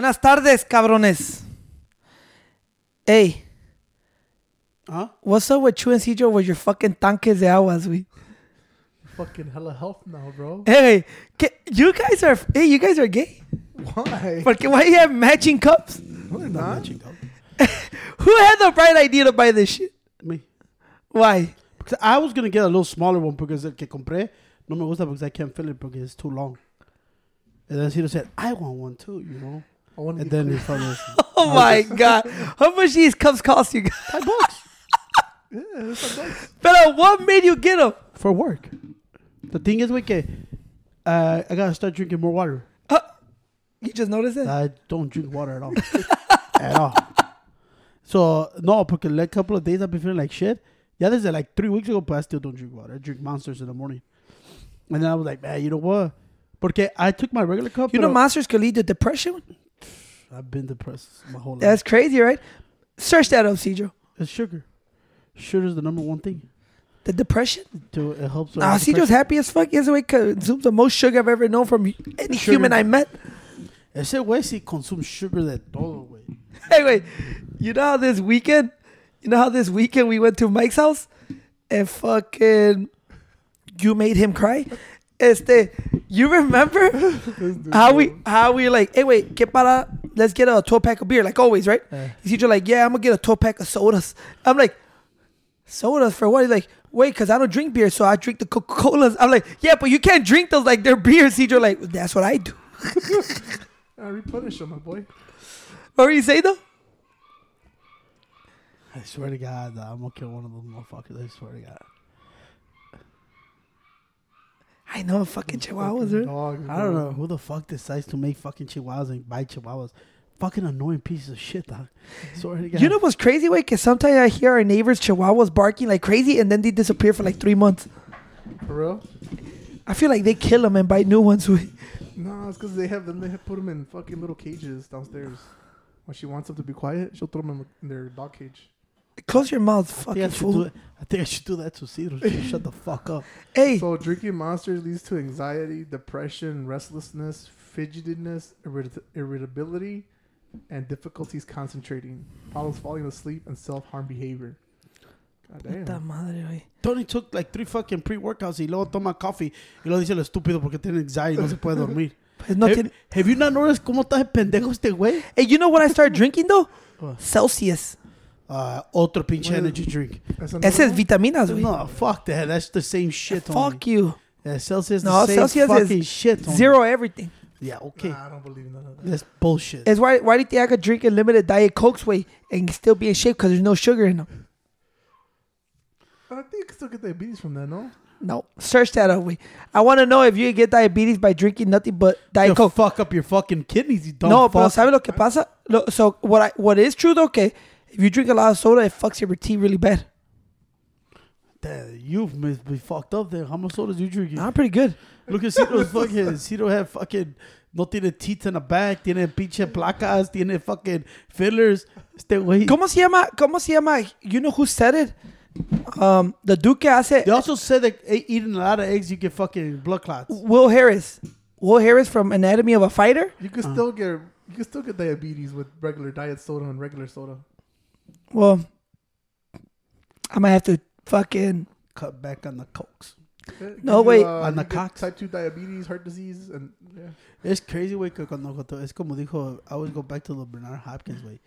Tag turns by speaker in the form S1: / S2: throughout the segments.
S1: Buenas tardes, cabrones. Hey,
S2: Huh?
S1: what's up with you and Cedro with your fucking tanques de aguas, we?
S3: Fucking hella health now, bro.
S1: Hey, you guys are hey, you guys are gay.
S3: Why?
S1: Porque why you have matching cups?
S3: No, they're
S2: Not matching up.
S1: Who had the bright idea to buy this shit?
S2: Me.
S1: Why?
S2: Because I was gonna get a little smaller one because el que compré no me gusta because I can't fill it because it's too long. And then Cito said, I want one too, you know.
S3: I want to
S2: And then
S3: clear.
S1: Oh my god. How much these cups cost you guys?
S2: five bucks
S3: Yeah, it's a bucks.
S1: But what made you get them?
S2: for work. The thing is, we uh, I gotta start drinking more water.
S1: Uh, you just noticed it?
S2: I don't drink water at all. at all. So, no, because like a couple of days I've been feeling like shit. Yeah, this is like three weeks ago, but I still don't drink water. I drink monsters in the morning. And then I was like, man, you know what? Porque I took my regular cup.
S1: you know monsters could lead to depression?
S2: I've been depressed my whole life.
S1: That's crazy, right? Search that up, Cedro.
S2: It's sugar. Sugar is the number one thing.
S1: The depression?
S2: To, it helps.
S1: Ah,
S2: depression.
S1: Cedro's happy as fuck. Yes, we consumes the most sugar I've ever known from any
S2: Sugar.
S1: human I met.
S2: Ese güey sí consume sugar de todo, güey.
S1: Wait. You know how this weekend, you know how this weekend we went to Mike's house and fucking you made him cry? Este, you remember how we how we like, hey wait, que para let's get a 12 pack of beer, like always, right?
S2: Yeah.
S1: He's like, yeah, I'm gonna get a 12 pack of sodas. I'm like, sodas for what? He's like, wait, cause I don't drink beer, so I drink the Coca Colas. I'm like, yeah, but you can't drink those like they're beers. He's like, that's what I do.
S3: I replenish them, my boy.
S1: What were you saying though?
S2: I swear to God, I'm gonna kill one of those motherfuckers. I swear to God.
S1: I know fucking chihuahuas,
S3: Fucking dogs,
S2: I don't know who the fuck decides to make fucking chihuahuas and buy chihuahuas. Fucking annoying pieces of shit, dog. Swear to God.
S1: You know what's crazy, way? Because sometimes I hear our neighbors' chihuahuas barking like crazy, and then they disappear for like three months.
S3: For real?
S1: I feel like they kill them and buy new ones. wey.
S3: No, it's because they have them. They have put them in fucking little cages downstairs. When she wants them to be quiet, she'll throw them in their dog cage.
S1: Close your mouth,
S2: I think, I,
S1: fucking fool.
S2: do. I think I should do that to Cedro. Just Shut the fuck up.
S1: Hey,
S3: So drinking monsters leads to anxiety, depression, restlessness, fidgetedness, irrit- irritability, and difficulties concentrating, problems falling asleep, and self-harm behavior. God
S1: madre, wey.
S2: Tony took like three fucking pre-workouts y luego toma coffee y luego dice lo estúpido porque tiene anxiety y no se puede dormir.
S1: Pues no
S2: have,
S1: tiene-
S2: have you not noticed cómo está de pendejo este güey?
S1: Hey, you know what I started drinking though?
S2: What?
S1: Celsius.
S2: Uh, otro pinche
S3: What is-
S2: energy drink.
S3: That's another
S1: Ese es vitaminas, wey.
S2: No, fuck that. That's the same shit, Tony.
S1: Fuck you.
S2: Yeah, Celsius
S1: No,
S2: the same
S1: Celsius is
S2: fucking shit, Tony.
S1: Zero everything.
S2: Yeah, okay.
S3: Nah, I don't believe none of that.
S2: That's bullshit.
S1: It's why why do you think I could drink a limited diet cokes way and still be in shape because there's no sugar in them?
S3: I think you can still get diabetes from that, no?
S1: No, search that up. Way. I want to know if you get diabetes by drinking nothing but diet
S2: You'll
S1: coke.
S2: fuck up your fucking kidneys, you dumb
S1: No,
S2: fuck.
S1: pero ¿sabe lo que pasa? Lo- so what I what is true though, okay, if you drink a lot of soda, it fucks your teeth really bad.
S2: Damn, you must be fucked up there. How much sodas you drink?
S1: I'm pretty good.
S2: Look at Ciro's fucking. Ciro have fucking. No tiene teeth in the back. Tiene pinche placas. Tiene fucking fillers. Este güey.
S1: ¿Cómo se llama? ¿Cómo se llama? You know who said it? Um, the Duke que hace
S2: They also said that eating a lot of eggs, you get fucking blood clots.
S1: Will Harris. Will Harris from Anatomy of a Fighter.
S3: You can still get you can still get diabetes with regular diet soda and regular soda.
S1: Well, I might have to fucking
S2: Cut back on the cokes.
S1: No,
S3: gives
S1: wait.
S3: you
S2: On the
S3: get
S2: cocks?
S3: Type two diabetes, heart disease, and yeah.
S2: Es crazy, güey, que cuando, cuando- es como dijo, I always go back to the Bernard Hopkins, way.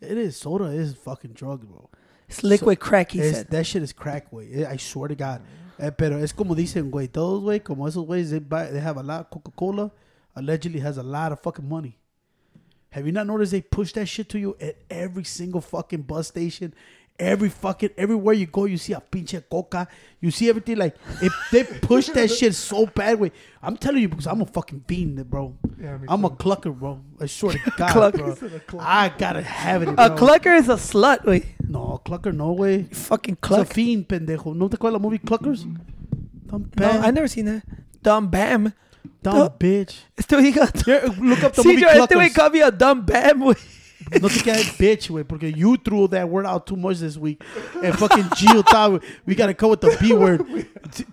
S2: It is, soda is fucking drug, bro.
S1: it's liquid crack. He said.
S2: that shit is crack, güey. I swear to God. Eh, pero es como dicen, güey, todos, güey, como esos güeyes, they, buy, they have a lot. Coca-Cola allegedly has a lot of fucking money. Have you not noticed they push that shit to you at every single fucking bus station? Every fucking, everywhere you go, you see a pinche coca. You see everything like, if they push that shit so bad, way. I'm telling you because I'm a fucking fiend, bro.
S3: Yeah,
S2: I'm a clucker, bro. I swear to God,
S1: Clucker.
S2: bro.
S3: Said a clucker.
S2: I gotta have it,
S1: A clucker is a slut. Wait,
S2: No, a clucker, no way.
S1: you fucking
S2: It's a fiend, pendejo. ¿No te acuerdas la movie Cluckers? Mm. Dumb
S1: No. I never seen that. Dumb bam.
S2: Dumb
S1: no.
S2: bitch.
S1: Este güey
S2: look up the
S1: Sí,
S2: movie
S1: yo, este güey
S2: Cluckers.
S1: called me a dumb bam, güey.
S2: No te quedes bitch, güey, porque you threw that word out too much this week. And fucking Gio thought we gotta come with the B word.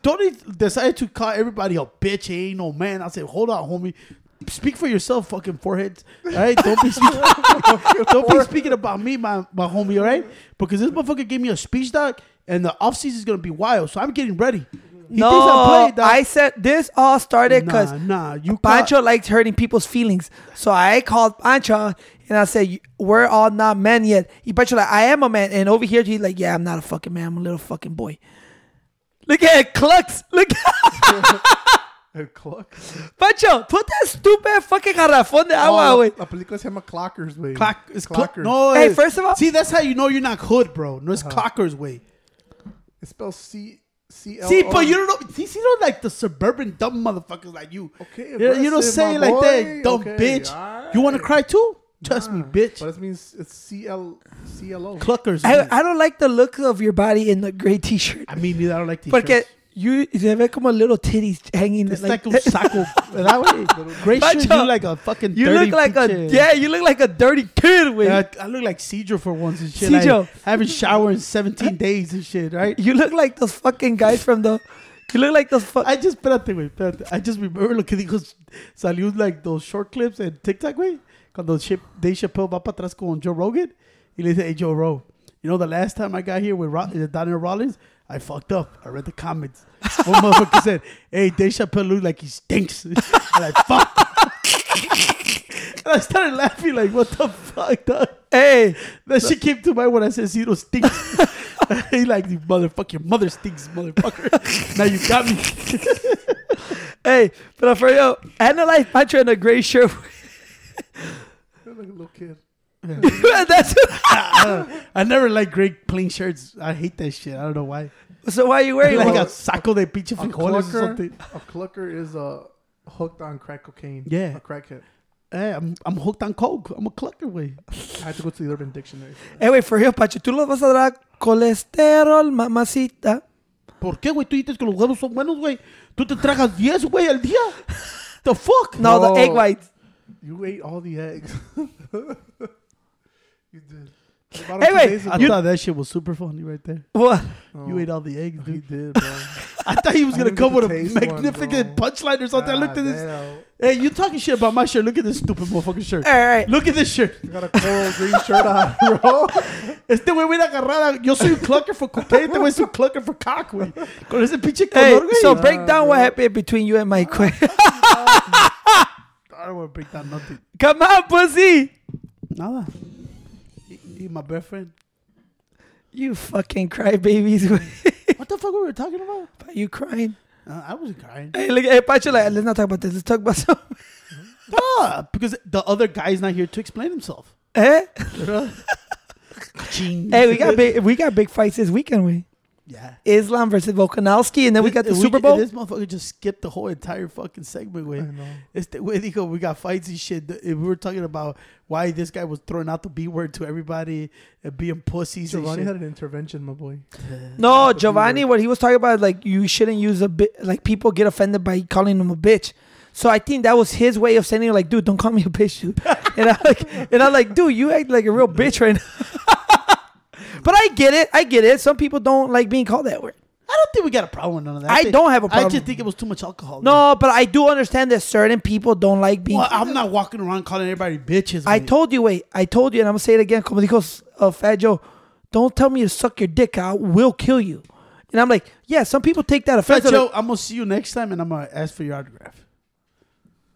S2: Tony decided to call everybody a bitch. He ain't no man. I said, hold on, homie. speak for yourself, fucking forehead. All right, don't be speaking, don't be speaking about me, my my homie. All right, because this motherfucker gave me a speech doc, and the off season is gonna be wild, so I'm getting ready. He
S1: no,
S2: thinks I.
S1: I said this all started because
S2: nah, nah, you
S1: Pancho
S2: caught-
S1: likes hurting people's feelings. So I called Pancho and I said, "We're all not men yet." He Pancho like, "I am a man," and over here he's like, "Yeah, I'm not a fucking man. I'm a little fucking boy." Look at it, clucks. Look,
S3: El Cluck.
S1: Pancho, put that stupid fucking garrafón de agua,
S3: Oh,
S1: güey.
S3: la, la película se llama Clockers, güey.
S2: Clock, it's clock.
S3: Clockers.
S2: No,
S1: Hey, first of all-
S2: see that's how you know you're not hood, bro. No, it's
S3: Uh-huh.
S2: clockers way.
S3: It spells C C L.
S2: See, but you don't know. See, you don't like the suburban dumb motherfuckers like you.
S3: Okay,
S2: you, you don't say it
S3: my
S2: like that, dumb
S3: Okay,
S2: bitch.
S3: alright.
S2: You want to cry too? Trust me, bitch.
S3: But it means it's C L C L O.
S2: Cluckers.
S1: I. I don't like the look of your body in the gray t-shirt.
S2: I mean, neither. I don't like these.
S1: Porque you se ve como little titties hanging.
S2: It's
S1: like,
S2: like, un saco. that way. Great shit. You like a fucking.
S1: you look like a yeah. You look like a dirty kid, güey.
S2: Yeah, I look like Cedro for once and shit.
S1: Cedro.
S2: Like, haven't showered in 17 days and shit, right?
S1: You look like those fucking guys from the. You look like those fuck.
S2: I just, espérate, güey, espérate. I just remember lo que dijo, salió like those short clips en TikTok, güey. Cuando Chip, Dave Chappelle va para atrás con Joe Rogan. Y le dice, hey, Joe Ro, you know the last time I got here with Ro- uh, Daniel Rollins, I fucked up. I read the comments. One motherfucker said, hey, Dave Chappelle like he stinks. I'm like, fuck. and I started laughing like, what the fuck, dog?
S1: hey,
S2: That shit came to mind when I said Zero stinks. he like, you motherfucker, your mother stinks, motherfucker. now you got me.
S1: hey, but for real, analyze Pancho in a gray shirt.
S3: Like a little kid.
S1: That's
S2: I never like great plain shirts. I hate that shit. I don't know why.
S1: so. Why are you wearing
S2: like
S1: one?
S2: a saco de pinche
S3: A
S2: frijoles or
S3: clucker,
S2: something.
S3: a clucker is uh, hooked on crack cocaine.
S2: Yeah.
S3: A crackhead.
S2: Hey, I'm, I'm hooked on coke. I'm a clucker, way.
S3: I had to go to the Urban Dictionary. for that.
S1: Hey, wait, for real, Pancho, tú los vas a dar colesterol, mamacita.
S2: ¿Por qué, güey? Tú dices que los huevos son buenos, güey. Tú te tragas 10, güey, al día. The fuck?
S1: No,
S3: No.
S1: the egg whites.
S3: You ate all the eggs. you did. I
S1: Hey, wait,
S2: I
S3: ago.
S2: thought that shit was super funny right there.
S1: What?
S3: Oh,
S2: You ate all the eggs,
S3: He
S2: dude.
S3: did, bro.
S2: I thought he was gonna come with a
S3: magnificent one,
S2: punchline or something. I looked at this.
S3: damn.
S2: Hey, you talking shit about my shirt? Look at this stupid motherfucking shirt.
S1: All right.
S2: Look at this shirt.
S3: I got a coral green shirt on, bro.
S2: Este güey viene agarrada. Yo soy un clucker for cocaine. Este güey es un clucker for cock, güey. Con ese pinche
S1: Hey,
S2: color, güey.
S1: so
S3: Nah,
S1: break down what happened between you and Mike. Quick.
S2: I don't want to break down nothing.
S1: Come on, pussy.
S2: Nada. He my best friend.
S1: You fucking crybabies.
S2: What the fuck were we talking about?
S1: Are you crying?
S2: Uh, I wasn't crying.
S1: Hey, look, hey, Pancho, like, let's not talk about this. Let's talk about something.
S2: Ah, because the other guy's not here to explain himself.
S1: Eh? Hey, we got big, we got big fights this weekend. We
S2: Yeah.
S1: Islam versus Volkanovski, and then we got the
S2: We-
S1: Super Bowl.
S2: This motherfucker just skipped the whole entire fucking segment,
S3: I
S2: güey.
S3: know.
S2: Este güey dijo, we got fights and shit. If we were talking about why this guy was throwing out the B word to everybody and being pussies
S3: Giovanni
S2: and
S3: had an intervention, my boy.
S1: No, Giovanni, what he was talking about, like you shouldn't use a bit. Like people get offended by calling him a bitch. So I think that was his way of saying, like, dude, don't call me a bitch, dude. and I'm like, and I'm like, dude, you act like a real bitch right now. but I get it. I get it. Some people don't like being called that word.
S2: I don't think we got a problem with none of that.
S1: I
S2: think-
S1: don't have a problem.
S2: I just think it was too much alcohol.
S1: No, but I do understand that certain people don't like being.
S2: Well, I'm not walking around calling everybody bitches.
S1: I told you, wait, I told you, and I'm gonna say it again. Como dijo uh, Fat Joe, don't tell me to suck your dick out. We'll kill you. And I'm like, yeah, some people take that
S2: Fat
S1: offense. They're
S2: Joe, I'm gonna see you next time, and I'm gonna ask for your autograph.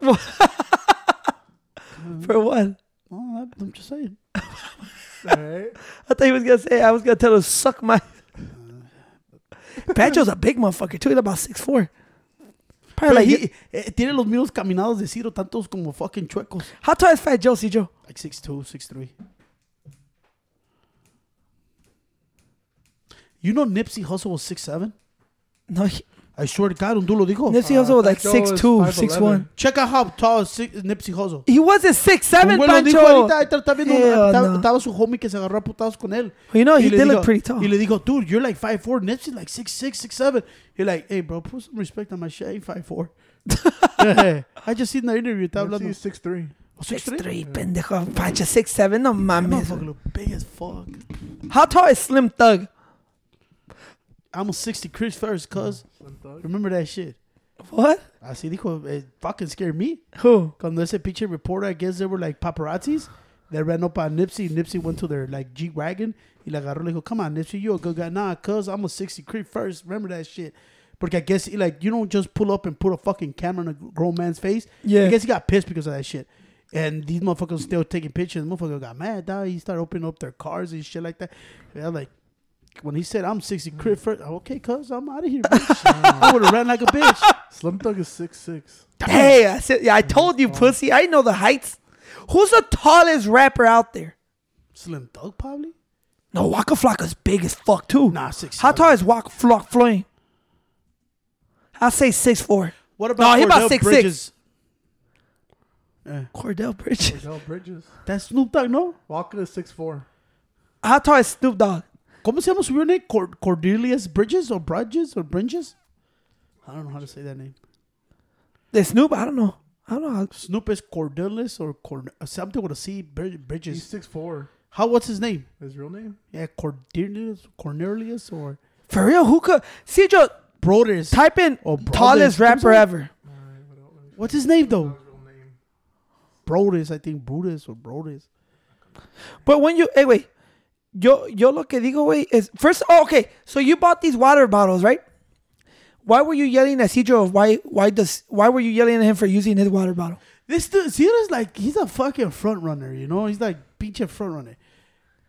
S1: for what?
S2: Oh, I'm just saying.
S3: All right.
S1: I thought he was gonna say I was gonna tell him to suck my. Joe's a big motherfucker too. He's about six four. Probably like,
S2: he, eh, tiene los mismos caminados de Ciro, tantos como fucking chuecos.
S1: how tall is Fat Joe, C. Joe?
S2: Like 6'2", 6'3". You know Nipsey Hussle was 6'7"?
S1: No, he,
S2: I swear to God, un dulo dijo.
S1: Nipsey
S3: Uh,
S1: Hussle was like
S3: Joe
S1: six
S3: is
S1: two,
S3: 5'11".
S1: six one.
S2: Check out how tall is Six- Nipsey Hussle.
S1: He wasn't six seven,
S2: Un güey lo dijo
S1: Pancho.
S2: ahorita, ahorita está viendo,
S1: Hell
S2: estaba,
S1: no.
S2: estaba su homie que se agarró a putados con él.
S1: You know,
S2: Y
S1: he
S2: le
S1: did
S2: dijo-
S1: look pretty tall.
S2: Y le dijo, dude, you're like 5'4", Nipsey's like 6'6", 6'7". He's like, hey, bro, put some respect on my shit. I ain't 5'4". Yeah, I just seen the interview. Estaba hablando.
S3: He's 6'3".
S2: Oh,
S1: Six
S2: 6'3"?
S1: three, pendejo. Pancho six seven. No
S2: That
S1: mames.
S2: motherfucker look big as fuck.
S1: How tall is Slim Thug?
S2: I'm a 60 Crip first, cuz. Remember that shit.
S1: What? I see.
S2: Así dijo, it fucking scared me.
S1: Who?
S2: Cuando ese picture reporter, I guess they were like paparazzis. They ran up on Nipsey. Nipsey went to their like G wagon. Y le agarró. Le dijo, come on, Nipsey, you a good guy. Nah, cuz I'm a 60 Crip first. Remember that shit. Porque I guess he, like you don't just pull up and put a fucking camera in a grown man's face.
S1: Yeah.
S2: I guess he got pissed because of that shit. And these motherfuckers still taking pictures. Motherfuckers got mad. Dog. He started opening up their cars and shit like that. Yeah, like when he said I'm 60 Crip first, okay, cuz I'm out of here. Bitch. I would have ran like a bitch.
S3: Slim Thug is six six.
S1: Hey, I said, yeah, I told you, pussy. I know the heights. Who's the tallest rapper out there?
S2: Slim Thug probably.
S1: No, Waka Flocka's big as fuck too.
S2: Nah, six.
S1: How tall is Waka Flock Flame? I'll say six four.
S2: What about
S1: No, he about
S2: Cordell
S1: 6'6".
S2: Bridges? Eh,
S1: Cordell Bridges.
S3: Cordell Bridges.
S2: that's Snoop Dogg, no?
S3: Walker is six four.
S1: How tall is Snoop Dogg?
S2: ¿Cómo se llama su real name? Cord- Cordelius Bridges or Bridges or Bridges? I don't know how to say that name.
S1: The Snoop? I don't know. I don't know. How,
S2: Snoop is Cordelius or Cord- something with a C. Brid-
S3: He's six four.
S2: How? What's his name?
S3: His real name?
S2: Yeah, Cordelius, Cornelius or
S1: for real? Who could? See, Joe,
S2: Broders.
S1: type in
S2: Oh, brothers,
S1: tallest rapper
S2: something?
S1: ever.
S2: What's his name though?
S3: His real name.
S2: Broders, I think Brutus or Broders.
S1: But when you, hey, wait. Yo, yo lo que digo, wait, is first, oh, okay. So you bought these water bottles, right? Why were you yelling at Cedro? Why, why does, why were you yelling at him for using his water bottle?
S2: This dude, Ciro's like, he's a fucking front runner, you know? He's like pinche front runner.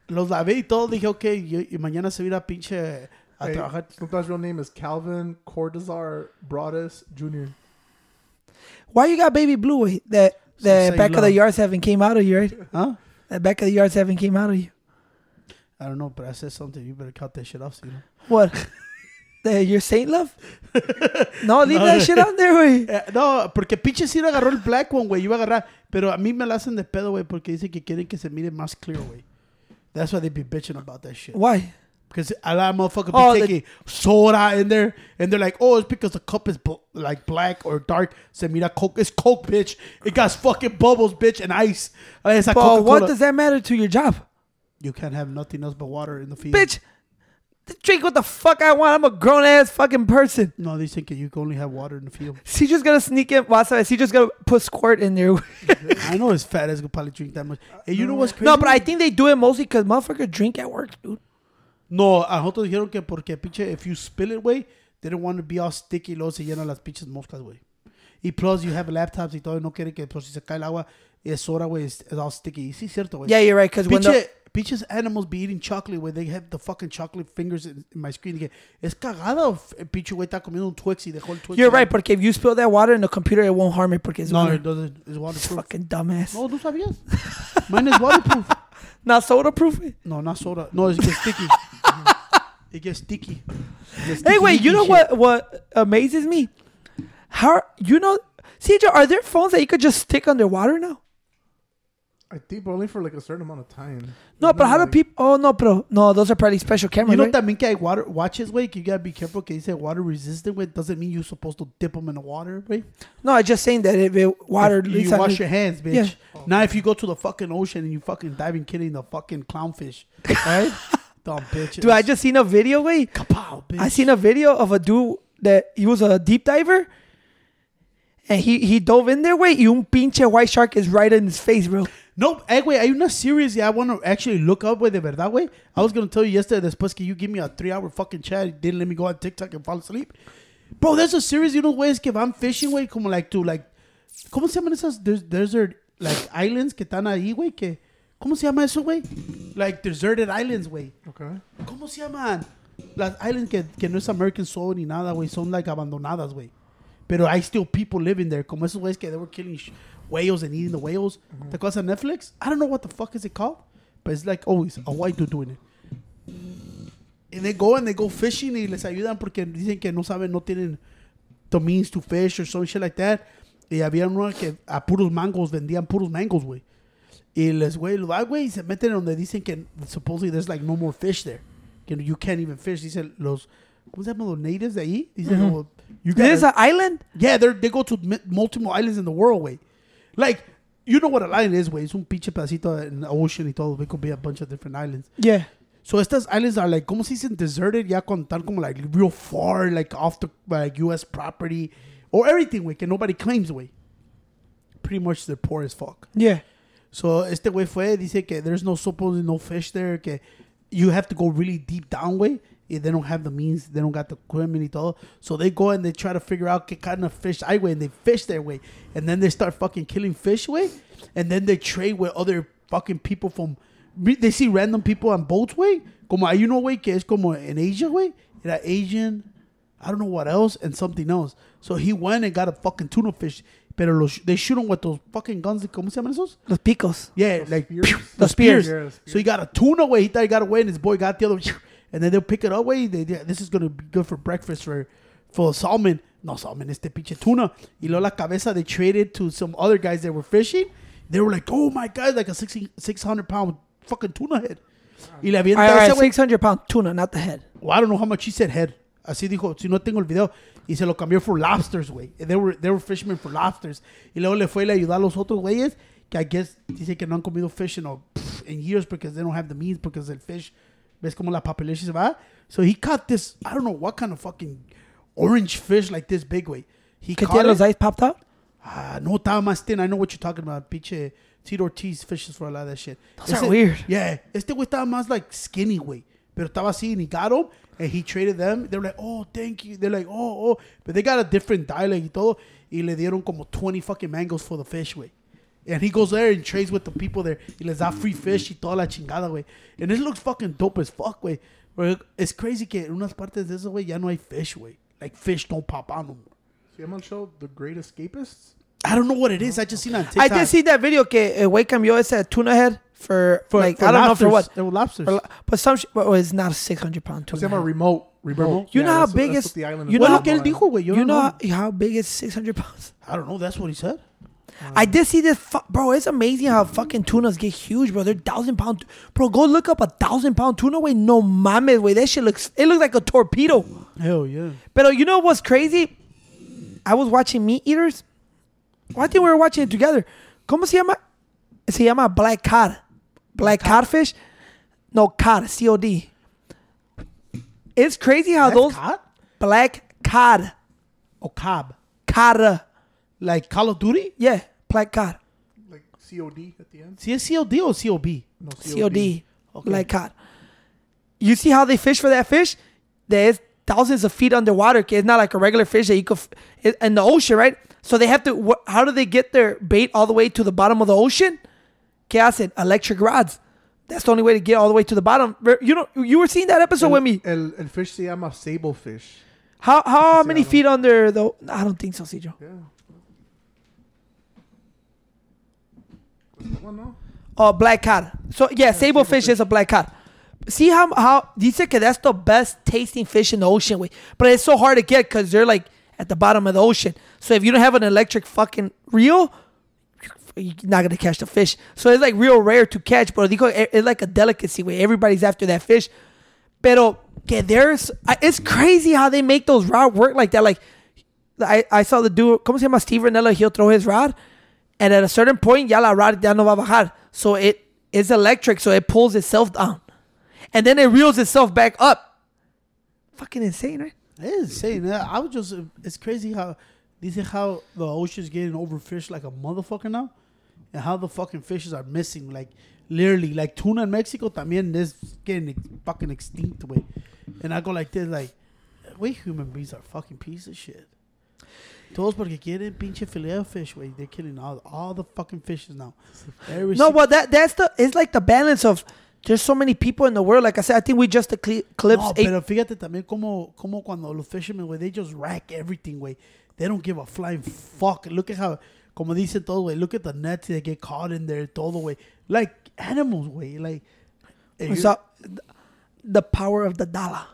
S2: Los lavé y todo, dije, ok, y, y mañana se irá pinche a
S3: Hey,
S2: trabajar.
S3: Snoop real name is Calvin Cordozar Broadus Jr.
S1: Why you got baby blue? Wait, that
S2: So say
S1: the back of the
S2: love.
S1: yards haven't came out of you, right?
S2: Huh?
S1: That back of the yards haven't came out of you.
S2: I don't know, but I said something. You better cut that shit off, you know.
S1: What? the, your Saint love? no, leave
S2: No,
S1: that shit out there, güey.
S2: Eh, no, porque pinche Ciro agarró el black one, güey. Iba a agarrar. Pero a mí me la hacen de pedo, güey, porque dicen que quieren que se mire más clear, güey. That's why they be bitching about that shit.
S1: Why?
S2: Because a lot of motherfuckers
S1: Oh,
S2: be taking soda in there, and they're like, "Oh, it's because the cup is bl- like black or dark." Se mira coke. It's coke, bitch. It got fucking bubbles, bitch, and ice.
S1: But what does that matter to your job?
S2: You can't have nothing else but water in the field.
S1: Bitch, drink what the fuck I want. I'm a grown ass fucking person.
S2: No, they think you can only have water in the field.
S1: She just gonna sneak in. Sorry, she just gonna put squirt in there.
S2: I know his fat ass could probably drink that much. Hey, you know what's crazy?
S1: no, but I think they do it mostly because motherfuckers drink at work, dude.
S2: No, a nosotros dijeron que porque pinche, if you spill it, güey, they don't want to be all sticky luego se llenan las pinches moscas, güey. Y plus, you have laptops y todo, no quieren que pues, si se cae el agua, es soda, güey, es, es all sticky. Sí, cierto, güey.
S1: Yeah, you're right. Because when the,
S2: pinches animals be eating chocolate, güey. They have the fucking chocolate fingers in, in my screen. again. es cagada, f- el eh, pinche güey está comiendo un Twix y dejó el Twix.
S1: you're right. Porque if you spill that water in the computer, it won't harm it. Porque it's
S2: No,
S1: water.
S2: it doesn't. It's waterproof.
S1: fucking dumbass.
S2: No, ¿tú sabías? Mine is waterproof.
S1: Not soda proof.
S2: No, not soda. No, it gets sticky. it gets sticky. It gets
S1: Hey,
S2: sticky,
S1: wait. You know
S2: shit.
S1: what? What amazes me? How you know? CJ, are there phones that you could just stick underwater now?
S3: I think, but only for like a certain amount of time.
S1: No,
S3: There's
S1: but how do
S3: like-
S1: people? Oh no, bro. No, those are probably special cameras.
S2: You know
S1: right?
S2: también que hay water watches, güey, que you gotta be careful que dice water resistant, güey, doesn't mean you're supposed to dip them in the water, güey.
S1: No, I'm just saying that if it water,
S2: If you wash your hands, bitch.
S1: Yeah.
S2: Now if you go to the fucking ocean and you fucking diving killing the fucking clownfish, right? Dumb bitches.
S1: Dude, I just seen a video. Wait,
S2: Kapow, bitch.
S1: I seen a video of a dude that he was a deep diver, and he he dove in there. Wait, y un pinche white shark is right in his face, bro.
S2: No, eh, güey, hay una series yeah, I want to actually look up, güey, de verdad, güey. I was going to tell you yesterday, después que you give me a three-hour fucking chat, you didn't let me go on TikTok and fall asleep. Bro, there's a series, you know, güeyes que van fishing, güey, como like to, like, ¿cómo se llaman esas des- desert, like, islands que están ahí, güey, que, ¿cómo se llama eso, güey? Like, deserted islands, güey.
S3: Okay.
S2: ¿Cómo se llaman? Las islands que, que no es American soil ni nada, güey, son, like, abandonadas, güey. Pero hay still people living there, como esos güeyes que they were killing whales and eating the whales. ¿Te acuerdas of Netflix? I don't know what the fuck is it called, but it's like always a white dude doing it. And they go and they go fishing y les ayudan porque dicen que no saben, no tienen the means to fish or some shit like that. Y había una que a puros mangos vendían puros mangos, güey. Y les, güey, lo da, güey, y se meten donde dicen que supposedly there's like no more fish there. Que you can't even fish. Dicen los, ¿cómo se llaman los natives de ahí? Dicen,
S1: Mhm.
S2: oh, you gotta-
S1: an island.
S2: yeah, they they go to multiple islands in the world, way. Like, you know what an island is, way. It's un pinche pedacito in the ocean y todo. It could be a bunch of different islands.
S1: Yeah.
S2: So estas islands are like, ¿cómo se dicen deserted? Ya con tan como like real far, like off the like U.S. property or everything, güey, que nobody claims, güey. Pretty much they're poor as fuck.
S1: Yeah.
S2: So este güey fue, dice que there's no supposedly no fish there, que you have to go really deep down, way. They don't have the means, they don't got the equipment y todo. So they go and they try to figure out qué kind of fish hay, way, and they fish their way. And then they start fucking killing fish, way. And then they trade with other fucking people from, they see random people on boats, way. Como hay uno, way, que es como in Asia, way. Era Asian, I don't know what else, and something else. So he went and got a fucking tuna fish. Pero los, they shoot him with those fucking guns. ¿Cómo se llaman esos?
S1: Los picos.
S2: Yeah,
S3: Those
S2: like
S3: spears?
S2: pew,
S1: The
S2: the spears.
S1: spears.
S3: Yeah, the
S2: So he got a tuna way. He thought he got away, and his boy got the other. And then they'll pick it up. They- this is gonna be good for breakfast for for salmon. No salmon, este pinche tuna. Y luego la cabeza they traded to some other guys that were fishing. They were like, oh my god, like a 60 600 pound fucking tuna head. Y le avienta
S1: All right, all
S2: ese
S1: right,
S2: güey.
S1: 600 pound tuna, not the head.
S2: Well, I don't know how much he said head. Así dijo, si no tengo el video. Y se lo cambió for lobsters, güey. They were, they were fishermen for lobsters. Y luego le fue y le ayudó a los otros güeyes que I guess dice que no han comido fish in, a- pff, in years because they don't have the means because el fish, ves como la population se va. So he caught this, I don't know what kind of fucking orange fish like this big, way. He
S1: Que
S2: caught
S1: tiene los eyes popped out?
S2: Ah, no, estaba más thin. I know what you're talking about. Pinche Tito Ortiz fishes for a lot of that shit.
S1: Those are weird.
S2: Yeah, este güey estaba más like skinny, way. Pero estaba así and he got him and he traded them. They were like, oh, thank you. They're like, oh, oh. But they got a different dialect y todo. Y le dieron como 20 fucking mangoes for the fish, güey. And he goes there and trades with the people there. Y les da free fish y toda la chingada, güey. And this looks fucking dope as fuck, güey. Pero Es crazy que en unas partes de eso, güey, ya no hay fish, güey. Like fish don't pop out no more.
S3: See, I'm on show The Great Escapists.
S2: I don't know what it is. I just seen on TikTok.
S1: I
S2: TikTok.
S1: did see that video que el güey cambió ese tuna head for,
S2: for,
S1: like,
S2: for
S1: I don't know for what.
S2: They were lobsters.
S1: For but some, sh- but it's not a 600 pound
S3: Se
S1: tuna.
S3: llama
S1: head.
S3: Remote. Remote.
S1: You know how big is-
S3: what the island
S1: you
S3: is
S1: know
S2: Bueno,
S1: how-
S2: dijo, güey.
S1: You know how, how big is 600 pounds?
S2: I don't know. That's what he said.
S1: I did see this, fu- bro. It's amazing how fucking tunas get huge, bro. They're thousand pound, bro. Go look up a thousand pound tuna. Way no mames, way that shit looks. It looks like a torpedo.
S2: Hell yeah.
S1: But you know what's crazy? I was watching Meat Eaters. Well, I think we were watching it together. ¿Cómo se llama? Se llama black cod. Black codfish? No, cod. C O D. It's crazy how
S2: That's
S1: those
S2: cod?
S1: black cod,
S2: Or oh, cob.
S1: cod.
S2: Like Call of Duty?
S1: Yeah, black cod.
S3: Like COD at the end.
S2: Si es COD or COB?
S3: No,
S1: COD.
S2: Okay.
S1: Black cod. You see how they fish for that fish? There's thousands of feet underwater. Okay? It's not like a regular fish that you could, f- in the ocean, right? So they have to, wh- how do they get their bait all the way to the bottom of the ocean? ¿Qué hacen? Electric rods. That's the only way to get all the way to the bottom. You know, you were seeing that episode with me.
S3: El, el fish se llama sable fish.
S1: How how
S3: Sí,
S1: many feet under the? I don't think so, Cedro.
S3: Yeah. One, no?
S1: Oh, black cod. So yeah, sable fish is a black cod. See how how dice que that's the best tasting fish in the ocean, way. But it's so hard to get because they're like at the bottom of the ocean. So if you don't have an electric fucking reel, you're not gonna catch the fish. So it's like real rare to catch. But it's like a delicacy where everybody's after that fish. Pero que there's, it's crazy how they make those rod work like that. Like I, I saw the dude, ¿cómo se llama? Steve Rinella, he'll throw his rod. And at a certain point, ya la rod ya no va a bajar. So it is electric, so it pulls itself down. And then it reels itself back up. Fucking insane, right?
S2: It is insane. I was just, it's crazy how, these is how the ocean's getting overfished like a motherfucker now. And how the fucking fishes are missing. Like, literally, like tuna in Mexico también is getting fucking extinct, way. And I go like this, like, we human beings are fucking piece of shit. Todos porque quieren pinche fillet of fish, way. They're killing all, all the fucking fishes now. Every
S1: No, well, that that's the, it's like the balance of, there's so many people in the world. Like I said, I think we just ecli- eclipsed
S2: No,
S1: eight.
S2: pero fíjate también como, como cuando los fishermen, güey, they just rack everything, güey. They don't give a flying fuck. Look at how, como dicen todo, güey, look at the nets that get caught in there, todo, güey. Like animals, güey. Like, eh,
S1: O the power of the dollar.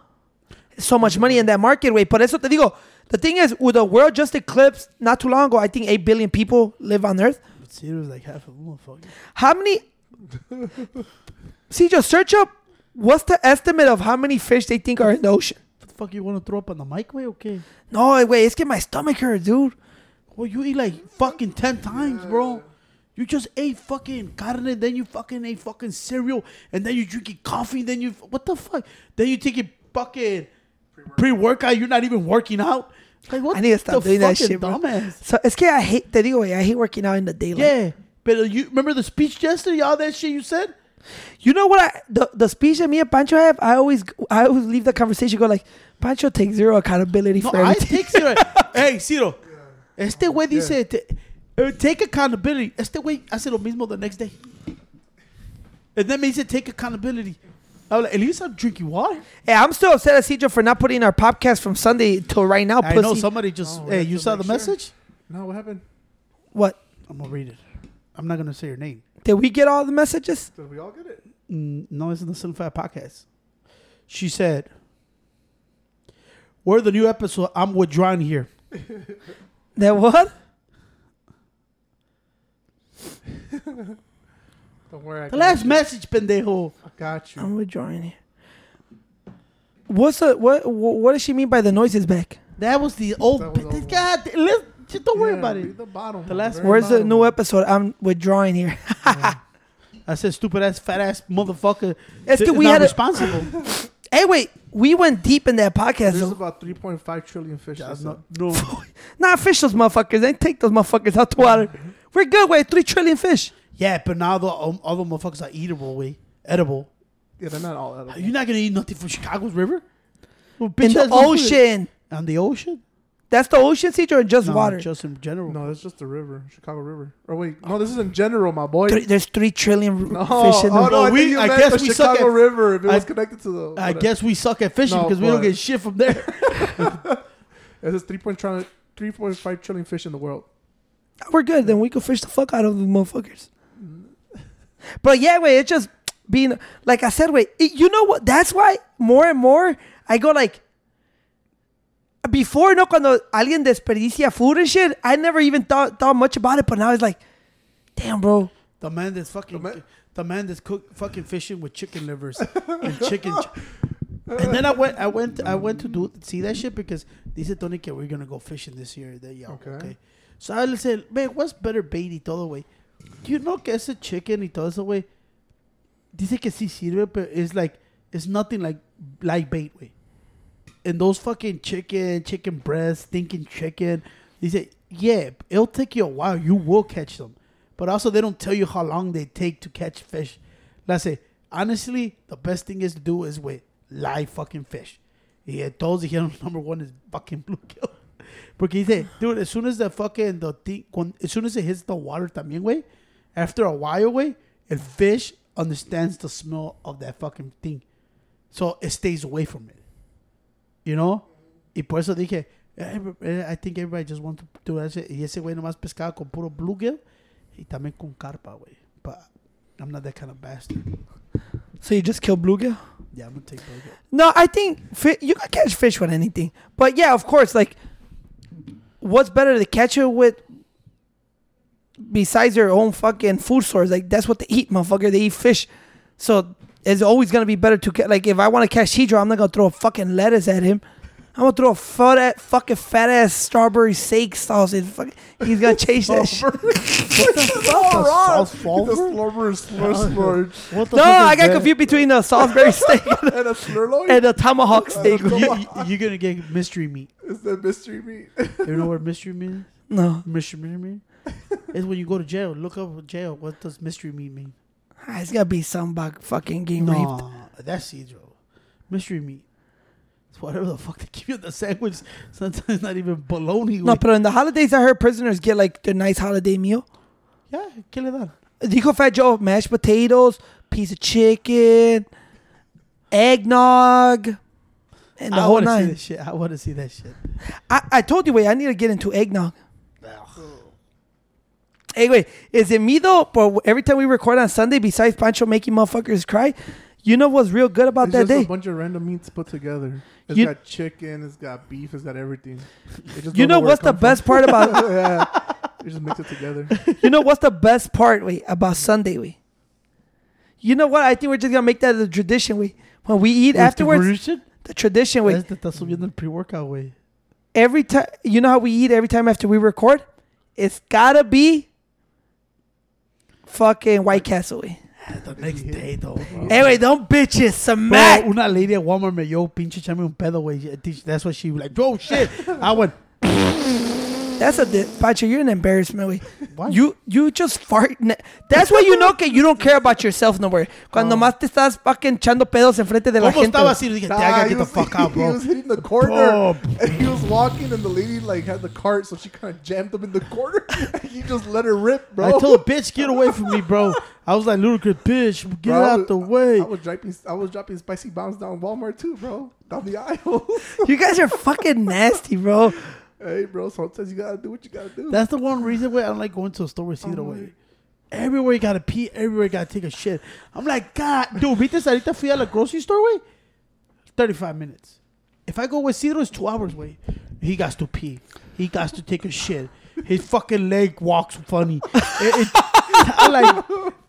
S1: So much money in that market, way. Por eso te digo, the thing is, with the world just eclipsed not too long ago, I think 8 billion people live on Earth.
S2: But it was like half a motherfucker.
S1: How many? See, just search up what's the estimate of how many fish they think are in the ocean.
S2: What the fuck you want to throw up on the mic, güey, okay?
S1: No, wait, it's getting my stomach hurt, dude.
S2: Well, you eat like fucking 10 times, bro. You just ate fucking carne, then you fucking ate fucking cereal, and then you drinking coffee, then you, what the fuck? Then you taking fucking pre workout, you're not even working out. Like, what
S1: I need to stop doing that shit, bro.
S2: dumbass?
S1: So it's que I hate, te digo, güey, I hate working out in the daylight.
S2: Yeah, but you remember the speech yesterday? All that shit you said.
S1: You know what? I the, the speech that me and Pancho have, I always I always leave the conversation go like, Pancho takes zero accountability
S2: No,
S1: for
S2: I
S1: everything.
S2: take Ciro. hey, Ciro. Este güey dice, te- uh, take accountability. Este güey hace lo mismo the next day. And then me dice, take accountability. I was like, at least I'm drinking water.
S1: hey, I'm still upset at Cedro for not putting our podcast from Sunday till right now.
S2: I
S1: Pussy.
S2: know somebody just,
S3: Oh,
S2: hey, you saw the
S3: sure.
S2: message?
S3: No, what happened?
S1: What?
S2: I'm going to read it. I'm not going to say your name.
S1: Did we get all the messages?
S3: Did we all get it?
S2: Mm, no, it's in the Slim Fat podcast. She said, We're the new episode. I'm withdrawing here.
S1: That what?
S3: Don't worry. I
S2: The last
S3: you.
S2: message, pendejo.
S3: I got you.
S1: I'm withdrawing here. What's the what? What, what does she mean by the noises back?
S2: That was the old.
S3: That was the old
S2: God, let's, just don't worry
S3: Yeah,
S2: about it.
S3: The bottom.
S2: The last
S3: very
S1: Where's the new episode? I'm withdrawing here.
S2: I said, stupid ass, fat ass motherfucker.
S1: Es que
S2: It's
S1: we
S2: not
S1: had a,
S2: responsible.
S1: hey wait, we went deep in that podcast.
S3: There's
S1: though.
S3: about 3.5 trillion fish.
S2: That's not, no.
S1: Not fish those motherfuckers. They take those motherfuckers out the water. We're good. Wait, three trillion fish.
S2: Yeah, but now the um, other motherfuckers are eatable, way edible.
S3: Yeah, they're not all edible.
S2: You're not gonna eat nothing from Chicago's river. Well,
S1: In the
S2: that's no food.
S1: ocean.
S2: On the ocean?
S1: That's the ocean, Cedro, or just
S2: No,
S1: water?
S2: Just in general.
S3: No, it's just the river, Chicago River. Or wait, no, this is in general, my boy.
S1: Three, there's three trillion
S3: No,
S1: fish in
S3: oh,
S1: the
S3: no, I,
S2: we-
S3: think you
S2: I
S3: meant
S2: guess
S3: the
S2: we suck
S3: Chicago
S2: at-
S3: River if it
S2: I-
S3: was connected to the.
S2: I
S3: whatever.
S2: guess we suck at fishing
S3: No,
S2: because we don't
S3: but-
S2: get shit from there.
S3: It says 3.5 3.5 trillion fish in the world.
S1: We're good. Then we can fish the fuck out of the motherfuckers. But yeah, wait, it's just being like I said. Wait, it- you know what? That's why more and more I go like. Before, no, cuando alguien desperdicia food and shit, I never even thought thought much about it. But now it's like, damn, bro.
S2: the man that's fucking
S3: The man-
S2: the man that's cook fucking fishing with chicken livers and chicken. and then I went, I went, I went to do see that shit because dice Tony que we're gonna go fishing this year. That yeah, okay.
S3: Okay.
S2: So I said, man, what's better bait y todo, güey? You know que ese chicken y todo eso, güey. Dice que sí sirve, but it's like it's nothing like bait, güey. And those fucking chicken, chicken breast, stinking chicken. Dice, yeah, it'll take you a while. You will catch them, but also they don't tell you how long they take to catch fish. Let's say, honestly, the best thing is to do is with live fucking fish. Y eh, todos dijeron number one is fucking bluegill. Porque dice, dude, as soon as the fucking the thing, as soon as it hits the water también, güey, after a while, güey, el fish understands the smell of that fucking thing, so it stays away from it. You know, y por eso dije, eh, I think everybody just wants to do that shit. Y ese güey nomás pescaba con puro bluegill y también con carpa, güey. But I'm not that kind of bastard.
S1: So you just kill bluegill?
S2: Yeah, I'm gonna take bluegill.
S1: No, I think fi- you can catch fish with anything. But yeah, of course, like, what's better to catch it with besides their own fucking food source? Like, that's what they eat, motherfucker. They eat fish. So it's always going to be better to catch. Like, if I want to catch Hydro, I'm not going to throw a fucking lettuce at him. I'm going to throw a fat, ass- fucking fat ass strawberry steak sauce. And fucking, he's going to chase that shit.
S2: What the fuck? A sauce
S3: The
S2: solver?
S3: slurber slur splurge
S2: What the
S1: No,
S2: fuck is
S1: I got
S2: that?
S1: confused between the Salisbury steak
S3: and a slurloin.
S1: and the tomahawk steak.
S2: You, you, you're gonna get mystery meat.
S3: Is that mystery meat?
S2: You know what mystery meat is?
S1: No,
S2: Mystery meat is when you go to jail. Look up jail. What does mystery meat mean?
S1: Ah, it's got to be some about fucking raped.
S2: No, that's Cedro. Mystery meat. It's whatever the fuck they give you the sandwich. Sometimes not even bologna.
S1: No, but in the holidays, I heard prisoners get like their nice holiday meal.
S2: yeah, ¿qué le dan?
S1: Dijo Fat Joe, mashed potatoes, piece of chicken, eggnog, and the
S2: I
S1: whole
S2: wanna see
S1: nine.
S2: that shit. I want to see that shit.
S1: I, I told you, wait, I need to get into eggnog. Hey, wait, is it me though? But every time we record on Sunday, besides Pancho making motherfuckers cry, you know what's real good about
S3: It's
S1: that
S3: just a
S1: day?
S3: bunch of random meats put together. It's
S1: You-
S3: got chicken, it's got beef, it's got everything. You just
S1: You
S3: don't
S1: know what's the
S3: from.
S1: best part about?
S3: yeah, you just mix it together.
S1: you know what's the best part? Wait, about Sunday, wait. You know what? I think we're just gonna make that a tradition. We when we eat afterwards,
S2: Tradition?
S1: the tradition. Wait,
S2: Es te está subiendo el pre-workout, way.
S1: every time you know how we eat every time after we record it's gotta be fucking white castle wey.
S2: The next day, though. bro.
S1: anyway don't bitches some
S2: Bro,
S1: mac
S2: una lady at Walmart me yo pinche chame un pedo, güey. That's what she was like, bro, shit. I went,
S1: That's a di- Pancho. You're an embarrassment, güey.
S2: Why?
S1: You you just fart. ne- That's why you know que you don't care about yourself no more. Cuando oh. más te estás fucking echando pedos enfrente de la
S2: ¿Cómo
S1: gente.
S2: estaba
S1: güey.
S2: así? Dije,
S3: Nah,
S2: "Te haga, get the
S3: was-
S2: fuck out,
S3: He
S2: bro.
S3: was hitting the corner,
S2: Oh.
S3: and he was walking, and the lady like had the cart, so she kind of jammed him in the corner. and he just let her rip, bro.
S2: I told the bitch, get away from me, bro. I was like, ludicrous bitch, get
S3: Bro, I
S2: out
S3: was-
S2: the way.
S3: I was dropping, I was dropping spicy bombs down Walmart too, bro, down the aisle.
S1: You guys are fucking nasty, bro.
S3: hey, bro, sometimes you gotta do what you gotta do.
S2: That's the one reason why I don't like going to a store with Cedar
S3: Oh,
S2: way. Everywhere you gotta pee, everywhere you gotta take a shit. I'm like, God, dude, viste ahorita fui a la grocery store, way? 35 minutes. If I go with Cedar, it's two hours, way. He got to pee. He got to take a shit. His fucking leg walks funny. It- it- I'm like,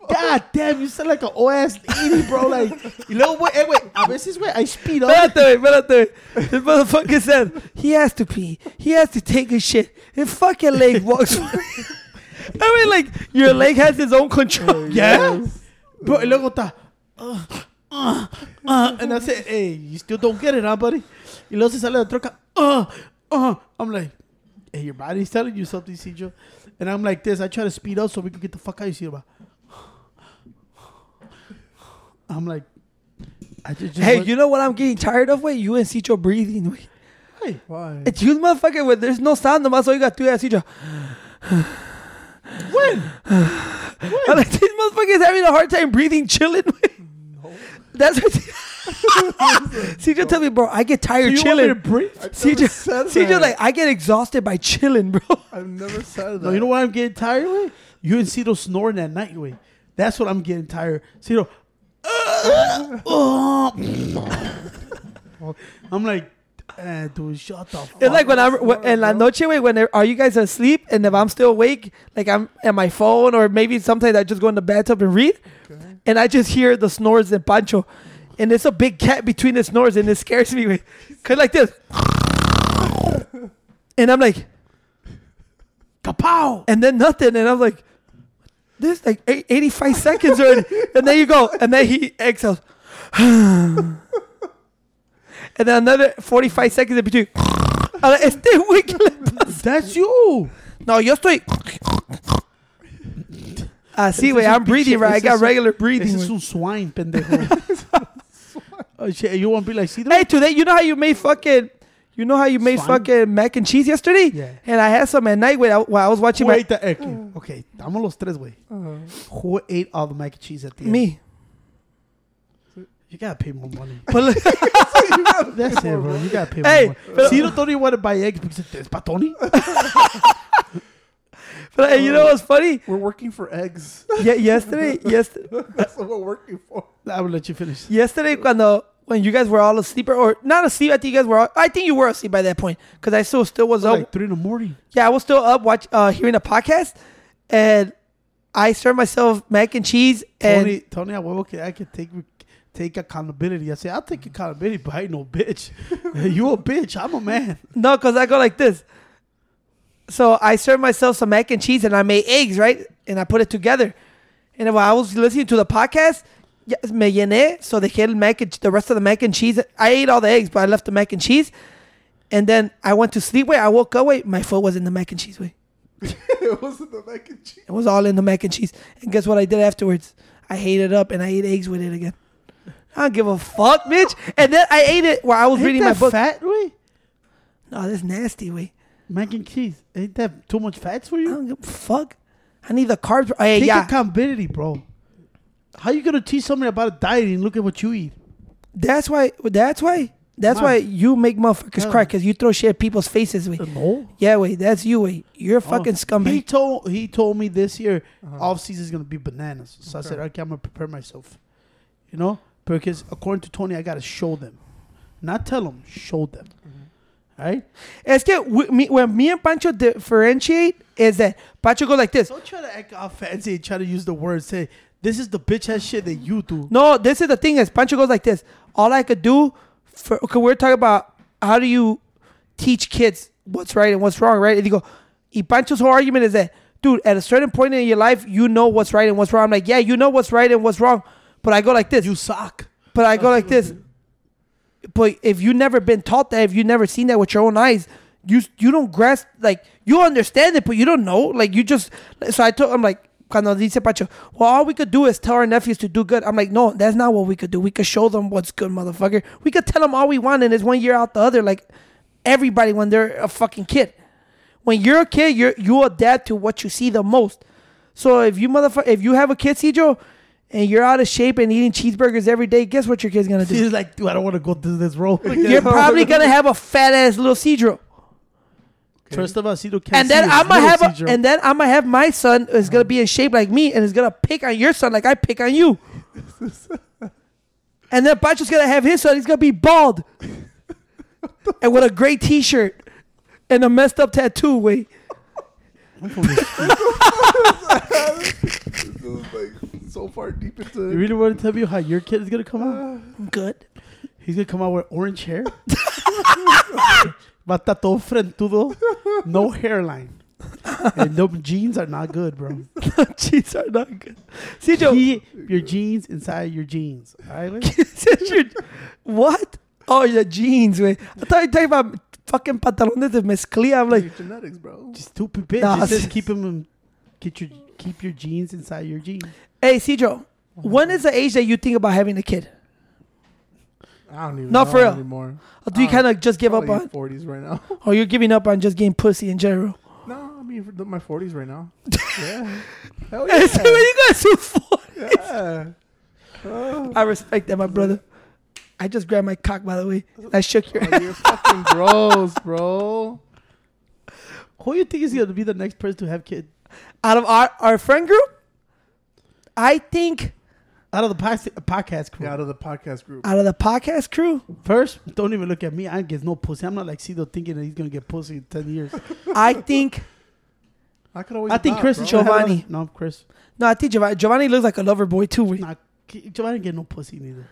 S2: God damn, you sound like an old ass lady, bro. Like, y luego, güey, eh, güey, a veces, güey, I speed up.
S1: Espérate, güey, espérate. güey. This motherfucker said he has to pee. He has to take a shit. His fucking leg walks. I mean, like your leg has its own control.
S2: Yeah. Bro, y luego está. Uh, uh, uh, and I said, hey, you still don't get it, huh, buddy? Y luego se sale de troca. Uh, uh. I'm like, hey, your body's telling you something, Cijo. And I'm like this. I try to speed up so we can get the fuck out of here. I'm like, I just, just
S1: Hey, you know what I'm getting tired of? Wait, you and Cicho breathing. Wait.
S2: Hey,
S3: Why?
S1: It's you, motherfucker. When there's no sound, nomás all you got to do is Cicho.
S2: when?
S1: I'm like, this motherfucker is having a hard time breathing, chilling. That's what. Cicho tell me, bro, I get tired
S2: you want me to
S1: chilling.
S2: breathe?
S3: I've never said
S1: Cicho,
S3: that.
S1: like I get exhausted by chilling, bro.
S3: I've never said that.
S2: No, you know why I'm getting tired, way? You and Cito snoring at night, way. That's what I'm getting tired. Cito, uh, I'm like, eh, dude, shut the fuck
S1: It's like when I'm
S3: Smart,
S1: when, en la noche, wait, when are you guys asleep? And if I'm still awake, like I'm at my phone, or maybe sometimes I just go in the bathtub and read,
S3: Okay.
S1: and I just hear the snores in Pancho, and it's a big cat between the snores, and it scares me. Cause like this, and I'm like,
S2: kapow.
S1: and then nothing, and I'm like, this like eight- 85 seconds already, and there you go, and then he exhales, and then another 45 seconds in between. I'm like, este güey, ¿qué le pasa?
S2: That's you.
S1: No, yo estoy. Así, güey. I'm breathing right. I got regular breathing.
S2: This is un swine, pendejo. Oh shit, you want to be like Cedro?
S1: Hey, today, you know how you made fucking. You know how you made
S2: Swine?
S1: fucking mac and cheese yesterday?
S2: Yeah.
S1: And I had some at night when I, while I was watching
S2: Who
S1: my.
S2: ate the egg? Okay, damos los tres, güey.
S3: Uh,
S2: Who ate all the mac and cheese at the end?
S1: Me.
S2: You gotta pay more money.
S1: But look-
S2: That's it, bro. You gotta pay more
S1: Hey,
S2: money.
S1: but-
S2: Cedro don't even want to buy eggs because it's pa' Tony.
S1: but hey, you know what's funny?
S3: we're working for eggs.
S1: Yeah, yesterday, yesterday,
S3: That's what we're working for.
S2: I will let you finish.
S1: yesterday, cuando when you guys were all asleep or, or not asleep, I think you guys were. All, I think you were asleep by that point because I still still was
S2: was
S1: up.
S2: like three in the morning.
S1: Yeah, I was still up watch uh hearing a podcast, and I served myself mac and cheese and
S2: Tony, Tony, I okay. I can take take accountability. I say I'll take accountability, but I ain't no bitch. you a bitch. I'm a man.
S1: no, cause I go like this. So I served myself some mac and cheese and I made eggs, right? And I put it together. And while I was listening to the podcast, me llené, so dejé el mac and, the rest of the mac and cheese. I ate all the eggs, but I left the mac and cheese. And then I went to sleep. Wait, I woke up. Wait, my foot was in the mac and cheese. Wait,
S3: it wasn't the mac and cheese.
S1: it was all in the mac and cheese. And guess what I did afterwards? I ate it up and I ate eggs with it again. I don't give a fuck, bitch. And then I ate it while I was
S2: Ain't
S1: reading my book.
S2: fat, way?
S1: No, that's nasty. way.
S2: Mac and cheese. Ain't that too much fats for
S1: I
S2: you?
S1: don't give a fuck. I need the carbs. Hey,
S2: Take
S1: yeah,
S2: accountability, bro. How you gonna teach somebody about a diet and look at what you eat?
S1: that's why. That's why. That's why you make motherfuckers
S2: Yeah.
S1: cry because you throw shit at people's faces. Wait,
S2: No.
S1: yeah, wait, that's you. Wait, you're a fucking
S2: He
S1: scumbag.
S2: told he told me this year
S3: Uh-huh.
S2: off season is gonna be bananas. So I said, okay, I'm gonna prepare myself. You know, because according to Tony, I gotta show them, not tell them, show them. Right?
S1: Es que we, me, when me and Pancho differentiate is that Pancho go like this.
S2: Don't try to act all fancy and try to use the words. Say this is the bitch ass shit that you do.
S1: No, this is the thing is Pancho goes like this. All I could do for okay, we're talking about how do you teach kids what's right and what's wrong, right? And you go, y Pancho's whole argument is that, dude, at a certain point in your life, you know what's right and what's wrong. I'm like, yeah, you know what's right and what's wrong. But I go like this.
S2: You suck.
S1: But I go like this. But if you never been taught that, if you never seen that with your own eyes, you you don't grasp like you understand it, but you don't know. Like you just so I told I'm like cuando dice Pacho, well all we could do is tell our nephews to do good. I'm like, no, that's not what we could do. We could show them what's good, motherfucker. We could tell them all we want, and it's one year out the other. Like everybody when they're a fucking kid. When you're a kid, you you adapt to what you see the most. So if you motherfucker, if you have a kid, Cedro, and you're out of shape and eating cheeseburgers every day, guess what your kid's gonna do?
S2: He's like, dude, I don't want to go through this road.
S1: You're probably gonna have a fat ass little Cedro.
S2: First of all, Cito can't
S1: And then I'm gonna have, a, and then I'm gonna have my son is gonna be in shape like me, and is gonna pick on your son like I pick on you. and then Pancho's gonna have his son. He's gonna be bald, and with a gray T-shirt and a messed up tattoo. Wait,
S2: I'm from the street.
S3: This is like so far deep into.
S2: You really want to tell me how your kid is gonna come out?
S1: Good.
S2: He's gonna come out with orange hair. Va a estar todo frentudo, no hairline. And them jeans are not good, bro.
S1: Jeans are not good. Cedro,
S2: Keep your jeans inside your jeans. All right, like?
S1: What? Oh, your jeans, wait. I thought you were talking about fucking pantalones de mezclilla. I'm like,
S3: Your genetics, bro.
S2: Just stupid bitch.
S1: Nah,
S2: it says keep them, get your keep your jeans inside your jeans.
S1: hey, Cedro, when is the age that you think about having a kid?
S3: I don't even
S1: No,
S3: know
S1: for real.
S3: anymore.
S1: Or do you kind of just give up on,
S3: forties right now.
S1: or you're giving up on just getting pussy in general?
S3: no, I mean for my forties right now. yeah. Hell
S1: Hey, so when
S3: yeah.
S1: you guys do for-
S3: yeah. Oh,
S1: I respect that, my brother. I just grabbed my cock, by the way. I shook your
S3: oh,
S1: hand.
S3: you're fucking gross, bro.
S2: Who do you think is gonna be the next person to have kids?
S1: Out of our, our friend group, I think
S2: Out of the pos- podcast crew.
S3: Yeah, out of the podcast group.
S1: out of the podcast crew,
S2: First, don't even look at me. I get no pussy. I'm not like Cito thinking that he's gonna get pussy in ten years.
S1: I think
S3: I could always.
S2: I think
S3: adopt,
S2: Chris
S3: bro.
S2: is gonna have
S1: Giovanni.
S2: No, Chris.
S1: no, I think Giovanni, Giovanni looks like a lover boy too. wait.
S2: Nah, Giovanni get no pussy neither.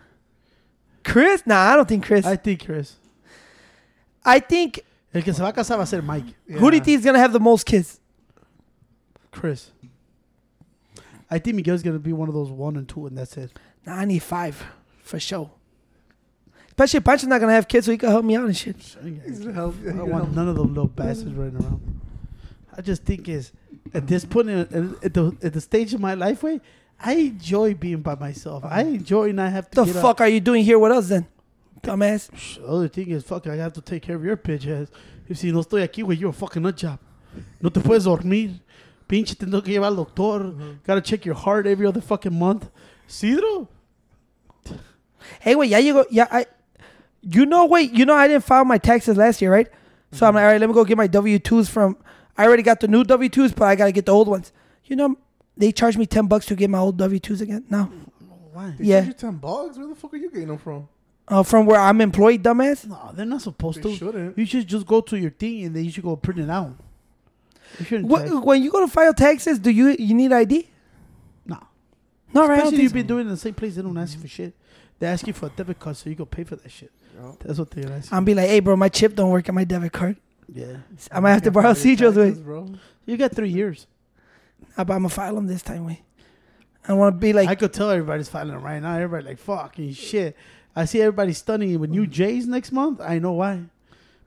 S1: Chris? Nah, I don't think Chris.
S2: I
S1: I,
S2: think Chris.
S1: I think
S2: El que se va a casar va a ser Mike.
S1: who do you think is gonna have the most kids?
S2: Chris. I think Miguel's gonna be one of those one and two, and that's it.
S1: Nah, I need five for sure. Especially Pancho's not gonna have kids, so he can help me out and shit.
S3: He's gonna help.
S2: I don't want none of those little bastards running around. I just think is at this point in, at, the at the stage of my life, way I enjoy being by myself. I enjoy not have to
S1: The
S2: up.
S1: fuck are you doing here with us then, dumbass?
S2: The other thing is, fuck, I have to take care of your bitch ass. If si no estoy aquí, güey, you're a fucking nut job. No te puedes dormir. Pinche, tengo que llevar al doctor. Gotta check your heart every other fucking month. Sidro?
S1: Hey, wait, yeah, you go, yeah, I, you know, wait, you know, I didn't file my taxes last year, right? So I'm like, all right, let me go get my W twos from. I already got the new W twos, but I gotta get the old ones. You know, they charged me ten bucks to get my old W twos again. No,
S2: Why?
S3: They
S1: Yeah.
S3: charge you ten bucks. Where the fuck are you getting them from?
S1: uh, from where I'm employed, dumbass.
S2: No, they're not supposed
S3: They
S2: to.
S3: shouldn't.
S2: You should just go to your thing and then you should go print it out. You.
S1: What, when you go to file taxes, do you you need ID?
S2: No.
S1: No, right? I don't
S2: Especially you've been doing it in the same place. They don't ask you for shit. They ask you for a debit card so you go pay for that shit.
S3: Yeah.
S2: That's what they ask.
S1: I'm be like, hey, bro, my chip don't work on my debit card.
S2: yeah.
S1: I might have to borrow
S3: File your
S1: Cedro's way.
S3: bro.
S2: You got three years.
S1: I'm gonna file them this time, way. I want to be like,
S2: I could tell everybody's filing right now. Everybody like fucking shit. I see everybody stunning with new J's next month. I know why.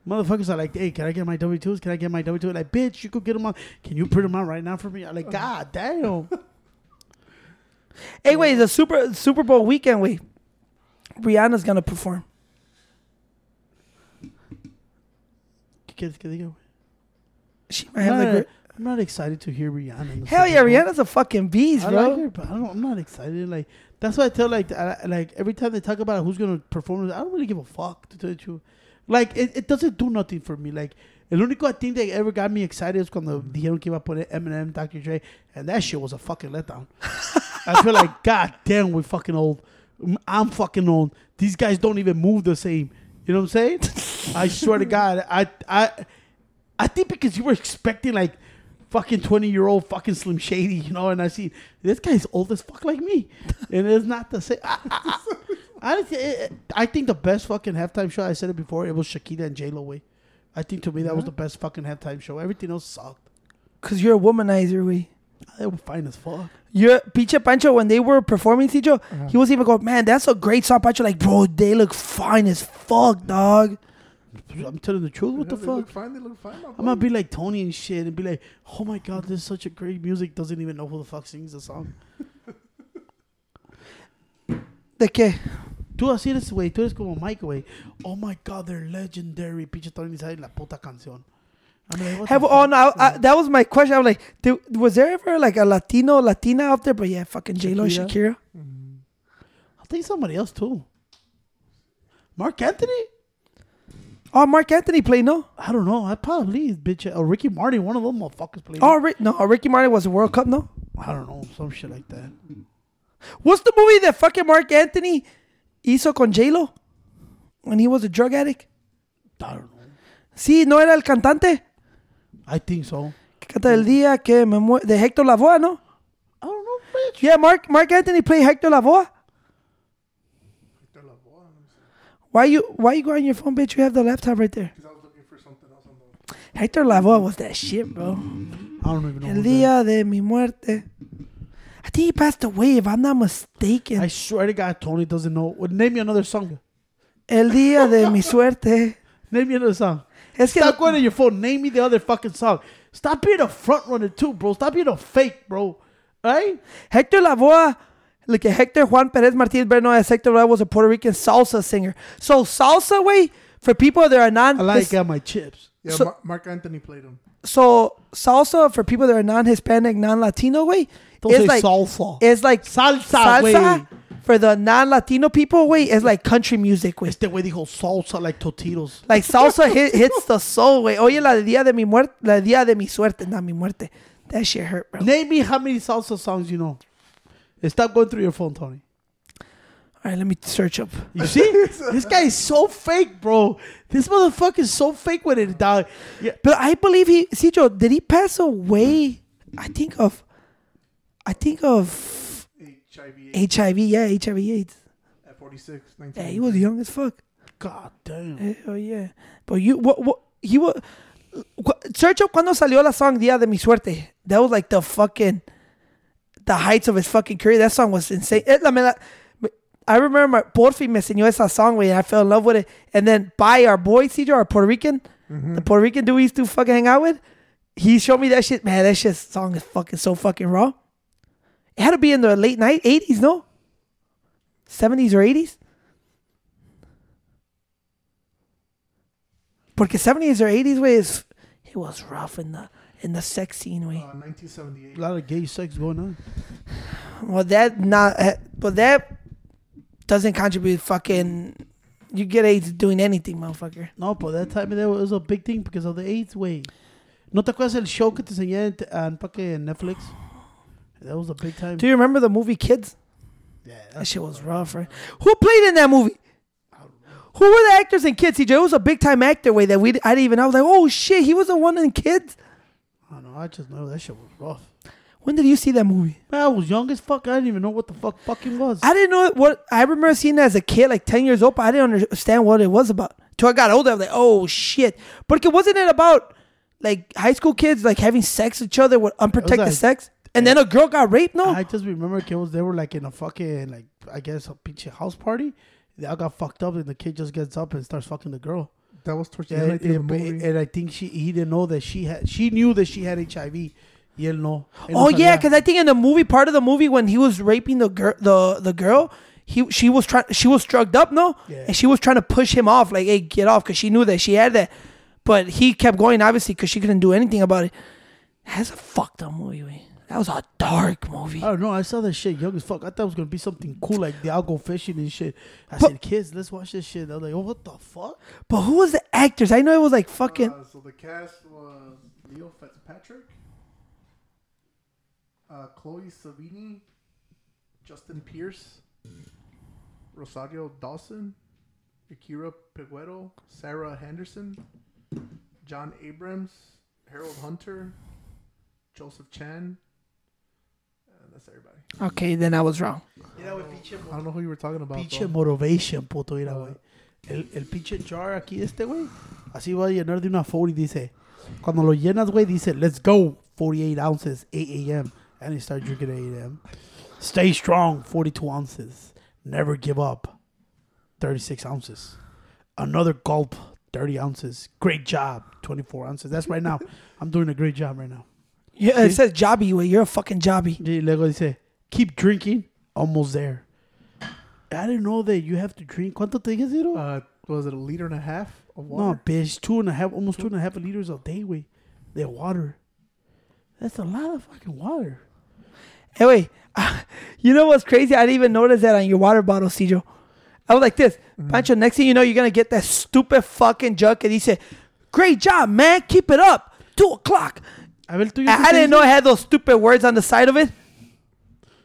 S2: Motherfuckers are like, hey, can I get my W twos? Can I get my W two? Like, bitch, you could get them on. Can you print them out right now for me? I'm like, God damn.
S1: hey, wait, the Super Super Bowl weekend, wait. Rihanna's gonna perform.
S2: ¿Qué quieres que diga, güey?
S1: She might have the
S2: I'm,
S1: great.
S2: not, I'm not excited to hear Rihanna. in the
S1: Hell yeah,
S2: Bowl.
S1: Rihanna's a fucking beast,
S2: I
S1: bro.
S2: like her, but I don't, I'm not excited. Like that's why I tell like I, like every time they talk about who's gonna perform, I don't really give a fuck to tell you. the truth. Like it, it doesn't do nothing for me. Like el único thing that ever got me excited is cuando mm. dijeron que iba a poner Eminem, Dr. Dre, and that shit was a fucking letdown. I feel like God damn, we're fucking old. I'm fucking old. These guys don't even move the same. You know what I'm saying? I swear to God, I I I think because you were expecting like fucking 20 year old fucking Slim Shady, you know, and I see this guy's old as fuck like me. and it's not the same. I, I, I, don't I think the best fucking halftime show, I said it before, it was Shakira and J Lo way. I think to me that was the best fucking halftime show. Everything else sucked.
S1: Cause you're a womanizer, we.
S2: They were fine as fuck.
S1: You're Piche Pancho when they were performing, Cijo,
S3: Uh-huh.
S1: he was even going, man, that's a great song, Pancho. Like, bro, they look fine as fuck, dog.
S2: I'm telling the truth. What the
S3: they Look
S2: fuck?
S3: fine. They look fine. my
S2: I'm
S3: boy.
S2: gonna be like Tony and shit and be like, oh my god, this is such a great music. Doesn't even know who the fuck sings the song.
S1: ¿De qué?
S2: Tú así eres, güey. Tú eres como Mike, güey. Oh my god, they're legendary. Pinche Tony ni sabe la puta canción. I'm like,
S1: Have, oh no, I, I, that was my question. I was like, dude, was there ever like a Latino Latina out there? But yeah, fucking J Lo,
S2: Shakira.
S1: Shakira.
S3: Mm.
S2: I think somebody else too. Marc Anthony?
S1: Oh, Marc Anthony played no.
S2: I don't know. I probably bitch Oh, Ricky Martin. One of them motherfuckers played.
S1: Oh, Rick, no, Ricky Martin was a World Cup no.
S2: I don't know, some shit like that.
S1: What's the movie that fucking Mark Anthony hizo con J Lo when he was a drug addict?
S2: I don't know.
S1: Sí, no era el cantante
S2: I think so.
S1: que canta el día que me muere de Héctor Lavoe, no?
S2: I don't know, bitch.
S1: Yeah, Mark Mark Anthony played Hector Lavoe. Why you why you go on your phone, bitch? You have the laptop right there.
S3: Because I was looking for something else on the.
S1: Hector Lavoe was that shit, bro.
S2: I don't even know.
S1: El
S2: who that-
S1: día de mi muerte. I think he passed away, if I'm not mistaken.
S2: I swear to God, Tony doesn't know. Well, name me another song.
S1: El día de mi suerte.
S2: Name me another song.
S1: Es que
S2: Stop going on your phone. Name me the other fucking song. Stop being a front runner too, bro. Stop being a fake, bro. Right?
S1: Hector Lavoe, like Hector Juan Perez Martinez, better known as Hector Lavoe, was a Puerto Rican salsa singer. So salsa, way for people that are non.
S2: I like uh, my chips.
S3: Yeah,
S1: So-
S3: Marc Anthony played him.
S1: So salsa for people that are non-Hispanic, non-Latino, way.
S2: Don't
S1: It's like
S2: salsa.
S1: it's like
S2: Salsa,
S1: salsa for the non-Latino people. Way is like country music, way.
S2: Este güey dijo salsa like Tostitos.
S1: Like salsa hit, hits the soul, way. Oye, la de día de mi muerte, la de día de mi suerte, not mi muerte. That shit hurt, bro.
S2: Name me how many salsa songs you know. Stop going through your phone, Tony.
S1: All right, let me search up.
S2: You see? this guy is so fake, bro. This motherfucker is so fake with it, dog. Yeah.
S1: But I believe he, Cicho, did he pass away? I think of, I think of
S3: HIV
S1: HIV. Yeah, HIV AIDS.
S3: at 46, 19.
S1: Yeah, he was young as fuck.
S2: God damn.
S1: Eh, oh yeah. But you, what, what, he was. Search up cuando salió la song Día de mi suerte. That was like the fucking, the heights of his fucking career. That song was insane. Eh, La- me la- I remember my Porfi me enseñó esa song, güey, and I fell in love with it. And then by our boy, CJ, our Puerto Rican, the Puerto Rican dude we used to fucking hang out with, he showed me that shit. Man, that shit song is fucking so fucking raw. It had to be in the late night 80s, no? 70s or 80s? Porque 70s or 80s, way is it was rough in the in the sex scene, way.
S3: Uh, 1978.
S2: A lot of gay sex going on.
S1: Well, that not, eh, but that doesn't contribute. Fucking, you get AIDS doing anything, motherfucker.
S2: No, but that time there was a big thing because of the AIDS way. ¿No te acuerdas el show que te enseñé en, en, pa' que en Netflix? That was a big time.
S1: Do you remember the movie Kids?
S2: yeah,
S1: That shit was rough, right? Who played in that movie? Who were the actors in Kids? CJ it was a big time actor way that we I didn't even. I was like, oh shit, he was the one in Kids.
S2: I don't know. I just know that shit was rough.
S1: When did you see that movie?
S2: Man, I was young as fuck. I didn't even know what the fuck fucking was.
S1: I didn't know what. I remember seeing it as a kid, like ten years old, but I didn't understand what it was about. Till I got older, I was like, oh shit. But it wasn't it about like high school kids like having sex with each other with unprotected
S2: like-
S1: sex, and then a girl got raped? No,
S2: I just remember kids. They were like in a fucking like I guess a pinche house party. They all got fucked up, and the kid just gets up and starts fucking the girl.
S3: That was towards the end I think, of the
S2: and,
S3: movie.
S2: and I think she he didn't know that she had. She knew that she had HIV. Y él no. Él no
S1: Oh yeah, because I think in the movie, part of the movie when he was raping the girl, the the girl, he she was trying, she was drugged up, no,
S2: Yeah.
S1: and she was trying to push him off, like, hey, get off, because she knew that she had that, but he kept going, obviously, because she couldn't do anything about it. That's a fucked up movie. wey. That was a dark movie.
S2: I don't know. I saw that shit young as fuck. I thought it was gonna be something cool like they all go fishing and shit. I
S1: But-
S2: said, kids, let's watch this shit. I was like, oh, what the fuck?
S1: But who was the actors? I know it was like fucking.
S3: Uh, so the cast was Leo Fitzpatrick, uh, Chloe Sevigny, Justin Pierce, Rosario Dawson, Akira Peguero, Sarah Henderson, Jon Abrahams, Harold Hunter, Joseph Chan. And that's everybody.
S1: Okay, then I was wrong.
S2: Mira, güey, pinche,
S3: I don't know who you were talking about.
S2: pinche
S3: though.
S2: motivation, puto, mira, güey. El, el pinche jar aquí este, güey. Así va a llenar de una 40, dice. Cuando lo llenas, güey, dice, let's go, 48 ounces, 8 a.m. And he started drinking at 8 a.m. Stay strong, 42 ounces. Never give up, 36 ounces. Another gulp, 30 ounces. Great job. 24 ounces. That's right now. I'm doing a great job right now.
S1: Yeah, it
S2: See?
S1: says jobby, way. You're a fucking jobby.
S2: Y luego dice, keep drinking. Almost there. I didn't know that you have to drink. ¿Cuánto te dije, Zero?
S3: Uh, was it a liter and a half of water?
S2: no,
S3: water?
S2: bitch. Two and a half, almost two and a half liters a day, way. The water. That's a lot of fucking water.
S1: Hey, wait. Uh, you know what's crazy? I didn't even notice that on your water bottle, Cijo. I was like this. Mm. Pancho, next thing you know, you're going to get that stupid fucking jug. And he said, Great job, man. Keep it up. Two o'clock.
S2: A ver, tú
S1: I, I didn't know it had those stupid words on the side of it.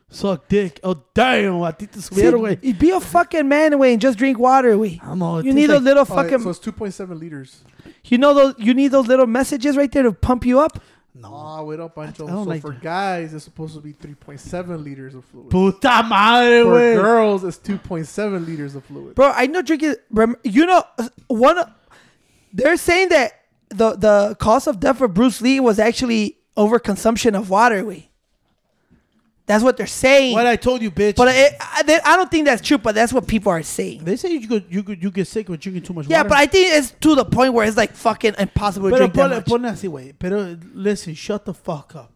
S2: Suck dick. Oh, damn. A ti this
S1: See,
S2: subieron, güey.
S1: be a fucking man, way, and just drink water, way.
S2: I'm all.
S1: You need those
S2: like-
S1: little
S3: Oh, yeah,
S1: fucking,
S3: so it's 2.7 liters.
S1: you know those, you need those little messages right there to pump you up.
S2: No.
S3: Oh, wait up, Pancho.
S2: I don't oh
S3: so
S2: like
S3: for
S2: that.
S3: guys, it's supposed to be 3.7 liters of fluid.
S2: Puta madre,
S3: For
S2: güey.
S3: girls, it's 2.7 liters of fluid.
S1: Bro, I know drinking. rem- You know, uh, one. of- They're saying that the the cause of death for Bruce Lee was actually overconsumption of water. We. That's what they're saying.
S2: What I told you, bitch.
S1: but it, I, they- I don't think that's true. But that's what people are saying.
S2: they say you could, you could, you get sick with drinking too much
S1: Yeah,
S2: water.
S1: but I think it's to the point where it's like fucking impossible to
S2: Pero
S1: drink that
S2: ponle,
S1: much.
S2: ponle así, güey. Pero listen, shut the fuck up.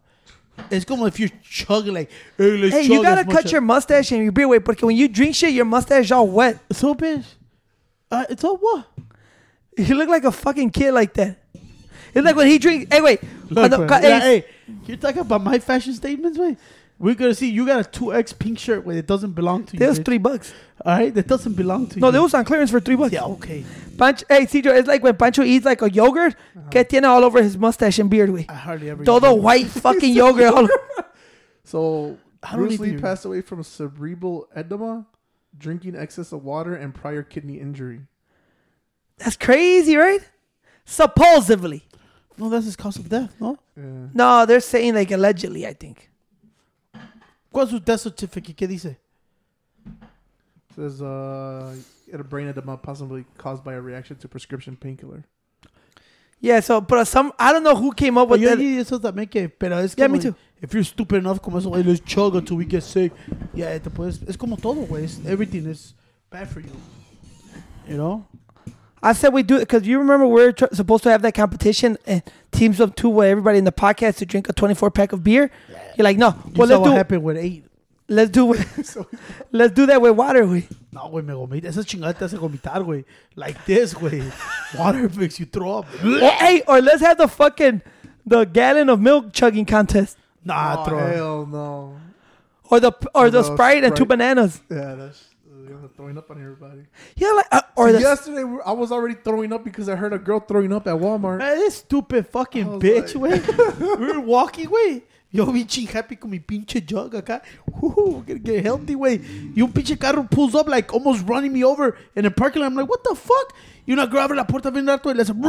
S2: It's como if you're chugging like, hey, let's
S1: Hey,
S2: chug
S1: you gotta
S2: as much
S1: cut
S2: as-
S1: your mustache and your beard weight because when you drink shit, your mustache all wet.
S2: So, bitch. Uh, it's all what?
S1: You look like a fucking kid like that. It's like when he drinks. Hey, wait.
S2: Look,
S1: on the-
S2: man. Yeah,
S1: hey,
S2: hey, you're talking about my fashion statements, wait. We're gonna see you got a two X pink shirt where it doesn't belong to you.
S1: That was three bucks.
S2: All right, that doesn't belong to you.
S1: No,
S2: you.
S1: they was on clearance for three bucks.
S2: yeah, okay.
S1: Pancho, hey, Cedro, it's like when Pancho eats like a yogurt, uh-huh. que tiene all over his mustache and beard, güey.
S2: I hardly ever.
S1: Todo white fucking yogurt. All
S3: So, Bruce Lee passed away from cerebral edema, drinking excess of water, and prior kidney injury.
S1: That's crazy, right? Supposedly.
S2: No, that's his cause of death, no?
S3: Yeah.
S1: No, they're saying like allegedly, I think.
S2: ¿Cuál es su death certificate? ¿Qué dice?
S3: Says uh, a brain edema possibly caused by a reaction to prescription painkiller.
S1: Yeah, so, but some, I don't know who came up with
S2: Yo
S1: that.
S2: eso también que, pero es
S1: Yeah,
S2: como,
S1: me too.
S2: If you're stupid enough como eso, let's chug until we get sick. Yeah, te puedes, es como todo, güey. Everything is bad for you. You know?
S1: I said we do it because you remember we are tr- supposed to have that competition and teams of two where everybody in the podcast to drink a 24 pack of beer. You're like, no,
S2: You
S1: well,
S2: saw
S1: let's
S2: what
S1: do,
S2: happened with eight.
S1: let's do it. let's do that with water, güey.
S2: No, güey, me vomita. Esa chingada te hace vomitar, güey. Like this, güey. Water makes you throw up.
S1: Or, hey, or let's have the fucking, the gallon of milk chugging contest.
S2: Nah,
S3: oh,
S2: throw up.
S3: hell no.
S1: Or the or
S3: Or
S1: the
S3: the
S1: Sprite and two
S3: Sprite.
S1: bananas.
S3: Yeah, that's uh, throwing up on everybody.
S1: Yeah, like uh, or
S3: yesterday I was already throwing up because I heard a girl throwing up at Walmart.
S2: Man, this stupid fucking bitch,
S3: like-
S2: we were walking, güey. Yo bien happy con mi pinche jug acá. Woo, gonna get healthy, way. Y un pinche carro pulls up, like, almost running me over in the parking lot. I'm like, what the fuck? Y una girl abre la puerta bien rato y le hace...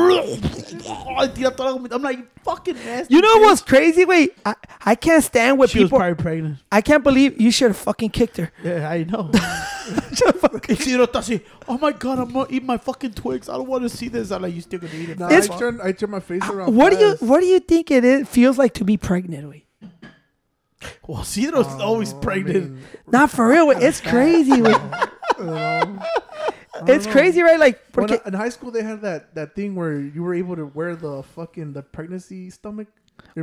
S2: Y tira toda la comida. I'm like, fucking nasty.
S1: You know
S2: bitch.
S1: what's crazy? Wait, I, I can't stand when
S2: She was
S1: people.
S2: probably pregnant.
S1: I can't believe you should have fucking kicked her.
S2: Yeah, I know. Isidro está así, oh my god, I'm gonna eat my fucking Twix. I don't want to see this. I'm like, you still gonna eat it.
S3: Nah, I turned I turned my face around.
S1: What do you. What do you think it is, feels like to be pregnant? Wait,
S2: Well, Isidro's oh, always
S3: Oh, I
S2: pregnant.
S3: mean,
S1: not for real. Wait, it's crazy. Wait.
S3: you know, I don't
S1: It's
S3: know.
S1: crazy, right? Like,
S3: When
S1: porque,
S3: I- in high school, they had that, that thing where you were able to wear the fucking the pregnancy stomach.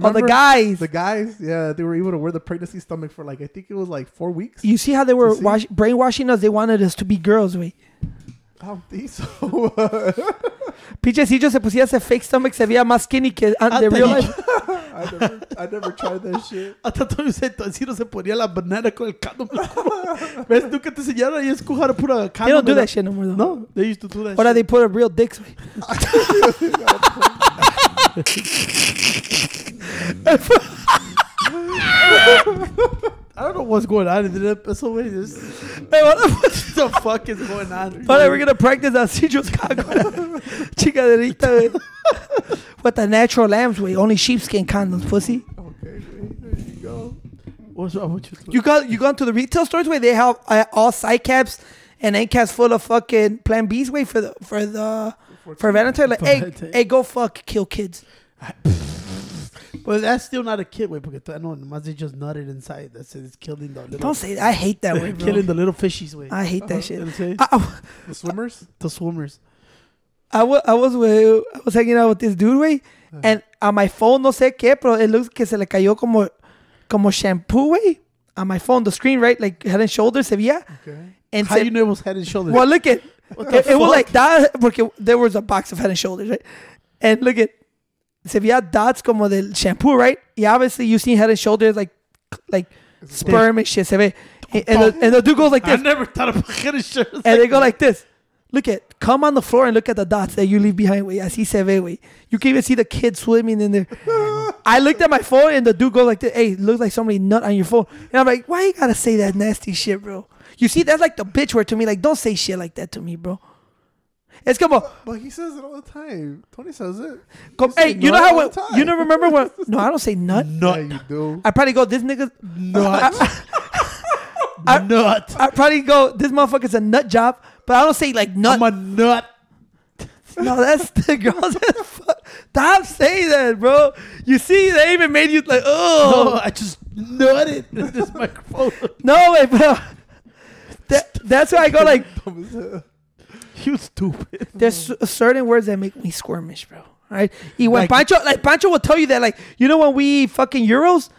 S1: oh, the guys.
S3: The guys, yeah, they were able to wear the pregnancy stomach for like I think it was like four weeks.
S1: you see how they were wash, brainwashing us? They wanted us to be girls. Wait,
S3: I don't think so.
S1: Pichecillo se pusiera ese fake stomach, se veía más skinny que an- de
S2: Hasta
S1: real life.
S3: I never, I never tried that shit.
S2: Hasta todo ese Isidro se ponía la banana con el condom. ¿Ves tú que te enseñaron ahí a escoger pura condom?
S1: They don't do that shit no more though.
S2: No, they used to do that
S1: Ahora
S2: shit.
S1: they put a real dicks.
S2: I don't know what's going on in the episode. Wait,
S1: Hey, what the
S2: fuck is going on?
S1: Ahora we're gonna practice our. Chicaderita, güey. With the natural lambs, way. Only sheepskin condoms, pussy.
S3: Okay, there you go.
S2: What's wrong with you?
S1: You got you gone to the retail stores where they have uh, all side caps and end caps full of fucking Plan B's way for the for the for Valentine. Like, hey, hey, go fuck, kill kids.
S2: But that's still not a kid, way because I know nomás they just nutted inside. That's it. It's killing the little.
S1: Don't say that. I hate that way, bro.
S2: killing the little fishies, way.
S1: I hate that
S2: You know
S1: shit.
S2: what I'm saying?
S1: I, I,
S3: The swimmers.
S2: the swimmers.
S1: I was I was with, I was hanging out with this dude, way, uh-huh. and on my phone no sé qué, pero it looks que se le cayó como como shampoo, way, on my phone, the screen, right, like head and shoulders se veía,
S3: Okay.
S1: and
S2: How
S1: se-
S2: you know it was head and shoulders?
S1: well, look at
S2: the
S1: it, it was like that porque there was a box of head and shoulders, right, and look at se veía dots como del shampoo, right, y obviously you see head and shoulders like like sperm and shit se ve, and, and, the, and the dude goes like this.
S2: I never thought about head and shoulders.
S1: and they go like this. Look at, come on the floor and look at the dots that you leave behind, way. Así se ve, way. You can even see the kids swimming in there. I looked at my phone and the dude goes like this. Hey, looks like somebody nut on your phone. And I'm like, why you gotta say that nasty shit, bro? You see, that's like the bitch word to me. Like, don't say shit like that to me, bro. It's como,
S3: But he says it all the time. Tony says it.
S1: come,
S3: say
S1: hey, you know how
S3: all
S1: when, you don't remember when? No, I don't say nut.
S2: Nut.
S3: Yeah, you do.
S1: I probably go, this nigga.
S2: Nut.
S1: I-
S2: nut.
S1: I probably go, this motherfucker's a nut job, but I don't say like nut.
S2: I'm a nut.
S1: No, that's the girls. Stop saying that, bro. You see, they even made you like,
S2: No,
S1: oh
S2: I just nutted in this microphone.
S1: no, way, bro. That, that's why I go like,
S3: Dumb as hell.
S2: You stupid.
S1: there's c- certain words that make me squirmish, bro. Right? He when
S2: Like-
S1: Pancho, like Pancho will tell you that, like, you know when we eat fucking euros,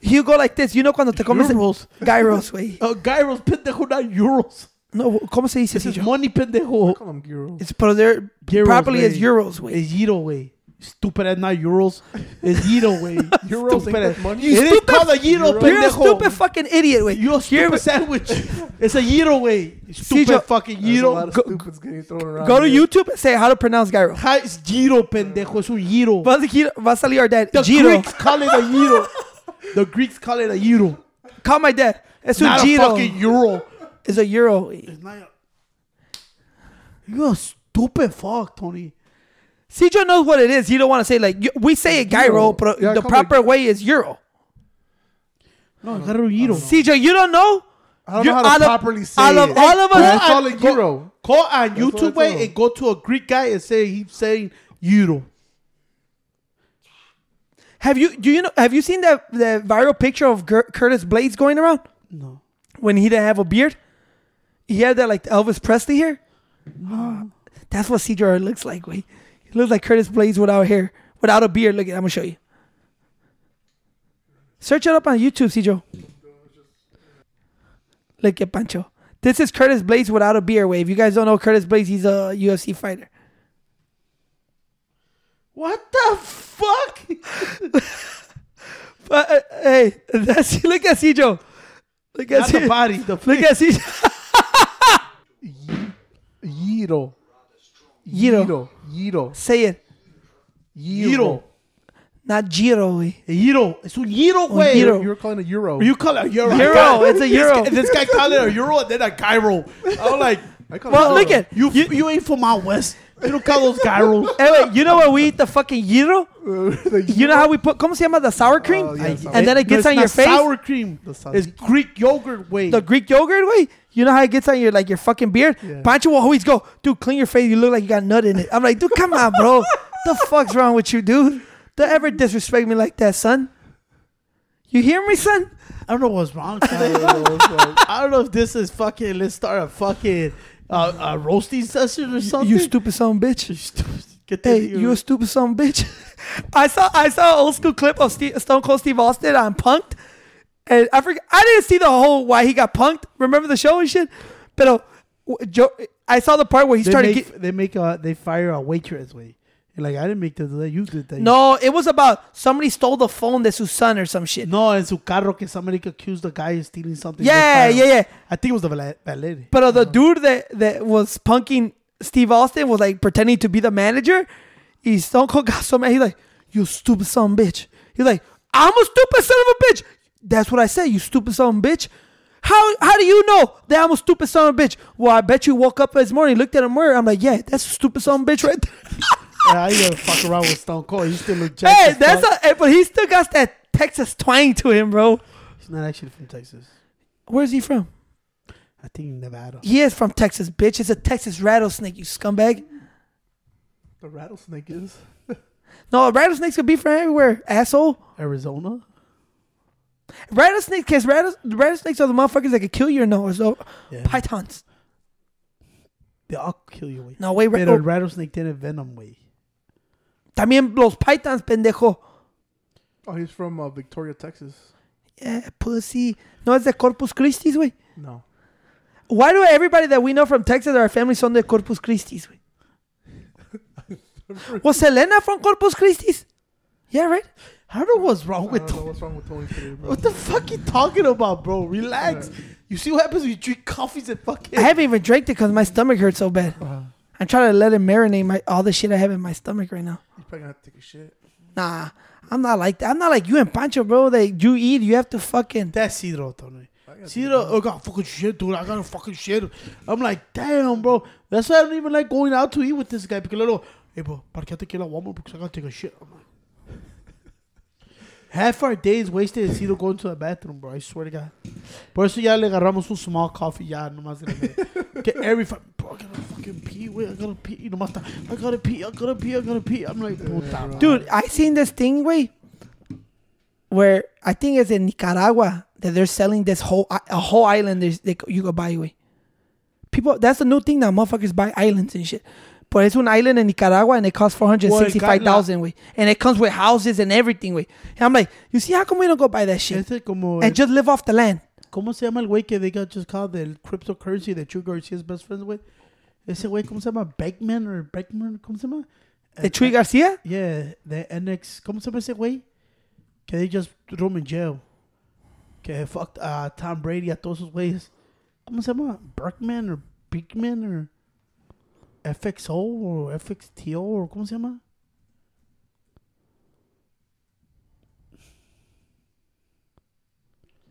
S1: he'll go like this. You know cuando te comes
S2: Euros.
S1: gyros, way.
S2: Uh, gyros, pendejo, not euros.
S1: No, ¿cómo se dice?
S2: This is
S1: Sillo?
S2: money, pendejo.
S3: Call him gyros.
S1: It's pero they're
S2: Euros,
S1: properly as
S2: way.
S1: euros, way.
S2: It's Euro way. Stupid at not euros. It's Euro way.
S3: Euros
S2: Stupid
S3: ain't money?
S2: It is
S1: stupid-
S2: called a Euro,
S3: Euros.
S1: You're a stupid fucking idiot, way.
S2: You're a stupid sandwich. It's a Euro way. Stupid
S1: Joe,
S2: fucking Euro.
S1: Go-
S3: getting thrown around.
S1: Go to
S3: here.
S1: YouTube and say how to pronounce gyro.
S2: Hi, it's Giro, pendejo. Es un Giro.
S1: Va a salir- va a salir our dad.
S2: The
S1: Giro.
S2: Greeks call it a Euro. The Greeks call it a Euro.
S1: Call my dad. Es un
S2: Not a
S1: Giro.
S2: fucking Euro.
S1: It's a euro.
S2: It's not a- You're a stupid fuck, Tony.
S1: Cijo knows what it is. You don't want to say like you- we say it gyro, but
S3: Yeah,
S1: the proper way is euro.
S2: No, a Euro.
S1: Cijo, you don't know?
S3: I don't know how to
S1: of-
S3: properly say
S1: out of
S3: it.
S1: all of us-
S3: call it
S2: go-
S3: gyro.
S2: Call on
S3: That's
S2: YouTube way and go to a Greek guy and say he's saying Euro.
S1: Have you do you know have you seen that the viral picture of Ger- Curtis Blaydes going around
S2: No.
S1: when he didn't have a beard? He had that like Elvis Presley hair. No. That's what Cijo looks like. Wait, he looks like Curtis Blaydes without hair, without a beard. Look, at I'm gonna show you. Search it up on YouTube, Cijo. Look at Pancho. This is Curtis Blaydes without a beard. Wave. if you guys don't know Curtis Blaydes, he's a UFC fighter.
S2: What the fuck?
S1: But uh, hey, that's look at Cijo. Look at
S2: Not the body. The
S1: Look at Cijo.
S3: Gyro.
S1: Gyro.
S3: Gyro. Gyro.
S1: Say it.
S2: Euro.
S1: Not Giro. Way.
S2: Euro. Es un Euro, güey.
S1: gyro.
S3: You were calling it euro.
S2: You call it a Euro.
S1: Euro,
S2: got-
S1: it's a
S2: this
S1: Euro.
S2: guy- This guy called it a Euro and then a Gyro. I'm like,
S3: I call
S1: Well,
S3: it
S1: look at
S2: you, you ain't from out west. You don't call those Gyros.
S1: Hey, wait, you know what we eat the fucking Giro?
S3: The
S1: You know how we put, ¿cómo se llama? The sour cream?
S3: Oh, yeah,
S1: and
S3: sour
S1: then it
S2: No,
S1: gets
S2: it's
S1: on your face?
S2: Sour cream.
S3: The sour-
S2: It's Greek yogurt, way.
S1: The Greek yogurt way? You know how it gets on your like your fucking beard?
S3: Yeah.
S1: Pancho will always go, dude, clean your face. You look like you got nut in it. I'm like, dude, come on, bro. the fuck's wrong with you, dude? Don't ever disrespect me like that, son. You hear me, son?
S2: I don't know what's wrong. Kyle. I don't know if this is fucking. Let's start a fucking uh, a roasting session or something.
S1: You stupid son of a bitch.
S2: You stupid. Get
S1: Hey,
S2: the-
S1: you a stupid son of a bitch. I saw I saw an old school clip of Steve, Stone Cold Steve Austin on Punked, and I forget I didn't see the whole why he got punked. Remember the show and shit, but Joe, I saw the part where he
S2: they
S1: started.
S2: make,
S1: Get,
S2: they make a they fire a waitress way. Like I didn't make that. You did that.
S1: no, it was about somebody stole the phone de su son or some shit.
S2: no, en su carro que somebody accused the guy of stealing something.
S1: yeah, yeah, yeah.
S2: I think it was the valet.
S1: But uh, the dude that that was punking Steve Austin was like pretending to be the manager. He Stone Cold got so mad. He's like, "You stupid son of a bitch." He's like, "I'm a stupid son of a bitch." That's what I said. You stupid son of a bitch. How how do you know that I'm a stupid son of a bitch? Well, I bet you woke up this morning, looked at a mirror. I'm like, yeah, that's a stupid son of a bitch right there.
S2: yeah, I never fuck around with Stone Cold. He still look jacked.
S1: hey, that's
S2: fuck.
S1: a, but he still got that Texas twang to him, bro.
S2: He's not actually from Texas.
S1: Where's he from?
S2: I think Nevada.
S1: He is from Texas, bitch. It's a Texas rattlesnake, you scumbag.
S3: The rattlesnake is.
S1: No, rattlesnakes could be from everywhere, asshole.
S2: Arizona.
S1: Rattlesnakes, cause rattle, rattlesnakes are the motherfuckers that can kill you. your nose. So
S2: Yeah.
S1: pythons.
S2: They all kill you, güey.
S1: No, güey.
S2: Pero el
S1: oh,
S2: rattlesnake tiene venom, güey.
S1: También los pythons, pendejo.
S3: Oh, he's from uh, Victoria, Texas.
S1: Yeah, pussy. No, it's de Corpus Christi, güey.
S3: No.
S1: Why do everybody that we know from Texas, our family son de Corpus Christi, güey? Was Selena from Corpus Christi? Yeah, right?
S2: I don't know what's wrong
S3: I
S2: with
S3: don't know what's wrong with Tony today, bro.
S2: What the fuck you talking about, bro? Relax. You see what happens when you drink coffees and fucking.
S1: I haven't even drank it because my stomach hurts so bad.
S3: Uh,
S1: I'm trying to let it marinate my all the shit I have in my stomach right now.
S3: you probably gonna have to take a shit.
S1: Nah, I'm not like that. I'm not like you and Pancho, bro. That you eat, you have to fucking.
S2: That's Cidro, Tony.
S3: I gotta take
S2: Cidro,
S3: a
S2: I got fucking shit, dude. I got a fucking shit. I'm like, damn, bro. That's why I don't even like going out to eat with this guy. Because little, hey, bro, parqueate aquí la Walmart because I gotta take a shit. I'm like, Half our days wasted in Cidro going to the bathroom, bro. I swear to God. Por eso ya le agarramos un small coffee ya, nomás grande. Get every fucking, bro, I gotta fucking pee. Wait, I gotta pee. Y nomás está, I gotta pee, I gotta pee, I gotta pee. I'm like, puta. madre.
S1: Dude, I seen this thing, way where I think it's in Nicaragua that they're selling this whole i- a whole island. There's they, you go buy, way. People, that's a new thing now. Motherfuckers buy islands and shit. But it's an island in Nicaragua and it costs four hundred sixty-five thousand, way, and it comes with houses and everything, way. And I'm like, you see, how come we don't go buy that shit
S2: como.
S1: and just live off the land?
S2: ¿Cómo se llama el güey que they got just called the cryptocurrency that Chu Garcia's best friends with? Ese güey, ¿cómo se llama? Beckman or Beckman, ¿cómo se llama?
S1: The Tree Garcia.
S2: Yeah, the NX, ¿cómo se llama ese güey? Que they just threw him in jail. Que fucked uh, Tom Brady a todos esos güeyes. ¿Cómo se llama? Berkman or Beekman or FXO or FXTO or ¿cómo se llama?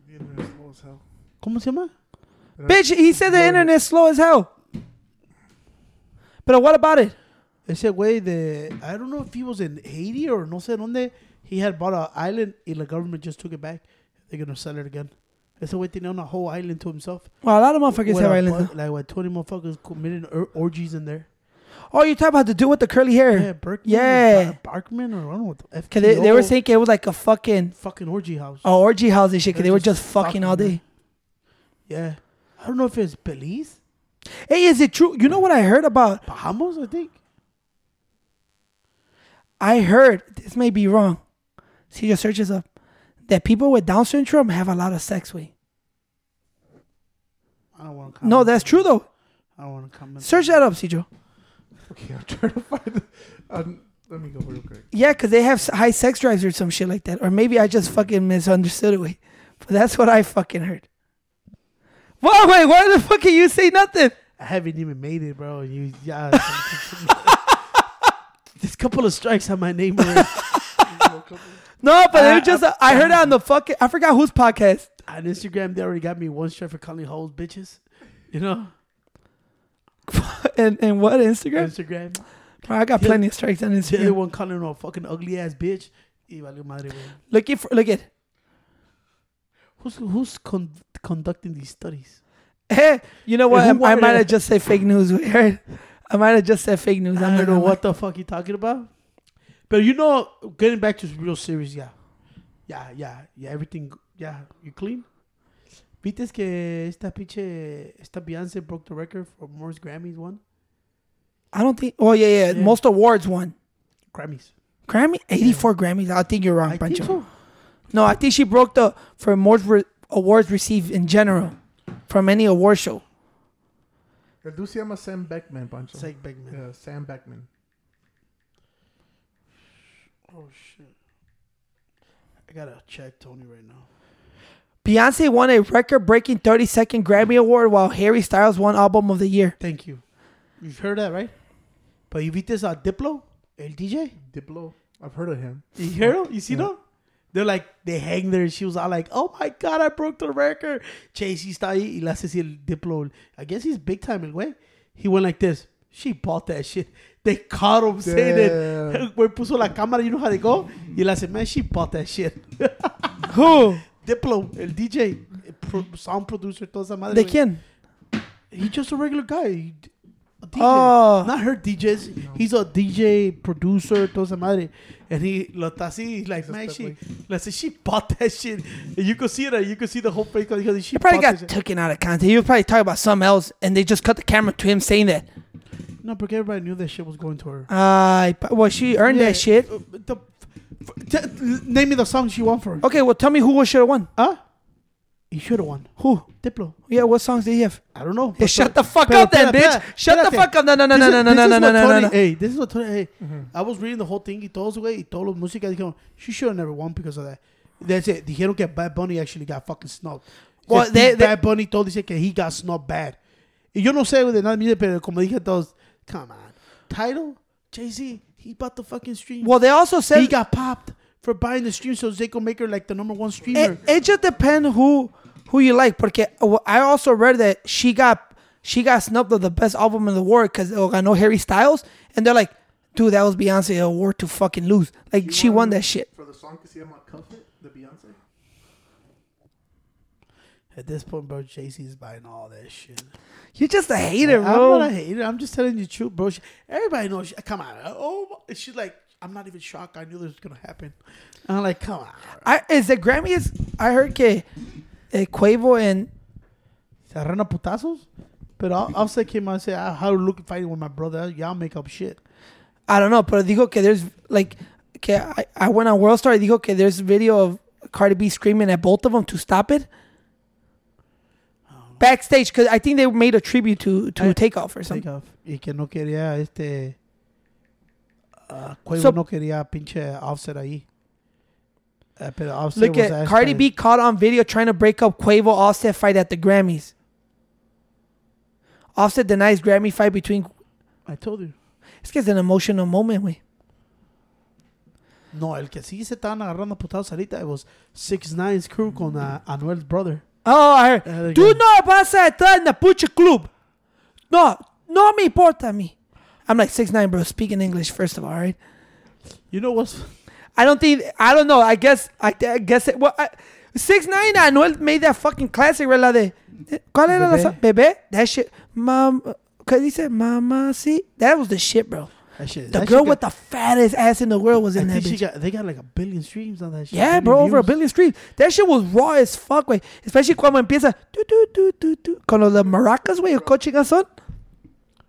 S3: The internet's slow as hell.
S2: ¿Cómo se llama?
S1: Bitch, he said the internet's slow as hell. But what about it?
S2: Ese güey de, I don't know if he was in Haiti or no sé dónde. He had bought an island and the government just took it back. They're gonna sell it again. Ese güey tenía una whole island to himself.
S1: Well, a lot of motherfuckers have islands.
S2: Like what, 20 motherfuckers committing or- orgies in there.
S1: Oh, you talking about the dude with the curly hair?
S2: Yeah, Berkman.
S1: Yeah.
S2: Or Barkman or I don't know what the
S1: Cause they, they were saying it was like a fucking
S2: fucking orgy house.
S1: oh, orgy house and shit. Cause
S2: They're
S1: they were
S2: just
S1: just fucking all day.
S2: Yeah. I don't know if it's Belize,
S1: Hey, is it true? You know what I heard about?
S2: Bahamas, I think.
S1: I heard this may be wrong. See your searches up that people with Down syndrome have a lot of sex with.
S2: I don't want to
S1: No, that's true though.
S2: I don't want to comment.
S1: Search that up, Cijo.
S3: Okay, I'm trying to find. The, um, let me go real quick.
S1: Yeah, cause they have high sex drives or some shit like that. Or maybe I just fucking misunderstood it. But that's what I fucking heard. Whoa, wait, why the fuck can you say nothing?
S2: I haven't even made it, bro. You, yeah. This couple of strikes on my name. already.
S1: No, but
S2: I-
S1: it was just I heard it on the fucking I forgot whose podcast.
S2: on Instagram, they already got me one strike for calling hoes bitches. You know,
S1: And and what Instagram?
S2: Instagram.
S1: Bro, I got
S2: The-
S1: plenty of strikes on
S2: The other
S1: Instagram.
S2: one calling her a fucking ugly ass bitch.
S1: Look at look at.
S2: Who's who's con- conducting these studies?
S1: Hey, eh, you know eh, what?
S2: Hey,
S1: I, I might have just said fake news. I might have just said fake news. I'm
S2: I don't know what the fuck you talking about. But you know, getting back to real serious, yeah, yeah, yeah, yeah. Everything, yeah. You clean. ¿Viste que esta pinche esta Beyonce broke the record for most Grammys won?
S1: I don't think. Oh yeah, yeah.
S2: Yeah.
S1: Most awards won.
S2: Grammys.
S1: Grammy, eighty-four Grammys. I think you're wrong,
S2: I
S1: Pancho.
S2: think so.
S1: No, I think she broke the for most re- awards received in general from any award show.
S3: El dude se llama Sam Beckman, Pancho.
S2: Zach Beckman.
S3: Yeah, Sam Beckman.
S2: Oh shit. I gotta check Tony right now.
S1: Beyonce won a record-breaking 32nd Grammy Award, while Harry Styles won Album of the Year.
S2: Thank you. You've heard that, right? But you viste a uh, Diplo, el DJ?
S3: Diplo. I've heard of him.
S2: You hear him? You see
S3: Yeah.
S2: them? They're like, they hang there. She was all like, oh my God, I broke the record. Chase está ahí y le hace así el Diplo. I guess he's big time, el güey. He went like this. She bought that shit. They caught him saying it.
S3: Damn.
S2: El güey puso la cámara, you know how they go? Y le hace, man, she bought that shit.
S1: Who?
S2: Diplo, el DJ, el pro- sound producer, toda esa madre.
S1: ¿De
S2: güey.
S1: quién?
S2: He's just a regular guy. He- a DJ.
S1: Oh.
S2: Not her DJs. He's a DJ, producer, toda esa madre. And he lo está así, like,
S3: Just
S2: man,
S3: that
S2: she,
S3: way.
S2: like, she bought that shit. And you could see it. You could see the whole face. Because she
S1: He probably got
S2: that shit.
S1: taken out of context. He was probably talking about something else, and they just cut the camera to him saying that.
S2: No, because everybody knew that shit was going to her.
S1: Uh, well, she earned
S2: Yeah,
S1: that shit.
S2: uh, the- t- name me the song she won for.
S1: Okay, well, tell me who should have won.
S2: Huh? He should have won.
S1: Who?
S2: Diplo.
S1: Yeah, what songs did he have?
S2: I don't know.
S1: Hey, shut the fuck up, then, bitch. Shut the fuck up. No, no, no, no, no, no, no, no, no, no, no.
S2: Hey, this is what Tony. Hey,
S3: Mm-hmm.
S2: I was reading the whole thing y todos, güey, y todos los músicas dijeron, she should have never won because of that. That's it. Dijeron que Bad Bunny actually got fucking snubbed.
S1: Well,
S2: Well,
S1: they- they-
S2: Bad Bunny todo dice que he got snubbed bad. Y yo no sé de nada, mire, pero como dije a todos, come on. Title, Jay-Z, he bought the fucking stream.
S1: Well, they also said
S2: he got popped for buying the stream so they could make her like the number one streamer.
S1: it, it just depends who who you like. Porque uh, I also read that she got she got snubbed of the best album in the world because I know Harry Styles, and they're like, dude, that was Beyonce award to fucking lose. Like she won that shit.
S3: For the song que se llama Cuff It, the Beyonce.
S2: At this point, bro, Jay-Z is buying all that shit.
S1: You're just a hater, bro.
S2: I'm not a hater. I'm just telling you the truth, bro. She, everybody knows. She, come on. Oh, she's like, I'm not even shocked. I knew this was gonna happen. I'm like, come on.
S1: I, is the Grammys? I heard que eh, Quavo and
S2: Se agarran a putazos. But I'll, I'll say came out and say, I how to look fighting with my brother. Y'all make up shit.
S1: I don't know, pero dijo que there's like que I, I went on World Star. y Dijo que there's video of Cardi B screaming at both of them to stop it. Backstage, because I think they made a tribute to to
S2: I-
S1: Takeoff or something.
S2: off. Y que no quería este. Uh, Quavo
S1: So-
S2: no quería pinche Offset ahí. Uh, pero Offset
S1: Look
S2: was
S1: at Cardi B caught on video trying to break up Quavo Offset fight at the Grammys. Offset denies Grammy fight between.
S2: I told you.
S1: Es que es an emotional moment, güey.
S2: No, el que sí se estaban agarrando a putazos ahorita it was 6 9's crew con uh, Anuel's brother.
S1: Oh, I heard.
S2: Uh,
S1: Tú
S2: yeah.
S1: no vas a entrar en el puche club. No, no me importa a mí. I'm like six nine, bro. Speaking English first of all, all right?
S2: You know what's
S1: I don't think I don't know. I guess I, I guess it. Well, I, six nine. Anuel made that fucking classic, right? La de ¿Cuál era la
S2: Bebé.
S1: sa- bebé? That shit. Mom, ¿qué dice? Mama, sí. That was the shit, bro.
S2: That shit?
S1: The
S2: that
S1: girl
S2: shit
S1: with
S2: got,
S1: the fattest ass in the world was
S2: I
S1: in that
S2: think she got they got like a billion streams on that shit.
S1: Yeah, bro, over a billion streams. That shit was raw as fuck, way. Especially cuando empieza do do do do do con los de maracas, o coaching son.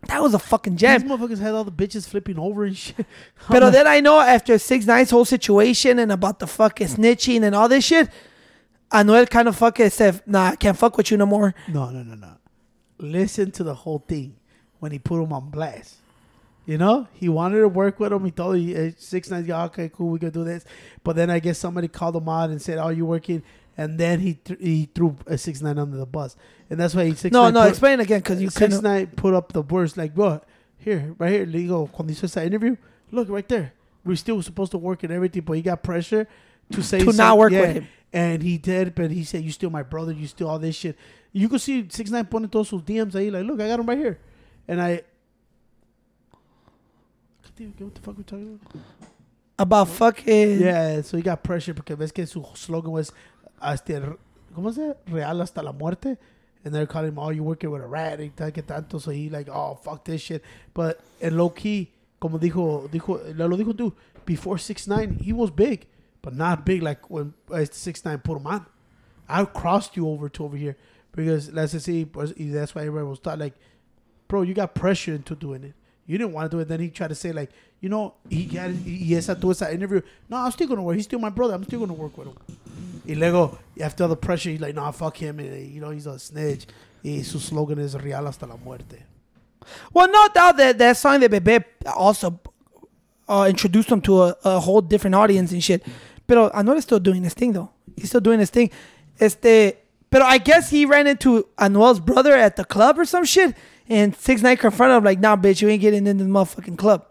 S1: That was a fucking jam.
S2: These motherfuckers had all the bitches flipping over and shit.
S1: But
S2: like,
S1: then I know after Six Nine's whole situation and about the fucking snitching and all this shit, Anuel kind of fucking said, nah, I can't fuck with you no more.
S2: no, no, no, no. Listen to the whole thing when he put him on blast. You know, he wanted to work with him. He told you uh, six nine. Yeah, okay, cool, we can do this. But then I guess somebody called him out and said, "Oh, you working?" And then he th- he threw a six nine under the bus, and that's why he six
S1: No,
S2: nine
S1: no,
S2: put-
S1: explain again because you
S2: six nine put up the words like, "Bro, here, right here." Legal. Cuando hizo esa interview, look right there. We're still supposed to work and everything, but he got pressure to say
S1: To not work
S2: yeah,
S1: with him.
S2: and he did. But he said, "You still my brother. You still all this shit." You could see six nine putting todos sus DMs ahí, like, "Look, I got him right here," and I. What the fuck we talking about?
S1: About fucking.
S2: Yeah, so he got pressure because ves que su slogan was hasta ¿cómo se? Real hasta la muerte. And they're calling him, oh, you working with a rat y tal que tanto. So he like, oh, fuck this shit. But en low key, como dijo, dijo, lo dijo tú, before 6'9", he was big, but not big like when uh, 6'9" put him on. I crossed you over to over here because let's just say that's why everybody was thought like, bro, you got pressure into doing it. You didn't want to do it. Then he tried to say like, you know, he got y esa tuvo esa interview. No, I'm still gonna work. He's still my brother. I'm still gonna work with him. Y luego, after all the pressure, he's like, nah, fuck him. And, you know, he's a snitch. Y su slogan is real hasta la muerte.
S1: Well, no doubt that that song that Bebe also uh, introduced him to a, a whole different audience and shit. But Anuel is still doing his thing though. He's still doing his thing. Este, but I guess he ran into Anuel's brother at the club or some shit, and Six Nine confronted him like, "Nah, bitch, you ain't getting in this motherfucking club."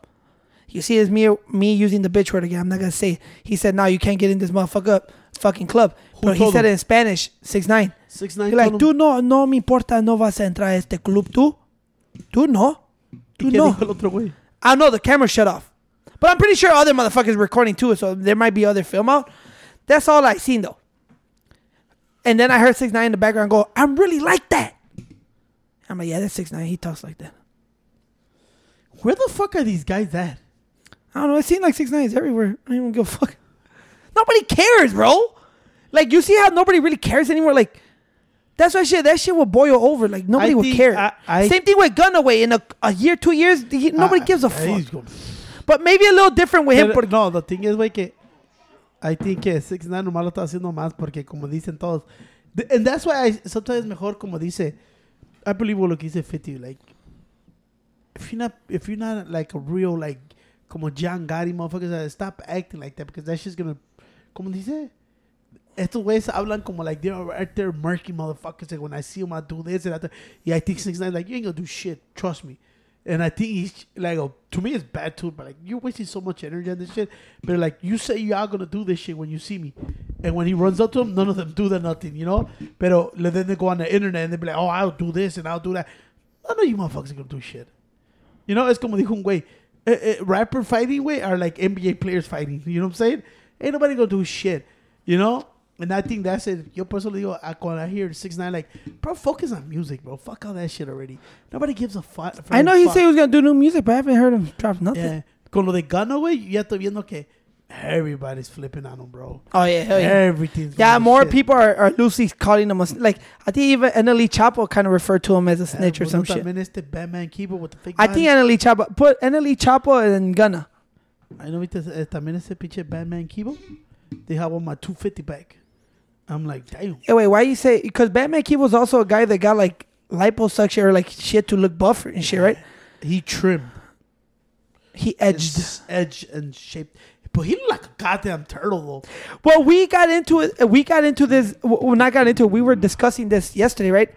S1: You see, it's me me using the bitch word again. I'm not gonna say. It. He said, "Nah, you can't get in this motherfucker fucking club."
S2: Who
S1: but he said
S2: him?
S1: it in Spanish. Six Nine.
S2: Six nine.
S1: He like, tú no, no me importa, no vas a entrar a este club, tú. Tú no. Tú no. I know ah, the camera shut off. But I'm pretty sure other motherfuckers recording too, so there might be other film out. That's all I seen though. And then I heard Six Nine in the background go, I'm really like that. I'm like, yeah, that's Six Nine. He talks like that.
S2: Where the fuck are these guys at?
S1: I don't know. It seems like Six Nine is everywhere. I don't even give a fuck. Nobody cares, bro. Like you see how nobody really cares anymore. Like That's why shit. That shit will boil over. Like nobody
S2: I
S1: would care.
S2: I- I-
S1: Same thing with Gunaway. In a, a year, two years, he, nobody gives a fuck.
S2: going-
S1: But maybe a little different with him. Porque-
S2: no, the thing is, güey, que I think que 6 9 nomás lo está haciendo más porque como dicen todos. And that's why I sometimes mejor como dice I believe what lo que dice 50 like if you're not if you're not like a real like como John Gotti motherfuckers uh, stop acting like that because that's just gonna como dice? Estos güeyes hablan como like they're right there murky motherfuckers like when I see them I do this and do, yeah I think 6 9 like you ain't gonna do shit trust me and I think he's like, oh, to me, it's bad too. But like, you're wasting so much energy on this shit. But like, you say you are gonna do this shit when you see me, and when he runs up to him, none of them do that nothing, you know. But then they go on the internet and they be like, oh, I'll do this and I'll do that. None of you motherfuckers are gonna do shit. You know, it's como dijo un güey, eh, eh, rapper fighting way are like NBA players fighting. You know what I'm saying? Ain't nobody gonna do shit. You know. And I think that's it. Yo personally, digo, I- when I hear six nine, like, bro, focus on music, bro. Fuck all that shit already. Nobody gives a fuck.
S1: I know he
S2: fuck.
S1: said he was gonna do new music, but I haven't heard him drop nothing.
S2: Yeah. Con lo de Gunna, güey, ya estoy viendo que everybody's flipping on him, bro.
S1: Oh yeah, hell yeah.
S2: Everything's
S1: Yeah, more
S2: shit.
S1: people are, are loosely calling him a like. I think even NLE Choppa kind of referred to him as a
S2: Yeah,
S1: snitch or
S2: pues,
S1: some shit.
S2: Este Bandman Kevo with the fake
S1: I think. NLE Choppa put NLE Choppa and Gunna.
S2: I know eh, también ese pinche Bandman Kevo. They have on my 250 back. I'm like, damn.
S1: Hey, wait, why you say? Because Bandman Kevo was also a guy that got like liposuction or like shit to look buffer and shit, right?
S2: He trimmed.
S1: He edged.
S2: It's edge and shaped. But he looked like a goddamn turtle, though.
S1: Well, we got into it. Uh, we got into this. Well, not got into it. We were discussing this yesterday, right?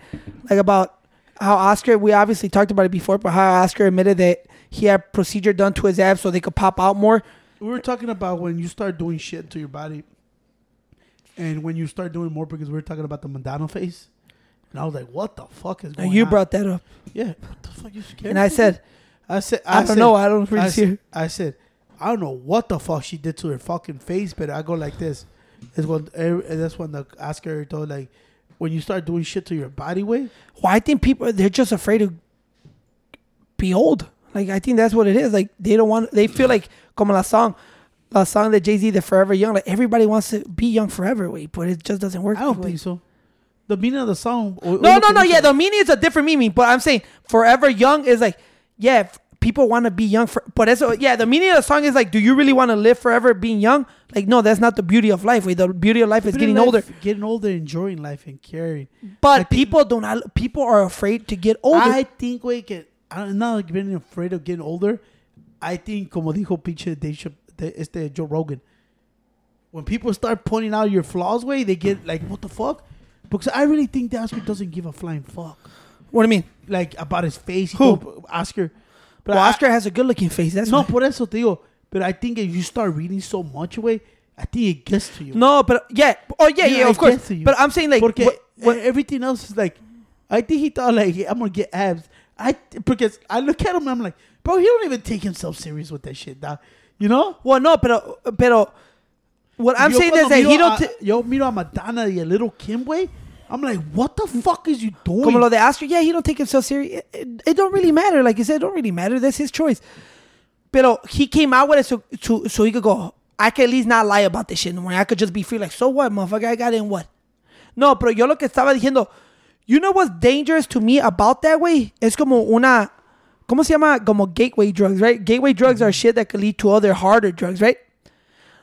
S1: Like about how Oscar. We obviously talked about it before, but how Oscar admitted that he had procedure done to his abs so they could pop out more.
S2: We were talking about when you start doing shit to your body, and when you start doing more because we were talking about the Madonna face, and I was like, "What the fuck is
S1: Now,
S2: going
S1: you
S2: on?"
S1: brought that up,
S2: yeah. What the fuck you scared?
S1: and I said,
S2: I said,
S1: I, don't
S2: said-
S1: know. I don't really
S2: I
S1: see
S2: said. I said, I don't know what the fuck she did to her fucking face, but I go like this. It's when er, that's when the Oscar told like when you start doing shit to your body weight.
S1: Well, I think people they're just afraid to be old. Like I think that's what it is. Like they don't want. They feel like como la song, la song that Jay Z, the Forever Young. Like everybody wants to be young forever, wait, but it just doesn't work.
S2: I don't think so. The meaning of the song.
S1: No, no, no. Yeah, the meaning is a different meaning, but I'm saying forever young is like, yeah, people want to be young for, but that's yeah. The meaning of the song is like, do you really want to live forever being young? Like, no, that's not the beauty of life. Wait, the beauty of life is getting
S2: life-
S1: older.
S2: getting older, enjoying life, and caring.
S1: But
S2: I think-
S1: people do not. People are afraid to get older.
S2: I think, we que I'm not being afraid of getting older. I think, como dijo pinche Dave De- este Joe Rogan, when people start pointing out your flaws, way they get like, what the fuck? Because I really think that Oscar doesn't give a flying fuck,
S1: what do you mean?
S2: like about his face.
S1: Who?
S2: Oscar, but
S1: Well,
S2: I-
S1: Oscar has a good looking face. That's
S2: no,
S1: why.
S2: por eso te digo. But I think if you start reading so much, way, I think it gets to you.
S1: No, but yeah. Oh yeah,
S2: Yeah,
S1: yeah, of course.
S2: get to you.
S1: But I'm saying like,
S2: Porque
S1: what, what-
S2: everything else is like, I think he thought like I'm gonna get abs. I because I look at him and I'm like, bro, he don't even take himself serious with that shit, dog. You know?
S1: well, no, pero, pero, what I'm
S2: Yo
S1: saying is that he don't. ta-
S2: yo miro a Madonna y a Lil' Kim, way. I'm like, what the fuck is you doing?
S1: Como lo de Oscar, yeah, he don't take himself serious. It, it, it don't really matter. Like you said, it don't really matter. That's his choice. Pero he came out with it so, so, so he could go, I can at least not lie about this shit no more. I could just be free. Like, so what, motherfucker? I got in what? No, pero yo lo que estaba diciendo, you know what's dangerous to me about that way? Es como una, ¿cómo se llama? Como gateway drugs, right? Gateway drugs are shit that could lead to other harder drugs, right?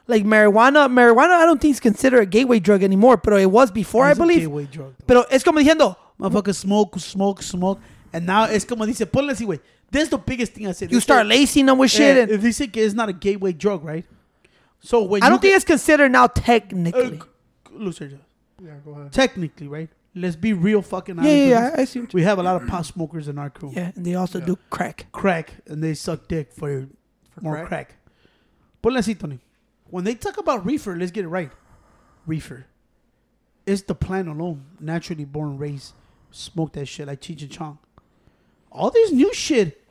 S1: Like marijuana, marijuana I don't think is considered a gateway drug anymore, but it was before,
S2: It's
S1: I
S2: a
S1: believe.
S2: gateway drug, though.
S1: Pero es como diciendo,
S2: Motherfucker smoke, smoke, smoke. And now it's como dice, ponle así, güey. That's the biggest thing I said.
S1: you
S2: They
S1: start
S2: say-
S1: lacing them with shit.
S2: Eh,
S1: and,
S2: if they say que it's not a gateway drug, right? So when
S1: I
S2: you
S1: don't think
S2: get-
S1: it's considered now
S2: Uh,
S1: technically.
S2: look,
S3: Yeah, go ahead.
S2: Technically, right? Let's be real fucking
S1: yeah,
S2: honest.
S1: yeah, yeah.
S2: this.
S1: I see. What you,
S2: We have a lot of pot smokers in our crew.
S1: yeah, and they also
S3: Yeah.
S1: do crack.
S2: Crack, and they suck dick for,
S3: For
S2: more
S3: crack?
S2: crack. Ponle así, Tony. When they talk about reefer, let's get it right. Reefer. It's the plant alone, naturally born, raised. Smoke that shit like Cheech and Chong. All this new shit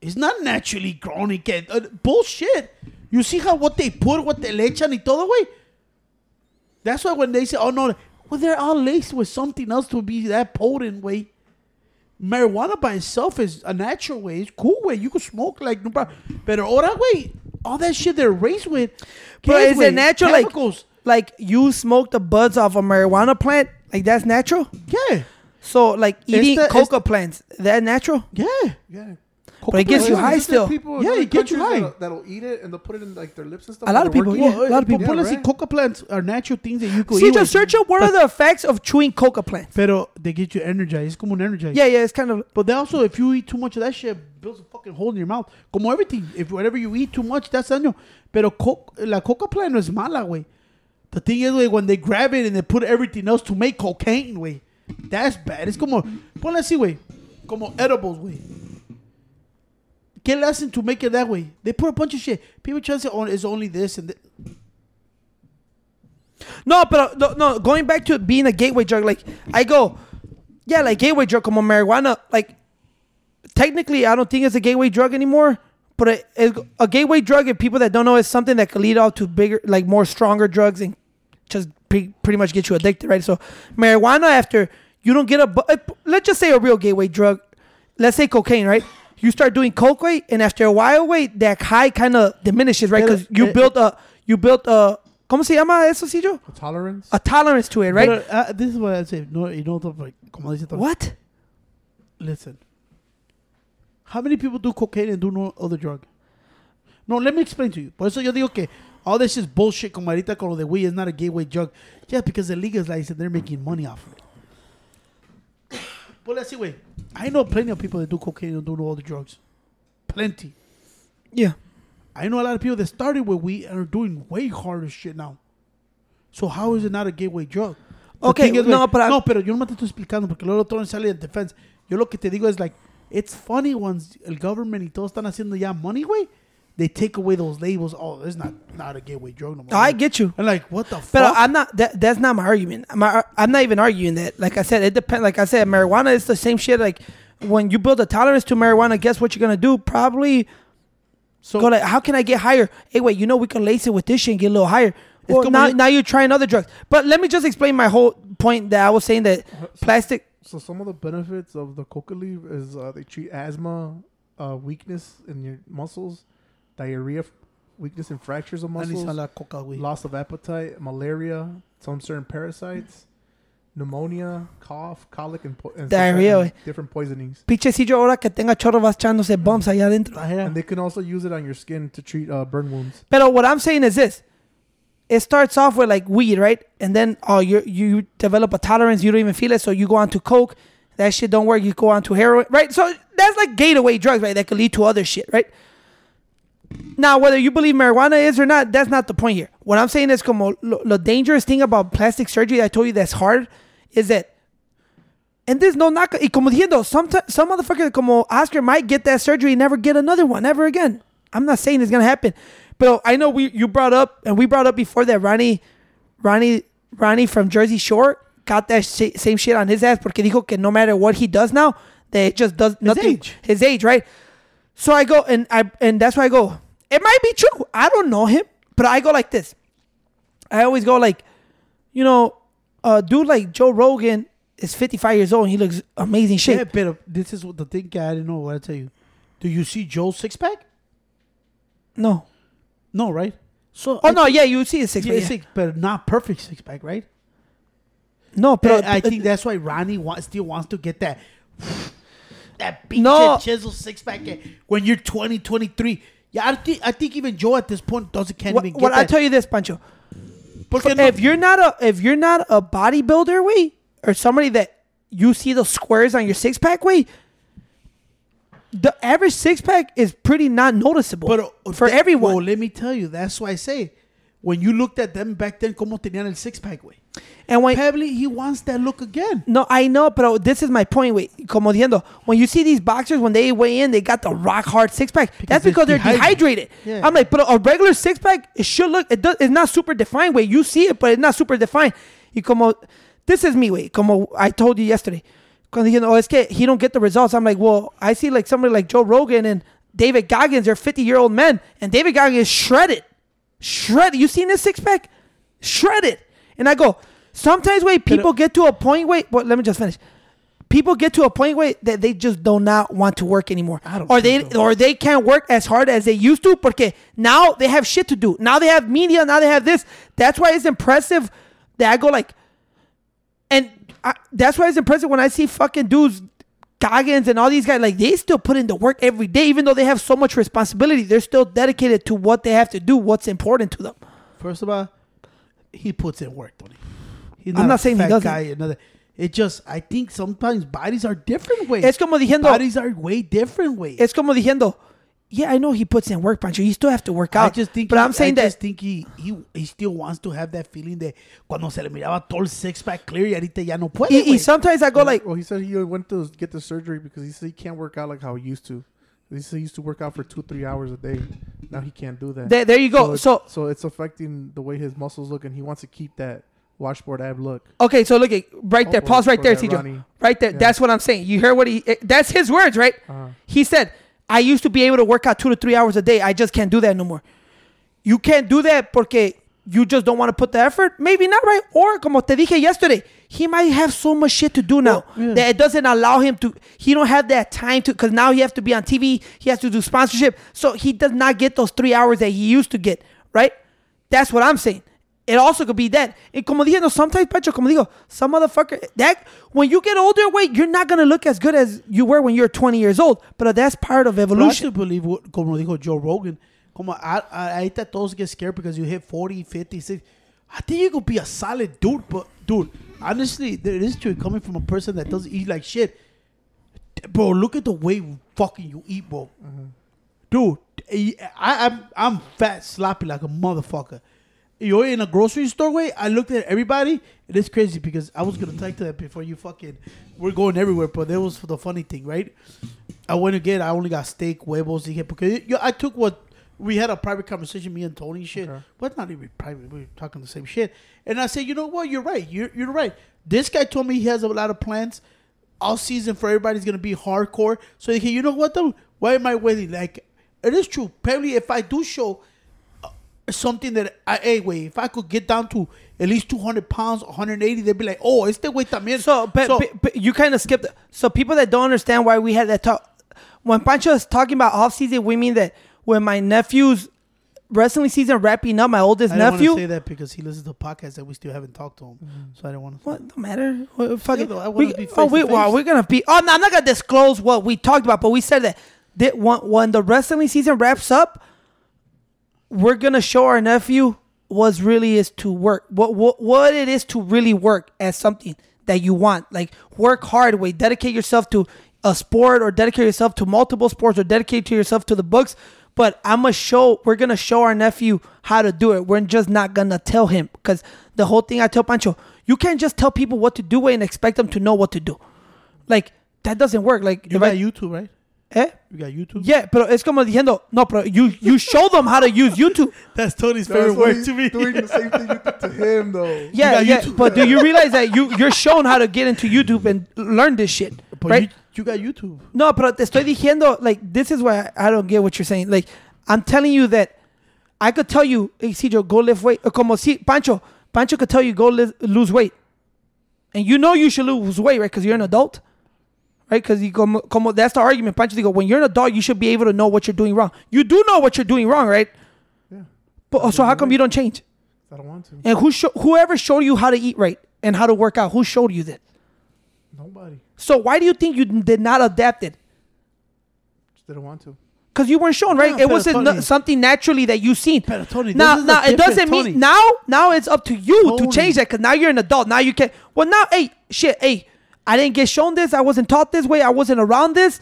S2: is not naturally grown and get uh, bullshit. You see how what they put, what they le echan y todo, way. That's why when they say, "Oh no," well, they're all laced with something else to be that potent, way. Marijuana by itself is a natural way. It's cool way. You can smoke like no problem. But ahora, way, all that shit they're raised with.
S1: But is it natural? Like,
S2: Chemicals.
S1: like you smoke the buds off a marijuana plant Like that's natural.
S2: Yeah,
S1: So like eating
S2: the-
S1: coca plants, that natural.
S2: yeah.
S3: Yeah.
S1: But it gets you
S3: Well,
S1: high
S3: there's
S1: still.
S3: People in
S2: Yeah,
S3: other
S2: it gets you
S3: countries
S2: high.
S3: That'll, that'll eat it and they'll put it in like their lips and stuff.
S1: A lot of people,
S3: working.
S1: yeah. a lot of people.
S2: Ponle
S3: Yeah,
S2: así,
S3: right.
S2: coca plants are natural things that you could
S1: See,
S2: eat.
S1: just
S2: güey.
S1: search up what are the effects of chewing coca plants.
S2: Pero they get you energized. It's como un energize.
S1: Yeah, yeah, it's kind of
S2: But they also, if you eat too much of that shit, builds a fucking hole in your mouth. Como everything. If whatever you eat too much, that's daño. Pero co- la coca plant no es mala, güey. The thing is, güey, when they grab it and they put everything else to make cocaine, güey. That's bad. It's como, ponle así, güey. Como edibles, güey. ¿Qué le hacen to make it that way? They put a bunch of shit. People try to say, oh, it's only this and that.
S1: no, but no, no. Going back to being a gateway drug, like I go, yeah, like gateway drug, como marijuana. Like technically, I don't think it's a gateway drug anymore. But a, gateway drug, if people that don't know, is something that could lead off to bigger, like more stronger drugs and just pre- pretty much get you addicted, right? So marijuana, after you don't get a, let's just say a real gateway drug, let's say cocaine, right? You start doing coke, weight, and after a while, wait, that high kind of diminishes, right? Because you built a, you built a, ¿cómo se llama eso, Sillo?
S3: A tolerance.
S1: A tolerance to it, right?
S2: But, uh, this is what I say. No, you know, like, como dice
S1: what?
S2: Listen. How many people do cocaine and do no other drug? No, let me explain to you. Por eso yo digo que all this is bullshit como ahorita con lo de weed is not a gateway drug. Just because the legalized it, they're making money off of it. Let's see, wait. I know plenty of people that do cocaine and do no other drugs. Plenty.
S1: Yeah.
S2: I know a lot of people that started with weed and are doing way harder shit now. So how is it not a gateway drug? The
S1: Okay,
S2: is,
S1: no,
S2: like-
S1: but I-
S2: no, pero yo no me te estoy explicando porque luego todo sale en defense. Yo lo que te digo es like, it's funny once el government y todos están haciendo ya money, güey. They take away those labels. Oh, it's not not a gateway drug no more.
S1: I get you.
S2: And like, what the
S1: But
S2: fuck?
S1: I'm not. That, that's not my argument. My, I'm not even arguing that. Like I said, it depends. Like I said, marijuana is the same shit. Like when you build a tolerance to marijuana, guess what you're gonna do? Probably
S2: so
S1: go like, how can I get higher? Hey, wait, you know we can lace it with this shit and get a little higher. Well, now,
S2: you-
S1: now you're trying other drugs. But let me just explain my whole point that I was saying that plastic.
S3: So some of the benefits of the coca leaf is uh, they treat asthma, uh, weakness in your muscles, diarrhea, weakness and fractures of muscles,
S2: coca,
S3: loss of appetite, malaria, some certain parasites, pneumonia, cough, colic, and, po- and
S1: Diarrhea,
S3: and different poisonings.
S1: Pichecillo ahora que tenga chorro vas echándose bumps allá adentro.
S3: And they can also use it on your skin to treat uh, burn wounds.
S1: But what I'm saying is this: it starts off with like weed, right? And then oh, you you develop a tolerance, you don't even feel it, so you go on to coke. That shit don't work. You go on to heroin, right? So that's like gateway drugs, right? That could lead to other shit, right? Now, whether you believe marijuana is or not, that's not the point here. What I'm saying is, como lo, lo dangerous thing about plastic surgery, I told you that's hard, is that, and there's no knock. Y como diciendo, some t- some motherfucker como Oscar might get that surgery and never get another one ever again. I'm not saying it's gonna happen, but I know we you brought up and we brought up before that Ronnie, Ronnie, Ronnie from Jersey Shore got that sh- same shit on his ass porque dijo que no matter what he does now, that it just does nothing.
S2: age.
S1: His age, right? So I go and I and that's why I go. It might be true. I don't know him, but I go like this. I always go like, you know, a dude like Joe Rogan is 55 years old and he looks amazing shape.
S2: Yeah, pero uh, this is what the thing I didn't know what I tell you. Do you see Joe's six pack?
S1: No.
S2: No, right? So
S1: Oh
S2: I
S1: no, yeah, you see his six pack. yeah.
S2: six, but not perfect six pack, right?
S1: No,
S2: But
S1: but
S2: I think that's why Ronnie wants, still wants to get that that pinche
S1: No.
S2: chisel six pack when you're 20, 23. Yeah, I think I think even Joe at this point doesn't can't
S1: what,
S2: even get
S1: what I tell you this, Pancho.
S2: Porque no-
S1: If you're not a if you're not a bodybuilder, way or somebody that you see those squares on your six pack, way the average six pack is pretty not noticeable
S2: but uh,
S1: for
S2: that-
S1: everyone.
S2: Well, let me tell you, that's why I say when you looked at them back then, como tenían el six pack, way.
S1: And when
S2: Pebble, he wants that look again.
S1: No, I know, but this is my point. Wait, como diciendo, when you see these boxers when they weigh in, they got the rock hard six pack. That's
S2: they're
S1: because they're
S2: dehydrated.
S1: dehydrated.
S2: Yeah.
S1: I'm like, but a regular six pack, it should look. It does. It's not super defined. Wait, you see it, but it's not super defined. Y como this is me. Wait, como I told you yesterday. Cuando dijeron, oh, es que he don't get the results. I'm like, well, I see like somebody like Joe Rogan and David Goggins. They're 50 year old men, and David Goggins is shredded, shredded. You seen this six pack? Shredded. And I go, sometimes wait, people get to a point. Wait, but let me just finish. People get to a point where that they just do not want to work anymore,
S2: I don't
S1: or they
S2: so.
S1: or they can't work as hard as they used to. Porque now they have shit to do. Now they have media. Now they have this. That's why it's impressive that I go like, and I, that's why it's impressive when I see fucking dudes, Goggins and all these guys. Like they still put in the work every day, even though they have so much responsibility. They're still dedicated to what they have to do, what's important to them.
S2: First of all, he puts in work, Tony. He's
S1: I'm
S2: a
S1: not saying he doesn't.
S2: Guy, another. It just, I think sometimes bodies are different ways.
S1: Es como diciendo,
S2: bodies are way different ways.
S1: es como diciendo, yeah, I know he puts in work, Pancho. You still have to work out.
S2: I just think,
S1: but
S2: he-
S1: I'm saying
S2: I
S1: that
S2: just think he, he he still wants to have that feeling de cuando se le miraba todo el six pack clear y ahorita ya no puede.
S1: y, y
S2: güey.
S1: sometimes I go like,
S3: well, he said he went to get the surgery because he said he can't work out like how he used to. He said he used to work out for two, three hours a day. Now he can't do that.
S1: there, there you go.
S3: it's-
S1: So
S3: so it's affecting the way his muscles look, and he wants to keep that washboard ab look.
S1: okay, so look at right there.
S3: Oh,
S1: Pause right there, Tijo. Right there.
S3: Yeah.
S1: That's what I'm saying. You hear what he? eh, That's his words, right?
S3: Uh-huh.
S1: He said, I used to be able to work out two to three hours a day. I just can't do that no more. You can't do that porque you just don't want to put the effort. Maybe not, right? Or, como te dije yesterday, he might have so much shit to do now
S2: yeah.
S1: that it doesn't allow him to, he don't have that time to, because now he has to be on TV. He has to do sponsorship. So he does not get those three hours that he used to get, right? That's what I'm saying. It also could be that. And como dije, no, sometimes, Pacho, como digo, some motherfucker, that, when you get older, wait, you're not going to look as good as you were when you're 20 years old. But that's part of
S2: But I believe, what, como dijo Joe Rogan, como I, I, ahorita todos get scared because you hit 40, 50, 60. I think you could be a solid dude, but dude, honestly, there is true coming from a person that doesn't eat like shit. Bro, look at the way fucking you eat, bro. Mm-hmm. Dude, I, I'm I'm fat, sloppy like a motherfucker. You're in a grocery store way. I looked at everybody. It is crazy because I was gonna talk to that before you fucking. We're going everywhere, but that was for the funny thing, right? I went to get. I only got steak, huevos, y because yo, I took what we had a private conversation, me and Tony, shit.
S3: Okay.
S2: But not even private. We were talking the same shit. And I said, you know what? You're right. You're you're right. This guy told me he has a lot of plans. All season for everybody's gonna be hardcore. So he, you know what though? Why am I waiting? Like it is true. Probably if I do show uh, something that I hey wait, if I could get down to at least 200 pounds, 180, they'd be like, oh, este güey también.
S1: So, but, but, but you kind of skipped. So, people that don't understand why we had that talk, when Pancho is talking about off season, we mean that when my nephew's wrestling season wrapping up, my oldest nephew.
S2: I don't want to say that because he listens to podcasts that we still haven't talked to him. Mm-hmm. So I don't want to.
S1: What don't matter? What, fuck it.
S2: though, I
S1: we,
S2: wanna be
S1: oh, we,
S2: face
S1: well, we're gonna be. Oh, no, I'm not gonna disclose what we talked about, but we said that, that when, when the wrestling season wraps up, we're gonna show our nephew what really is to work, what what what it is to really work as something that you want. Like work hard, way dedicate yourself to a sport, or dedicate yourself to multiple sports, or dedicate to yourself to the books. But I'm gonna show. We're gonna show our nephew how to do it. We're just not gonna tell him because the whole thing I tell Pancho, you can't just tell people what to do and expect them to know what to do. Like that doesn't work. Like
S2: You
S1: if
S2: got
S1: I-
S2: YouTube, right?
S1: eh?
S2: You got YouTube.
S1: Yeah, pero es como diciendo, no, pero you you show them how to use YouTube.
S2: That's Tony's
S3: That's
S2: favorite
S3: what
S2: word to me.
S3: doing the same thing you did to him, though.
S1: Yeah,
S2: got
S1: yeah.
S2: YouTube.
S1: But do you realize that you you're shown how to get into YouTube and learn this shit,
S2: But
S1: right?
S2: you, you got YouTube.
S1: No, pero te estoy diciendo, like, this is why I, I don't get what you're saying. Like, I'm telling you that I could tell you, hey, Cedro, go lift weight. Or como si, Pancho, Pancho could tell you, go li- lose weight. And you know you should lose weight, right? Because you're an adult, right? Because you como, como, that's the argument. Pancho, digo, when you're an adult, you should be able to know what you're doing wrong. You do know what you're doing wrong, right?
S3: Yeah,
S1: But oh, so how come you don't change?
S3: I don't want to.
S1: And who sho- whoever showed you how to eat right and how to work out, who showed you that?
S3: Nobody.
S1: So why do you think you did not adapt it?
S3: Just didn't want to.
S1: Because you weren't shown, right? It was
S2: Tony-
S1: something naturally that you seen.
S2: Pero Tony,
S1: now, now it doesn't
S2: Tony.
S1: mean now. Now it's up to you to change that because now you're an adult. Now you can. Well, now, hey, shit, hey, I didn't get shown this. I wasn't taught this way. I wasn't around this.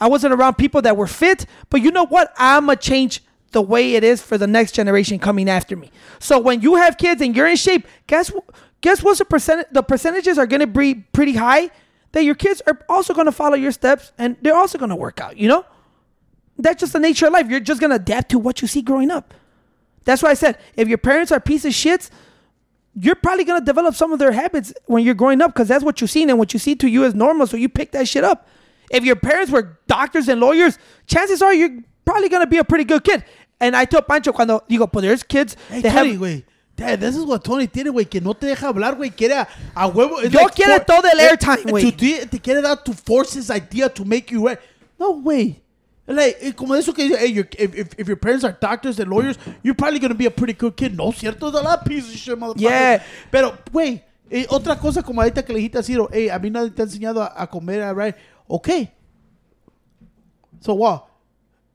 S1: I wasn't around people that were fit. But you know what? I'ma change the way it is for the next generation coming after me. So when you have kids and you're in shape, guess wh- guess what's the percent? The percentages are gonna be pretty high. That your kids are also gonna follow your steps and they're also gonna work out. You know that's just the nature of life. You're just gonna adapt to what you see growing up. That's why I said if your parents are piece of shits, you're probably gonna develop some of their habits when you're growing up because that's what you've seen and what you see to you is normal. So you pick that shit up. If your parents were doctors and lawyers, chances are you're probably gonna be a pretty good kid. And I told Pancho cuando digo, pues there's kids
S2: Hey,
S1: that have.
S2: Dad, this is what Tony tiene, güey, que no te deja hablar, güey. Quiere a, a huevo.
S1: Yo quiere
S2: for-
S1: todo el
S2: eh,
S1: airtime, güey.
S2: to- Te, quiere dar to force his idea to make you right. No, güey. Like, como eso que dice, hey, your, if, if, if your parents are doctors and lawyers, you're probably going to be a pretty good kid. No, cierto, es a lot of piece of shit, motherfucker.
S1: Yeah.
S2: Pero, güey, Eh, otra cosa como ahorita que le dijiste a Ciro, hey, a mí nadie te ha enseñado a, a comer, a right? Okay. So what?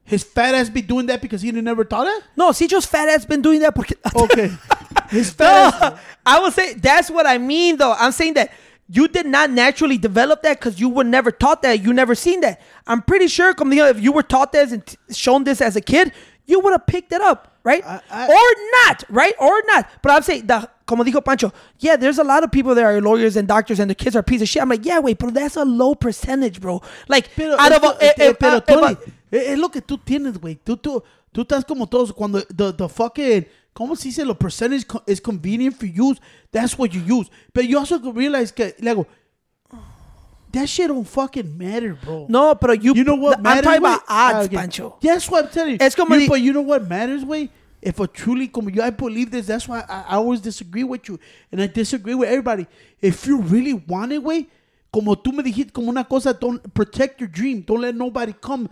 S2: His fat ass be doing that because he never taught it?
S1: No, Citro's fat ass been doing that porque.
S2: Okay. His fat
S1: No. I would say that's what I mean though. I'm saying that you did not naturally develop that because you were never taught that. You never seen that. I'm pretty sure, if you were taught this and t- shown this as a kid, you would have picked it up, right?
S2: I- I-
S1: or not, right? Or not. But I'm saying the como dijo Pancho, yeah, there's a lot of people that are lawyers and doctors and the kids are a piece of shit. I'm like, yeah, wait, but that's a low percentage, bro. Like
S2: Pero,
S1: out of a,
S2: que-
S1: eh, eh,
S2: pero
S1: uh,
S2: Tony,
S1: if a-
S2: es es lo que tú tienes, güey. Tú, tú, tú estás como todos. Cuando the, the fucking, ¿cómo se dice? Lo percentage co- is convenient for you. That's what you use. But you also realize que, luego, that shit don't fucking matter, bro.
S1: no, but you
S2: You know what
S1: I'm
S2: matters?
S1: talking about odds,
S2: Ah, okay.
S1: Pancho.
S2: That's what I'm telling you.
S1: Es como
S2: you, but you know what matters, way? If a truly, como yo, I believe this, that's why I, I always disagree with you. And I disagree with everybody. If you really want it, way, como tú me dijiste, como una cosa, don't protect your dream. Don't let nobody come.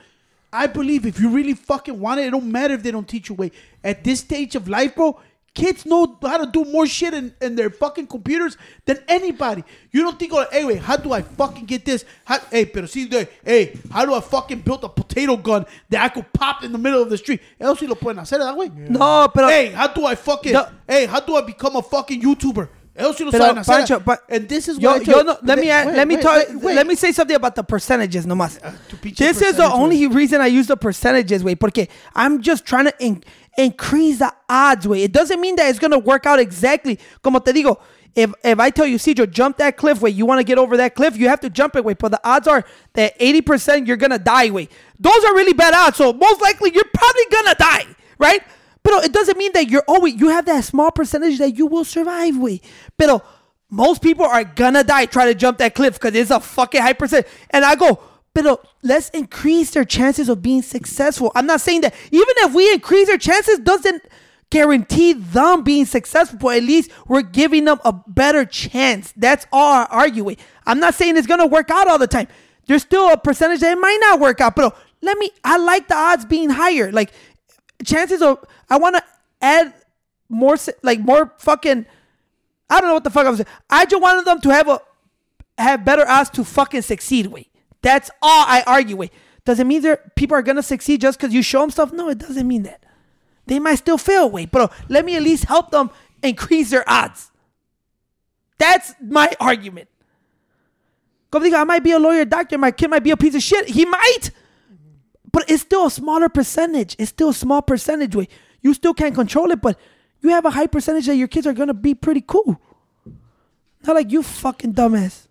S2: I believe if you really fucking want it, it don't matter if they don't teach you, way. At this stage of life, bro, kids know how to do more shit in, in their fucking computers than anybody. You don't think, like, hey, wait, how do I fucking get this? How, hey, pero si, hey, how do I fucking build a potato gun that I could pop in the middle of the street? Eso sí lo pueden hacer, that way.
S1: No, pero
S2: Hey, how do I fucking,
S1: No.
S2: hey, how do I become a fucking YouTuber? Eso sí lo
S1: Pero. Pancho, but
S2: and this is
S1: yo,
S2: what
S1: yo no, let me
S2: Wait,
S1: let me
S2: wait,
S1: talk.
S2: wait.
S1: Let me say something about the percentages, nomás.
S2: Ah, pinche
S1: This is the only reason I use the percentages, way, porque I'm just trying to in- increase the odds, way. It doesn't mean that it's gonna work out exactly. Como te digo, if if I tell you, Cedro, jump that cliff, way, you want to get over that cliff, you have to jump it, way. But the odds are that 80% you're gonna die, way. Those are really bad odds. So most likely you're probably gonna die, right? But it doesn't mean that you're always you have that small percentage that you will survive, way. But most people are gonna die trying to jump that cliff because it's a fucking high percent. And I go, but let's increase their chances of being successful. I'm not saying that even if we increase their chances, doesn't guarantee them being successful. But at least we're giving them a better chance. That's all I'm arguing. I'm not saying it's gonna work out all the time. There's still a percentage that it might not work out. But let me. I like the odds being higher. Like chances of. I want to add more, like more fucking. I don't know what the fuck I was saying. I just wanted them to have a have better odds to fucking succeed. Wait, that's all I argue with. Does it mean that people are gonna succeed just because you show them stuff? No, it doesn't mean that. They might still fail. Wait, bro, let me at least help them increase their odds. That's my argument. Como I might be a lawyer, doctor. My kid might be a piece of shit. He might, but it's still a smaller percentage. It's still a small percentage. Way you still can't control it, but you have a high percentage that your kids are gonna be pretty cool. Not like you fucking dumbass.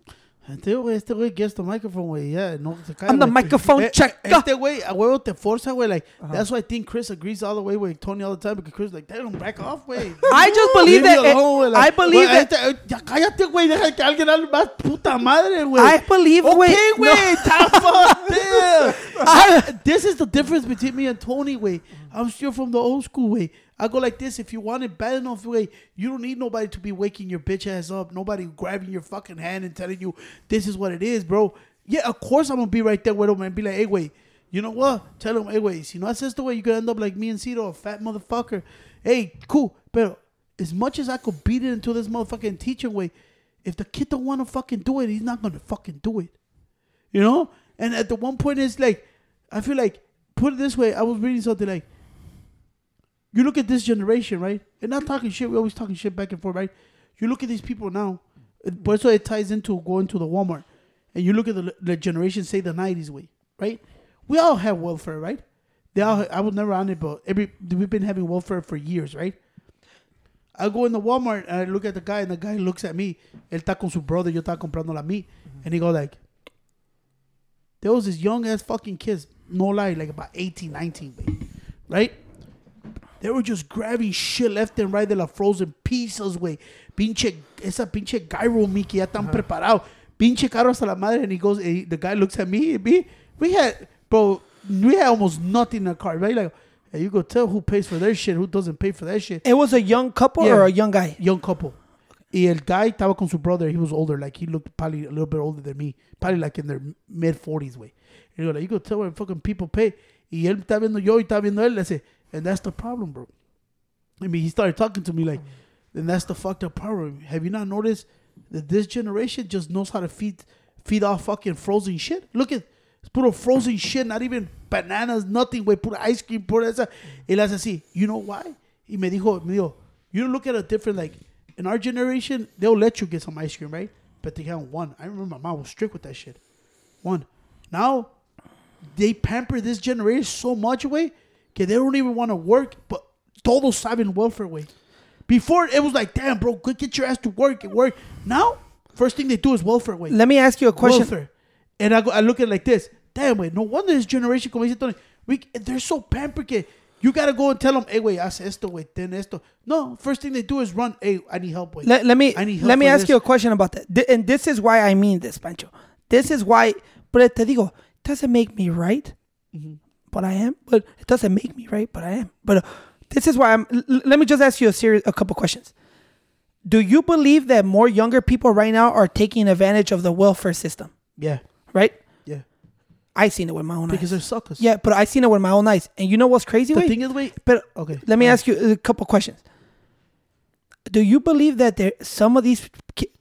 S2: Este güey, este güey gets the microphone, güey. Yeah, no se cae.
S1: I'm the
S2: güey.
S1: microphone
S2: Eh,
S1: checker.
S2: Este güey, a huevo te forza, güey. Like, that's why I think Chris agrees all the way with Tony all the time because Chris like, damn, back off, güey.
S1: I just believe that.
S2: alone, güey,
S1: I believe
S2: güey,
S1: that.
S2: este, eh, ya cállate, güey. Deja que alguien hable más puta madre, güey.
S1: I believe,
S2: Okay,
S1: güey.
S2: güey.
S1: No. I-
S2: This is the difference between me and Tony, way. I'm still from the old school way. I go like this. If you want it bad enough, way, you don't need nobody to be waking your bitch ass up. Nobody grabbing your fucking hand and telling you this is what it is, bro. Yeah, of course I'm gonna be right there with him and be like, hey, wait, you know what? Tell him, hey, wait, si no haces the way, you could end up like me and Cito, a fat motherfucker. Hey, cool, but as much as I could beat it into this motherfucking teaching way, if the kid don't want to fucking do it, he's not gonna fucking do it. You know? And at the one point, it's like, I feel like, put it this way, I was reading something like, you look at this generation, right? And not talking shit, we're always talking shit back and forth, right? You look at these people now, it- but so it ties into going to the Walmart. And you look at the, the generation, say the 90s way, right? We all have welfare, right? They all, I was never on it, but every we've been having welfare for years, right? I go in the Walmart and I look at the guy, and the guy looks at me. Él está con su brother, yo estaba comprando a mí. Mm-hmm. And he go like, there was this young ass fucking kids, no lie, like about 18, 19, babe, right? They were just grabbing shit left and right de las frozen pizzas, güey. Pinche, esa pinche gyro que ya están preparados. Pinche carro hasta la madre. And he goes, eh, the guy looks at me, me. We had, bro, we had almost nothing in the car, right? Like, you go tell who pays for their shit, who doesn't pay for that shit.
S1: It was a young couple
S2: Yeah.
S1: or a young guy.
S2: Young couple. Y el guy estaba con su brother. He was older. Like, he looked probably a little bit older than me. Probably like in their mid 40s, way. And you go, like, you go tell where fucking people pay. Y él está viendo yo y está viendo él. Le dice, and that's the problem, bro. I mean, he started talking to me like, and that's the fucked up problem. Have you not noticed that this generation just knows how to feed feed off fucking frozen shit. Look at puro frozen shit, not even bananas, nothing, güey, puro ice cream, puro esa. Le hace así, you know why? Y me dijo, me dijo, you look at a different, like, in our generation, they'll let you get some ice cream, right? But they can't one. I remember my mom was strict with that shit. One. Now, they pamper this generation so much, way, que they don't even want to work, but todos saben welfare, way. Before, it was like, damn, bro, get your ass to work and work. Now, first thing they do is welfare, way.
S1: Let me ask you a question.
S2: Welfare. And I, go, I look at it like this. Damn, way, no wonder this generation, como dice Tony, we, they're so pampered que you got to go and tell them, hey, way, haz esto, way, ten esto. No, first thing they do is run, hey, I need help, way.
S1: Let, let me
S2: I need help
S1: let me ask
S2: this.
S1: you a question about that. Th- And this is why I mean this, Pancho. This is why. But te digo, doesn't make me right,
S2: Mm-hmm.
S1: But I am. But it doesn't make me right, but I am. But uh, this is why I'm. l- let me just ask you a series, a couple questions. Do you believe that more younger people right now are taking advantage of the welfare system?
S2: Yeah,
S1: Right?
S2: yeah.
S1: I seen it with my own
S2: Because
S1: eyes.
S2: Because they're suckers.
S1: Yeah, but I seen it with my own eyes. And you know what's crazy?
S2: The thing is, wait,
S1: but
S2: okay.
S1: let me ask you a couple questions. Do you believe that there some of these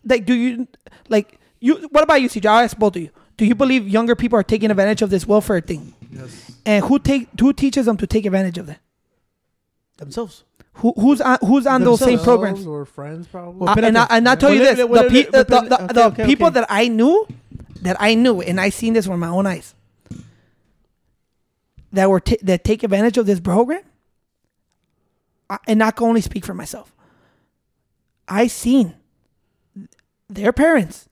S1: like do you like you what about you CJ? I'll ask both of you. Do you believe younger people are taking advantage of this welfare thing?
S3: Yes.
S1: And who take who teaches them to take advantage of that?
S2: themselves.
S1: Who who's on who's on those same programs?
S3: Or friends, probably.
S1: Uh, and I, and I tell you this: the, pe-
S2: well,
S1: the, the,
S2: okay,
S1: the
S2: okay,
S1: people
S2: okay.
S1: that I knew, that I knew, and I seen this with my own eyes, that were t- that take advantage of this program. I, and not only speak for myself. I seen their parents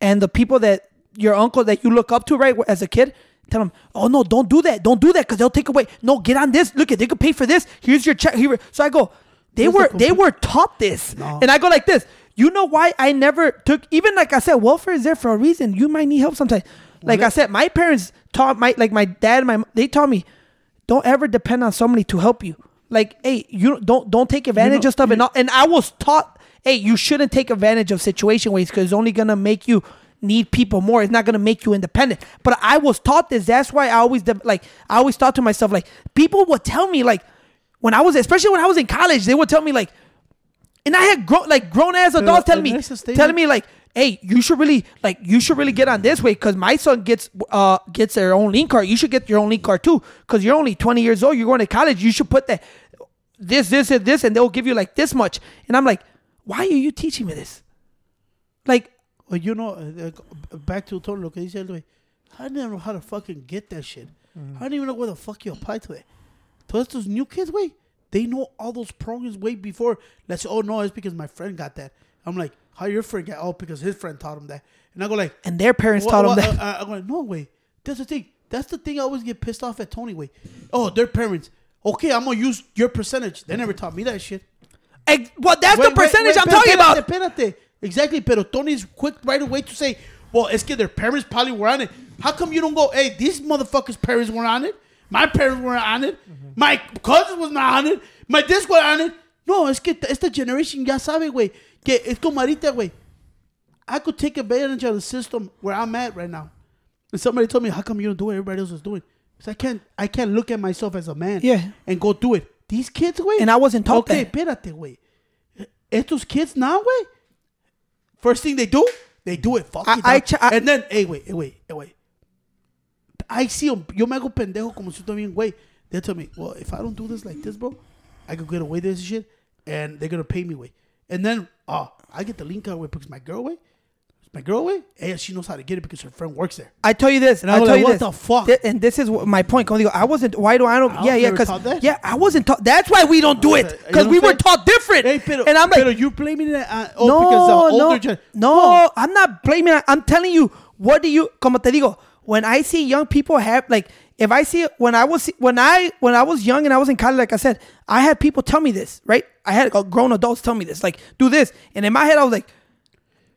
S1: and the people that your uncle that you look up to right as a kid tell them oh no don't do that. Don't do that because they'll take away. No get on this. Look at they could pay for this. Here's your check. Here so i go they
S2: Here's the
S1: were they were taught this.
S2: No.
S1: and i go like this you know why i never took even like i said welfare is there for a reason. You might need help sometimes. Like i said my parents taught my like my dad my they taught me don't ever depend on somebody to help you. Like hey you don't don't take advantage
S2: know-
S1: of stuff and, all, and i was taught hey you shouldn't take advantage of situation ways because it's only gonna make you need people more it's not gonna make you independent but i was taught this that's why i always like i always thought to myself like people would tell me like when i was especially when i was in college they would tell me like and I had grown like grown ass adults telling me,
S2: that's a statement.
S1: telling me like, "Hey, you should really like you should really get on this way because my son gets uh gets their own link card. You should get your own link card too because you're only 20 years old. You're going to college. You should put that this this and this, and they'll give you like this much." And I'm like, "Why are you teaching me this?" Like,
S2: Well, you know, uh, uh, back to Tony, lo que dice el güey. I didn't know how to fucking get that shit. I don't even know where the fuck you apply to it. Todos estos new kids, way, they know all those programs way before. Let's say, oh no, it's because my friend got that. I'm like, how your friend got? Oh, because his friend taught him that. And I go like,
S1: and their parents
S2: Wha-
S1: taught
S2: wha-
S1: them that.
S2: uh, uh, I'm like, no way. That's the thing. That's the thing. I always get pissed off at Tony. Way. Oh, their parents. Okay, I'm gonna use your percentage. They never taught me that shit.
S1: Ex- well, that's
S2: Wait,
S1: the percentage
S2: wait,
S1: I'm
S2: wait,
S1: talking
S2: espérate,
S1: about.
S2: Espérate. Exactly, pero Tony's quick right away to say, well, es que their parents probably were on it. How come you don't go, hey, these motherfuckers' parents were on it? My parents were on it. My cousin was not on it. My this was on it. No, es que esta generation ya sabe, güey, que es como ahorita, güey. I could take advantage of the system where I'm at right now. And somebody told me, how come you don't do what everybody else is doing? Because I can't, I can't look at myself as a man
S1: Yeah.
S2: and go do it. These kids, güey.
S1: And I wasn't taught
S2: okay,
S1: that.
S2: espérate, güey. Estos kids now, güey. First thing they do, they do it. Fuck
S1: I-
S2: it,
S1: I ch- I-
S2: and then, hey, wait, hey, wait, hey, wait. I see them. Yo me hago pendejo como si bien, güey. They tell me, well, if I don't do this like this, bro, I could get away with this shit, and they're gonna pay me, way. And then, oh, I get the link out, way, because my girl, way, my girl, way, hey, she knows how to get it because her friend works there.
S1: I tell you this, and
S2: I
S1: tell
S2: like,
S1: you
S2: what
S1: this.
S2: the fuck?
S1: Thi- and this is my point. Como digo, I wasn't. Why do I don't?
S2: I
S1: yeah, yeah, because yeah, I wasn't taught. That's why we don't do it because we were taught different.
S2: Hey, pero,
S1: and I'm like,
S2: pero you blaming it on, oh,
S1: no,
S2: because the older
S1: no,
S2: gen-
S1: no, I'm not blaming. I'm telling you, what do you? Como te digo, when I see young people have like, if I see when I was when I when I was young and I was in college, like I said, I had people tell me this, right? I had uh, grown adults tell me this, like, do this, and in my head, I was like.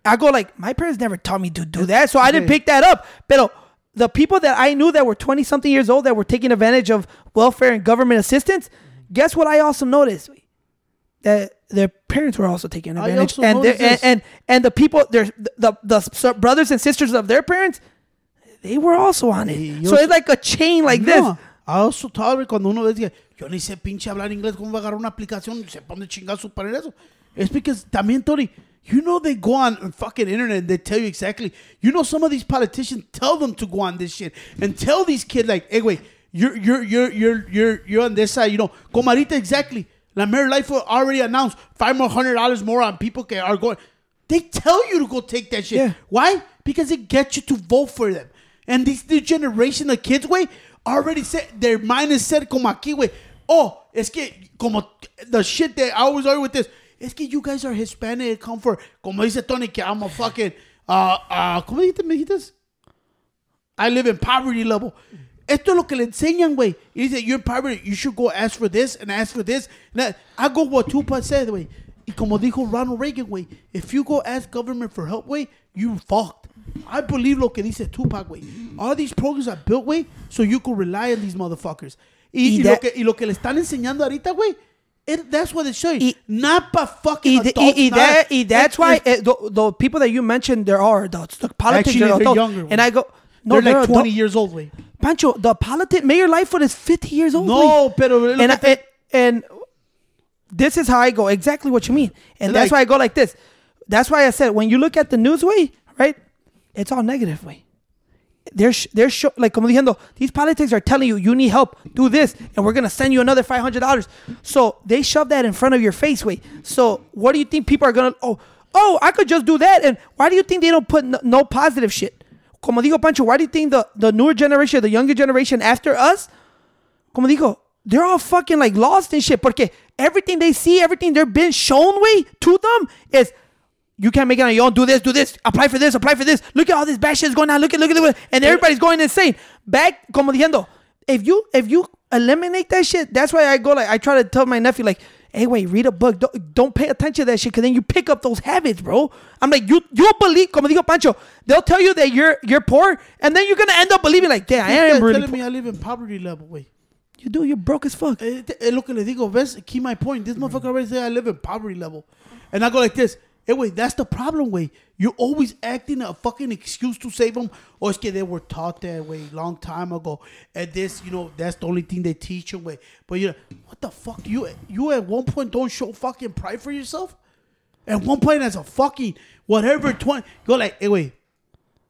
S1: I go like my parents never taught me to do that, so I didn't pick that up. But the people that I knew that were twenty something years old that were taking advantage of welfare and government assistance, guess what? I also noticed that their parents were also taking advantage,
S2: also
S1: and, and and and the people, their the, the the brothers and sisters of their parents, they were also on it.
S2: Yo
S1: so it's like a chain like this.
S2: No, I also thought cuando uno decía, yo ni sé pinche hablar inglés, ¿cómo va a agarrar una aplicación? Se pone chingazo para eso. Es because también, Tony, You know they go on fucking internet and they tell you exactly. You know some of these politicians tell them to go on this shit and tell these kids like, hey wait, you're you're you're you're you're you're on this side. You know, Comarita exactly. La Mayor Lightfoot already announced five more hundred dollars more on people that are going. They tell you to go take that shit.
S1: Yeah.
S2: Why? Because it gets you to vote for them. And this new generation of kids, way already said their mind is set como aquí, way. Oh, es que como the shit that I always argue with this. Es que you guys are Hispanic, come for como dice Tony que I'm a fucking uh uh ¿cómo dijiste, me dijiste? I live in poverty level. Esto es lo que le enseñan, güey. Y dice, you're in poverty, you should go ask for this and ask for this. And I go what Tupac said, güey. Y como dijo Ronald Reagan, güey, if you go ask government for help, güey, you fucked. I believe lo que dice Tupac, güey. All these programs are built, güey, so you could rely on these motherfuckers. Y,
S1: Y
S2: y
S1: that-
S2: lo, que, y lo que le están enseñando ahorita, güey, it- that's what it shows you.
S1: Y-
S2: not pa fucking
S1: Y,
S2: adults.
S1: y, y
S2: not-
S1: that, y that's
S2: it-
S1: why
S2: it-
S1: uh, the, the people that you mentioned, there are adults. The politics
S2: Actually,
S1: are
S2: they're
S1: adults.
S2: younger,
S1: and
S2: güey.
S1: I go, no,
S2: they're
S1: they're
S2: like 20
S1: adult-
S2: years old, güey.
S1: Pancho, the politic Mayor Lightfoot is 50 years old.
S2: No,
S1: güey.
S2: pero look
S1: and,
S2: at
S1: I, and this is how I go. Exactly what you mean. And that's
S2: Like-
S1: why I go like this. That's why I said when you look at the news way, right? It's all negative way. They're sh- they're show, like como diciendo these politics are telling you you need help, do this, and we're gonna send you another five hundred dollars. So they shove that in front of your face, way. So what do you think people are gonna? Oh, oh, I could just do that. And why do you think they don't put no, no positive shit? Como digo Pancho, why do you think the the newer generation, the younger generation after us, como digo, they're all fucking like lost and shit. Porque everything they see, everything they're been shown way to them is you can't make it on your own. Do this, do this, apply for this, apply for this. Look at all this bad shit going on. Look at, look at, look at, and everybody's going insane. Back, como diciendo, if you if you eliminate that shit, that's why I go like I try to tell my nephew like, hey, wait, read a book. Don't, don't pay attention to that shit, cause then you pick up those habits, bro. I'm like, you you'll believe, como digo Pancho, they'll tell you that you're you're poor, and then you're gonna end up believing like, damn, I am really
S2: telling
S1: poor.
S2: me I live in poverty level, güey.
S1: You do, you're broke as fuck.
S2: Eh, Es lo que le digo, ves, key my point. This motherfucker already said I live in poverty level. And I go like this. Hey, wait, that's the problem, way. You're always acting a fucking excuse to save them. Or oh, it's que they were taught that way long time ago. And this, you know, that's the only thing they teach you, way. But you know, what the fuck? You you at one point don't show fucking pride for yourself? At one point as a fucking whatever 20, go like, hey, wait,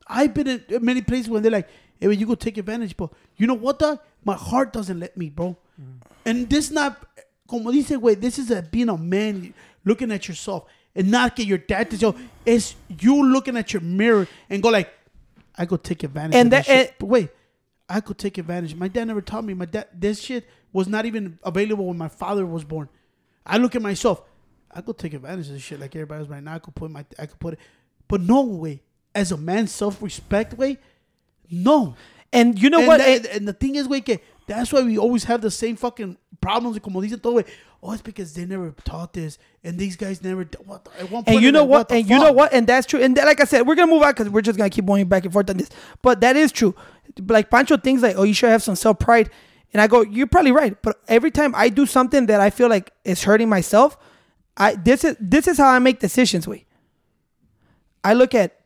S2: I've been in many places when they're like, hey, you go take advantage, but you know what, dog? My heart doesn't let me, bro. Mm. And this not, como dice, güey, this is a, being a man looking at yourself and not get your dad to show. It's you looking at your mirror and go like, I could take advantage
S1: And
S2: of that,
S1: and-
S2: But wait, I could take advantage. My dad never taught me. My dad, this shit was not even available when my father was born. I look at myself. I could take advantage of this shit like everybody else right now. I could put my, I could put it, but no way. As a man, self respect way, no.
S1: And you know
S2: and
S1: what?
S2: that-
S1: And-
S2: and the thing is, way, que that's why we always have the same fucking problems. Como dicen todo. Oh, it's because they never taught this, and these guys never. What? the- At one point,
S1: and you know
S2: like,
S1: what?
S2: the
S1: And you know what? And that's true. And that, like I said, we're gonna move on because we're just gonna keep going back and forth on this. But that is true. Like Pancho thinks like, oh, you should have some self pride. And I go, you're probably right. But every time I do something that I feel like is hurting myself, I this is this is how I make decisions. Wait, I look at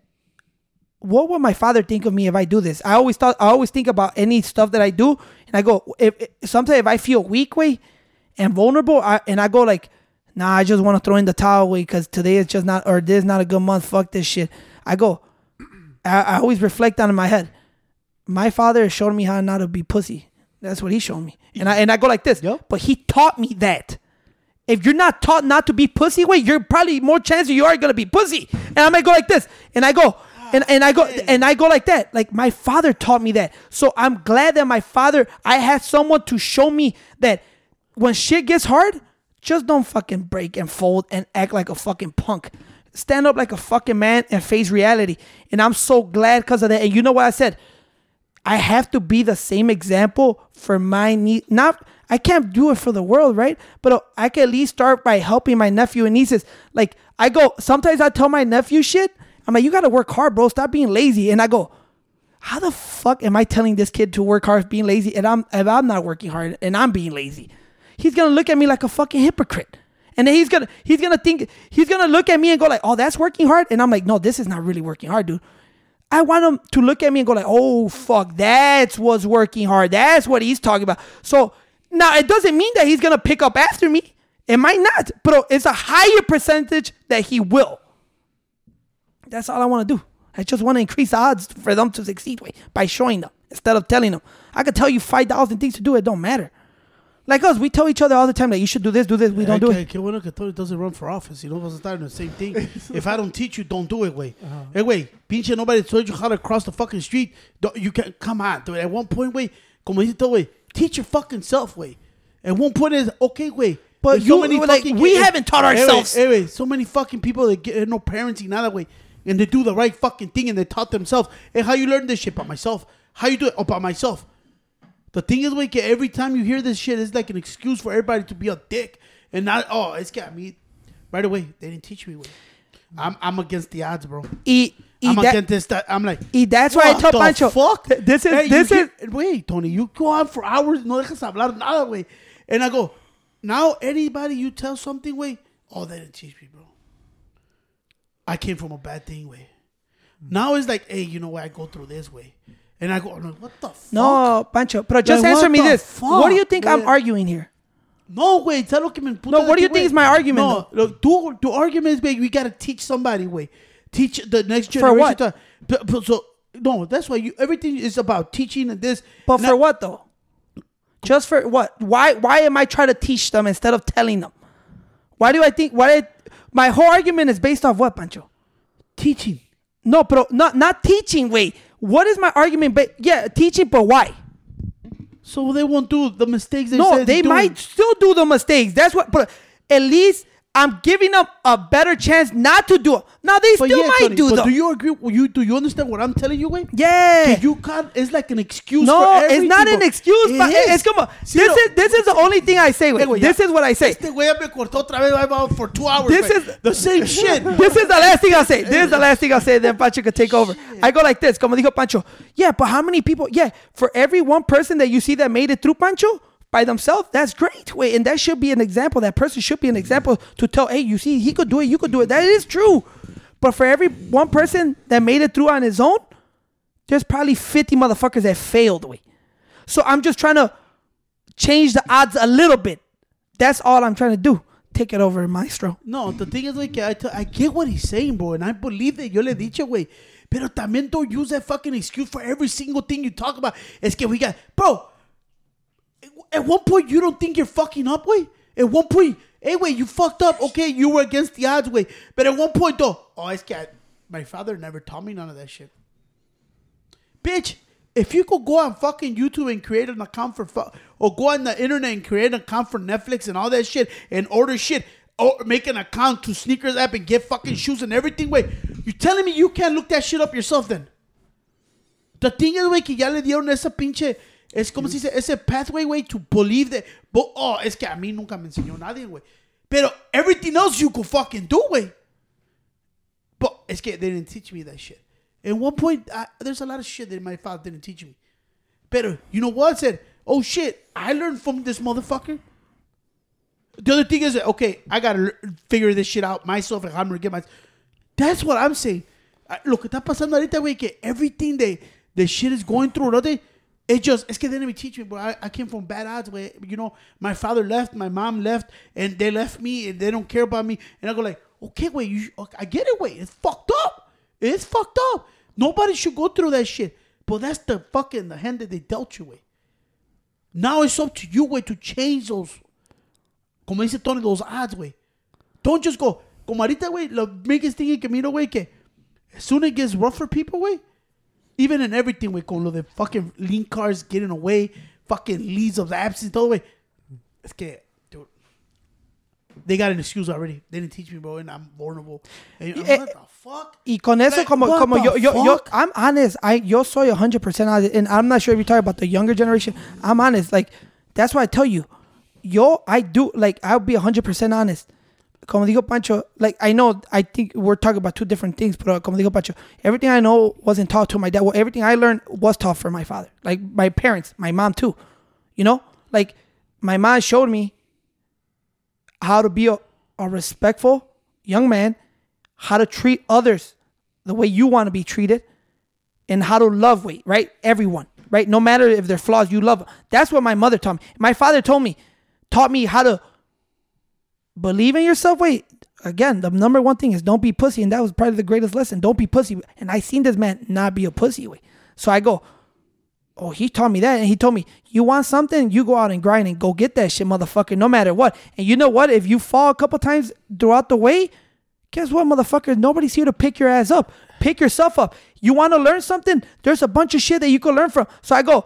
S1: what would my father think of me if I do this? I always thought I always think about any stuff that I do, and I go if, if sometimes if I feel weak way and vulnerable, I, and I go like, nah, I just want to throw in the towel way because today is just not or this is not a good month. Fuck this shit. I go. I, I always reflect on in my head. My father showed me how not to be pussy. That's what he showed me, and I and I go like this.
S2: Yep.
S1: But he taught me that. If you're not taught not to be pussy, wait, you're probably more chance you are gonna be pussy. And I might go like this, and I go, and, and I go, and I go like that. Like my father taught me that. So I'm glad that my father, I had someone to show me that when shit gets hard, just don't fucking break and fold and act like a fucking punk. Stand up like a fucking man and face reality. And I'm so glad because of that. And you know what I said? I have to be the same example for my niece. Not, I can't do it for the world, right? But uh, I can at least start by helping my nephew and nieces. Like I go, sometimes I tell my nephew shit. I'm like, you got to work hard, bro. Stop being lazy. And I go, how the fuck am I telling this kid to work hard, being lazy, and I'm if I'm not working hard and I'm being lazy? He's gonna look at me like a fucking hypocrite. And then he's gonna he's gonna think he's gonna look at me and go like, oh, that's working hard. And I'm like, no, this is not really working hard, dude. I want him to look at me and go like, oh fuck, that's what's working hard. That's what he's talking about. So now it doesn't mean that he's gonna pick up after me. It might not, but it's a higher percentage that he will. That's all I want to do. I just want to increase the odds for them to succeed way by showing them instead of telling them. I could tell you five thousand things to do. It don't matter. Like us, we tell each other all the time that you should do this, do this. We don't do
S2: que,
S1: it.
S2: Qué bueno que Tony doesn't run for office. You know, vas a estar in the same thing. if I don't teach you, don't do it, way. Uh-huh. Hey, wait, pinche, nobody told you how to cross the fucking street. Don't, you can come on, dude. At one point, way, como dice way, teach your fucking self, way. At one point is okay, way.
S1: But you- like, we haven't taught ourselves.
S2: Hey, wait, so many fucking people that get no parents in that way, and they do the right fucking thing and they taught themselves. Hey, how you learn this shit by myself? How you do it? Oh, by myself. The thing is, like, every time you hear this shit, it's like an excuse for everybody to be a dick and not. Oh, it's got me. Right away, they didn't teach me. Way. I'm I'm against the odds, bro.
S1: Y
S2: I'm
S1: that-
S2: against this. I'm like.
S1: y that's why I told Pancho.
S2: Fuck.
S1: This is
S2: Hey,
S1: this is
S2: get- wait, Tony. You go on for hours. No dejas hablar nada, way. And I go, now anybody you tell something, way. Oh, they didn't teach me, bro. I came from a bad thing, way. Now it's like, hey, you know what? I go through this way, and I go, what the fuck?
S1: no, Pancho. But just
S2: Like,
S1: answer me this: What do you
S2: fuck,
S1: think I'm arguing here?
S2: No, güey, ¿sabes lo que me
S1: No, what do you think is my argument,
S2: No, look, tu, tu argument is, güey, we gotta teach somebody, güey. Teach the next generation.
S1: For what?
S2: to- but so, no, that's why you, everything is about teaching and this.
S1: But
S2: And
S1: for
S2: I-
S1: what though? Just for what? Why? Why am I trying to teach them instead of telling them? Why do I think? Why? I, my whole argument is based off what, Pancho?
S2: Teaching.
S1: No, but not not teaching. Wait, what is my argument? But yeah, teaching, but why?
S2: So they won't do the mistakes they
S1: No, they
S2: doing.
S1: might still do the mistakes. That's what. But at least I'm giving them a better chance not to do it. Now they
S2: But
S1: still
S2: yeah,
S1: might
S2: Tony,
S1: do
S2: but do you agree? You do you understand what I'm telling you, güey?
S1: yeah.
S2: You can't. It's like an excuse.
S1: no, it's not an excuse.
S2: It
S1: but
S2: is.
S1: it's come on.
S2: Sí,
S1: this
S2: no.
S1: is this is the only thing I say.
S2: Hey,
S1: Wait, this is what I say.
S2: Este güey ya me cortó otra vez. I'm for two hours.
S1: This is-
S2: the same shit.
S1: this is the last thing I'll say. This is the last thing I'll say. Then Pancho could take over. I go like this. Como dijo Pancho. Yeah, but how many people? Yeah, for every one person that you see that made it through Pancho by themselves, that's great. Wait, and that should be an example. That person should be an example to tell, hey, you see, he could do it. You could do it. That is true. But for every one person that made it through on his own, there's probably 50 motherfuckers that failed. Wait. So I'm just trying to change the odds a little bit. That's all I'm trying to do. Take it over, maestro.
S2: No, the thing is, like, I, t- I get what he's saying, bro, and I believe that yo le dicho, güey. Pero también don't use that fucking excuse for every single thing you talk about. Es que we got, bro. At one point, you don't think you're fucking up, way. At one point, hey, you fucked up. Okay, you were against the odds, way. But at one point, though, oh, es que I- my father never taught me none of that shit. Bitch, if you could go on fucking YouTube and create an account for fu- or go on the internet and create an account for Netflix and all that shit and order shit or make an account to sneakers app and get fucking shoes and everything, wait, you telling me you can't look that shit up yourself then? The thing is, güey, que ya le dieron esa pinche, es como si dice, ese pathway, güey, to believe that, but, oh, es que a mí nunca me enseñó nadie, güey. Pero everything else you could fucking do, güey. But it's que they didn't teach me that shit. At one point, I, there's a lot of shit that my father didn't teach me. But you know what? I said, oh shit, I learned from this motherfucker. The other thing is, okay, I gotta figure this shit out myself and I'm gonna get my. That's what I'm saying. I- Lo que está pasando ahorita, güey, que everything they, the shit is going through, no they, it just, it's que they didn't teach me, bro. I, I came from bad odds, where, you know, my father left, my mom left, and they left me, and they don't care about me. And I go like, okay, wait, you, I get it, wait, it's fucked up. It's fucked up. Nobody should go through that shit. But that's the fucking, the hand that they dealt you with. Now it's up to you, way to change those, como dice Tony, those odds, way. Don't just go, como ahorita, güey, the biggest thing que miro, güey, que as soon as it gets rough for people, güey, even in everything, güey, con lo de fucking lean cars getting away, fucking leads of the absence, todo, güey. Es que, dude, they got an excuse already. They didn't teach me, bro, and I'm vulnerable. And I'm
S1: Eh,
S2: what the fuck?
S1: Y con eso,
S2: Like,
S1: como yo, yo, yo. I'm honest. I, yo soy 100% honest. And I'm not sure if you're talking about the younger generation. I'm honest. Like, that's why I tell you, yo, I do, like, I'll be 100% honest. Como digo Pancho, like, I know, I think we're talking about two different things, but como digo Pancho, everything I know wasn't taught to my dad. Well, everything I learned was taught for my father. Like, my parents, my mom too. You know? Like, my mom showed me how to be a, a respectful young man, how to treat others the way you want to be treated, and how to love wait, right? Everyone, right? No matter if they're flaws, you love them. That's what my mother taught me. My father told me, taught me how to believe in yourself. Wait, again, the number one thing is don't be pussy, and that was probably the greatest lesson. Don't be pussy. And I seen this man not be a pussy way. So I go, oh, he taught me that, and he told me, you want something, you go out and grind and go get that shit, motherfucker, no matter what. And you know what? If you fall a couple times throughout the way, guess what, motherfucker? Nobody's here to pick your ass up. Pick yourself up. You want to learn something? There's a bunch of shit that you can learn from. So I go,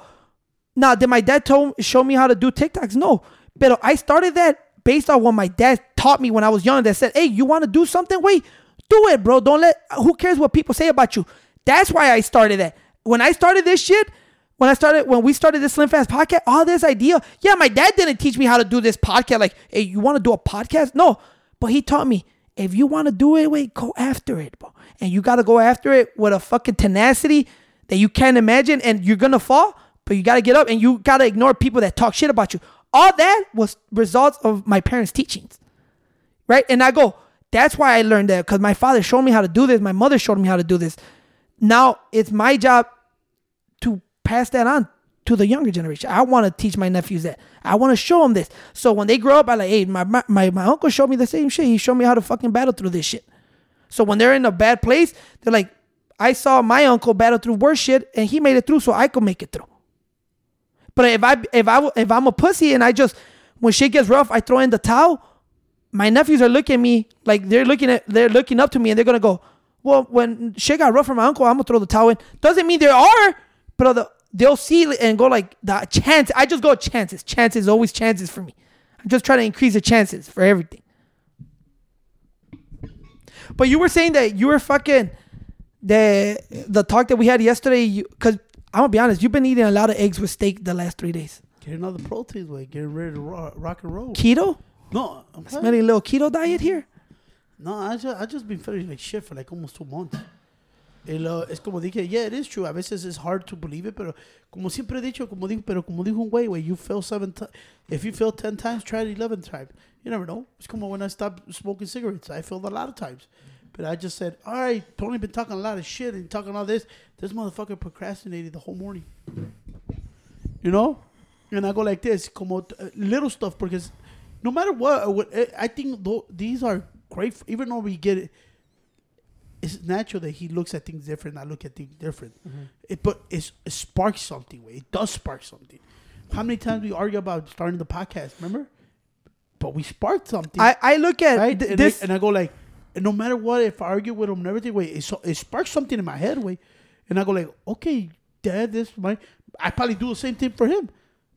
S1: now, did my dad told, show me how to do TikToks? No. But I started that based on what my dad taught me when I was young that said, hey, you want to do something? Wait, do it, bro. Don't let, who cares what people say about you? That's why I started that. When I started this shit, when I started, when we started this Slim Fast podcast, all this idea, yeah, my dad didn't teach me how to do this podcast. Like, hey, you want to do a podcast? No. But he taught me, if you want to do it, wait, go after it, bro. And you got to go after it with a fucking tenacity that you can't imagine. And you're going to fall, but you got to get up and you got to ignore people that talk shit about you. All that was results of my parents' teachings. Right? And I go, that's why I learned that because my father showed me how to do this. My mother showed me how to do this. Now it's my job to pass that on to the younger generation. I want to teach my nephews that. I want to show them this. So when they grow up, I like, hey, my, my, my, my uncle showed me the same shit. He showed me how to fucking battle through this shit. So when they're in a bad place, they're like, I saw my uncle battle through worse shit and he made it through so I could make it through. But if I if I if I'm a pussy and I just when shit gets rough, I throw in the towel. My nephews are looking at me like they're looking at they're looking up to me and they're gonna go, well, when shit got rough for my uncle, I'm gonna throw the towel in. Doesn't mean there are, but the, they'll see and go like the chance. I just go chances. Chances always chances for me. I'm just trying to increase the chances for everything. But you were saying that you were fucking the the talk that we had yesterday. Because I'm gonna be honest, you've been eating a lot of eggs with steak the last three days.
S2: Getting all the proteins, like getting ready to rock, rock and roll.
S1: Keto,
S2: No, I'm
S1: smelling a little keto diet here.
S2: No, I just, I just been feeling like shit for like almost two months. Y lo- es como dije, yeah, it is true. A veces it's hard to believe it, pero como siempre he dicho, como dijo, pero como dijo un güey, güey, you fail seven times. If you fail ten times, try it eleven times. You never know. It's como when I stopped smoking cigarettes. I failed a lot of times. But I just said, all right, Tony been talking a lot of shit and talking all this. This motherfucker procrastinated the whole morning. You know? And I go like this, como uh, little stuff, because no matter what, what eh, I think these are great. f- Even though we get it, it's natural that he looks at things different. I look at things different. It, but it's, it sparks something. Way it does spark something. How many times we argue about starting the podcast? Remember? But we sparked something
S1: I, I look at
S2: right?
S1: th-
S2: and,
S1: this.
S2: I, and I go like, and no matter what, if I argue with him and everything, wait, it, so- it sparks something in my head, way, and I go like, okay, Dad, this my, I probably do the same thing for him,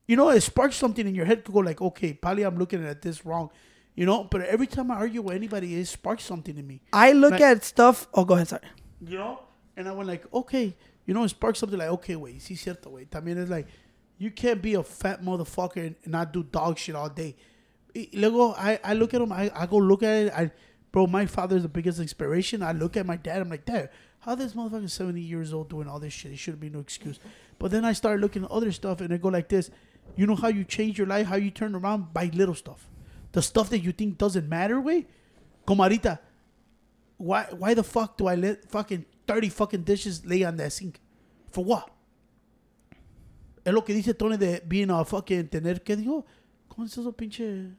S2: you know, it sparks something in your head to go like, okay, probably I'm looking at this wrong, you know, but every time I argue with anybody, it sparks something in me,
S1: I look
S2: like-
S1: at stuff. Oh, go ahead. Sorry.
S2: you know, and I went like, okay, you know, it sparks something like, okay, wait, sí cierto, wait, también it's like, you can't be a fat motherfucker and not do dog shit all day. Luego, I, I look at him, I, I go look at it, I, bro, my father's the biggest inspiration. I look at my dad, I'm like, dad, how this motherfucker 70 years old doing all this shit? It shouldn't be no excuse. But then I start looking at other stuff and I go like this, you know how you change your life, how you turn around by little stuff. The stuff that you think doesn't matter, way. Como ahorita, why why the fuck do I let fucking 30 fucking dishes lay on that sink? For what? Es lo que dice Tony de being a fucking tener que digo, ¿cómo es eso pinche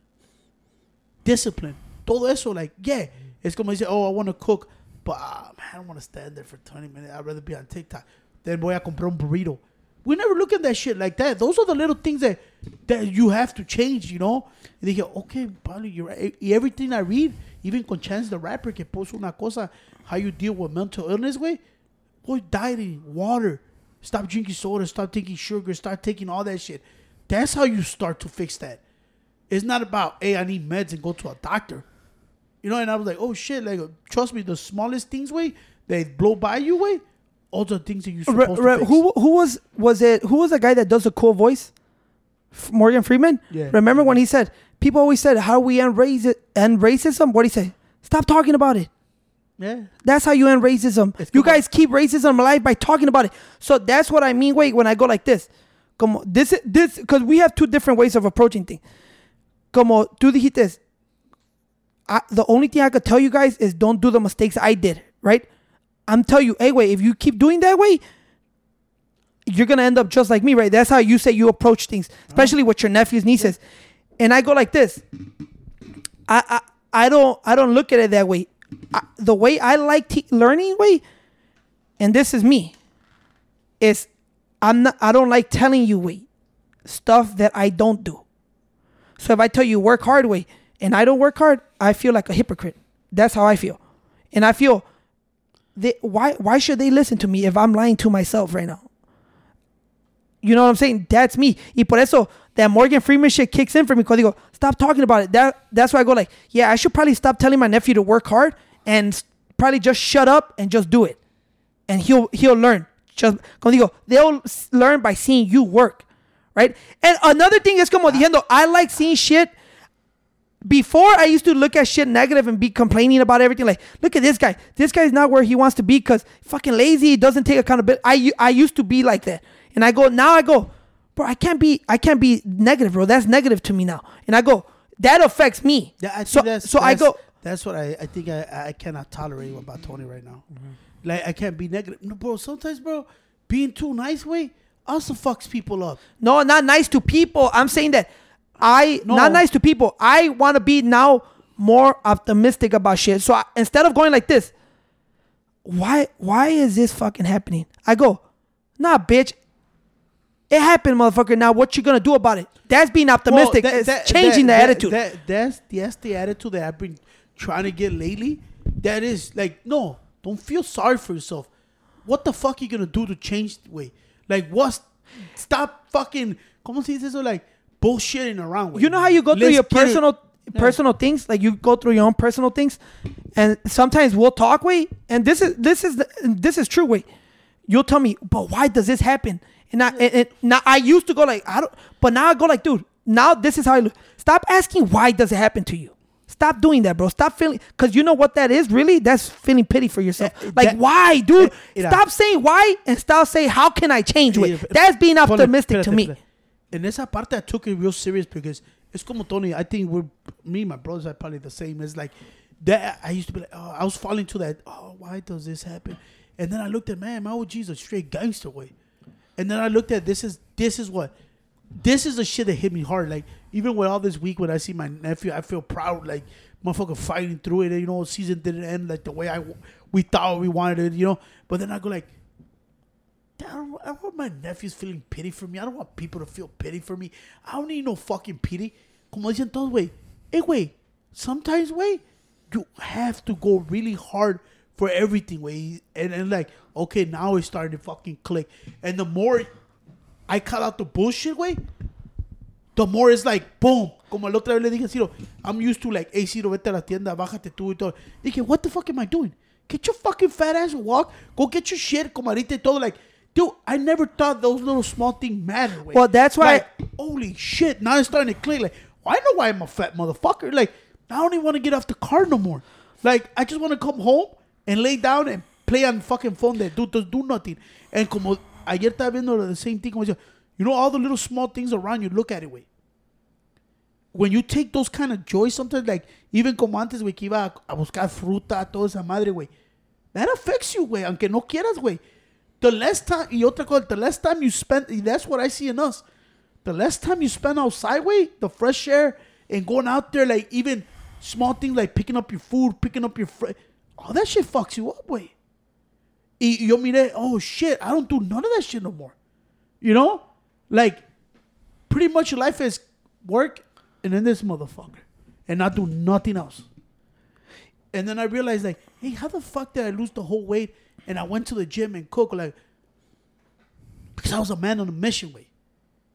S2: discipline? Todo eso like, yeah, it's como dice, oh, I want to cook, but ah, man, I don't want to stand there for 20 minutes. I'd rather be on TikTok. Then voy a comprar un burrito. We never look at that shit like that. Those are the little things that that you have to change, you know. Y dije, okay, probably you're right. Everything I read, even con Chance the Rapper que puso una cosa, how you deal with mental illness, way, boy, dieting, water, stop drinking soda, stop taking sugar, start taking all that shit. That's how you start to fix that. It's not about, hey, I need meds and go to a doctor. You know, and I was like, oh shit, like trust me, the smallest things way they blow by you way, all the things that
S1: Re-
S2: supposed
S1: re-
S2: to fix.
S1: who who was was it? Who was the guy that does the cool voice? F- Morgan Freeman.
S2: Yeah.
S1: Remember when he said people always said how we end raise it end racism? What he say? Stop talking about it.
S2: Yeah.
S1: That's how you end racism.
S2: It's
S1: you guys keep racism alive by talking about it. So that's what I mean. Wait, when I go like this, come on, this is this because we have two different ways of approaching things. Como tú dijiste, I, the only thing I could tell you guys is don't do the mistakes I did. Right? I'm telling you, hey, wait, if you keep doing that way, you're gonna end up just like me, right? That's how you say you approach things, especially with your nephews, nieces. And I go like this. I, I I don't I don't look at it that way. I, the way I like te- learning way, and this is me, is I'm not I don't like telling you way stuff that I don't do. So if I tell you work hard way and I don't work hard, I feel like a hypocrite. That's how I feel, and I feel. They, why why should they listen to me if I'm lying to myself right now? You know what I'm saying? That's me. Y por eso that Morgan Freeman shit kicks in for me. Cause they go, stop talking about it. That that's why I go like, yeah, I should probably stop telling my nephew to work hard and probably just shut up and just do it, and he'll he'll learn. Just como digo, they'll learn by seeing you work, right? And another thing is como ah. diciendo, I like seeing shit. Before I used to look at shit negative and be complaining about everything. Like, look at this guy. This guy's not where he wants to be because fucking lazy. He doesn't take accountability. I I used to be like that, and I go now. I go, bro. I can't be. I can't be negative, bro. That's negative to me now. And I go, that affects me.
S2: Yeah, I
S1: so
S2: that's
S1: so I go.
S2: That's what I, I think I, I cannot tolerate about Tony right now.
S1: Mm-hmm.
S2: Like I can't be negative. No, bro. Sometimes, bro, being too nice way also fucks people up.
S1: No, not nice to people. I'm saying that I
S2: No.
S1: not nice to people. I want to be now more optimistic about shit. So I, instead of going like this, why why is this fucking happening? I go, nah, bitch. It happened, motherfucker. Now what you gonna do about it? That's being optimistic.
S2: Well, that-
S1: it's
S2: that-
S1: changing
S2: that-
S1: the attitude.
S2: That, that's that's the attitude that I've been trying to get lately. That is like, no, don't feel sorry for yourself. What the fuck are you gonna do to change the way? Like, what's stop fucking? ¿Cómo se dice eso? Like bullshitting around. With
S1: you know how you go through your
S2: it-
S1: personal personal things? Like you go through your own personal things? And sometimes we'll talk wait and this is this is the, this is true wait. You'll tell me but why does this happen? And I and, and now I used to go like I don't but now I go like dude now this is how I look. Stop asking why does it happen to you. Stop doing that bro. Stop feeling because you know what that is? Really? That's feeling pity for yourself. Like
S2: that-
S1: why dude?
S2: mira.
S1: stop saying why and stop saying how can I change
S2: eh,
S1: that's being optimistic to me
S2: En esa parte, I took it real serious because it's como Tony. I think we're me, and my brothers are probably the same. It's like that. I used to be like, oh, I was falling to that. Oh, why does this happen? And then I looked at man, my OG's a straight gangster way. And then I looked at this is this is what this is the shit that hit me hard. Like even with all this week, when I see my nephew, I feel proud. Like motherfucker fighting through it. You know, season didn't end like the way I we thought we wanted it. You know, but then I go like. I don't, I don't want my nephews feeling pity for me. I don't want people to feel pity for me. I don't need no fucking pity. Como dicen todos, güey. Hey, güey. Sometimes, güey, you have to go really hard for everything, güey. And then, like, okay, now it's starting to fucking click. And the more I cut out the bullshit, güey, the more it's like, boom. Como el otra vez le dije Ciro, I'm used to like, hey, Ciro, vete a la tienda, bájate tú y todo. Dije, what the fuck am I doing? Get your fucking fat ass and walk. Go get your shit, comadita y todo. Like, dude, I never thought those little small things mattered. güey.
S1: Well, that's why-
S2: Like, holy shit, now it's starting to click. Like, well, I know why I'm a fat motherfucker. Like, I don't even want to get off the car no more. Like, I just want to come home and lay down and play on fucking phone that do, do, do nothing. And como ayer estaba viendo the same thing, como you know, all the little small things around you, look at it, way. When you take those kind of joys, sometimes, like, even como antes, güey, que iba a, a buscar fruta, toda esa madre, güey. That affects you, güey, aunque no quieras, güey. The less time, y otra cosa, the less time you spend, that's what I see in us. The less time you spend outside, way, the fresh air, and going out there, like even small things like picking up your food, picking up your fr- all that shit fucks you up, way. Yo mire, oh shit, I don't do none of that shit no more. You know, like pretty much life is work and then this motherfucker, and not do nothing else. And then I realized, like, hey, how the fuck did I lose the whole weight? And I went to the gym and cook, like, because I was a man on a mission, way.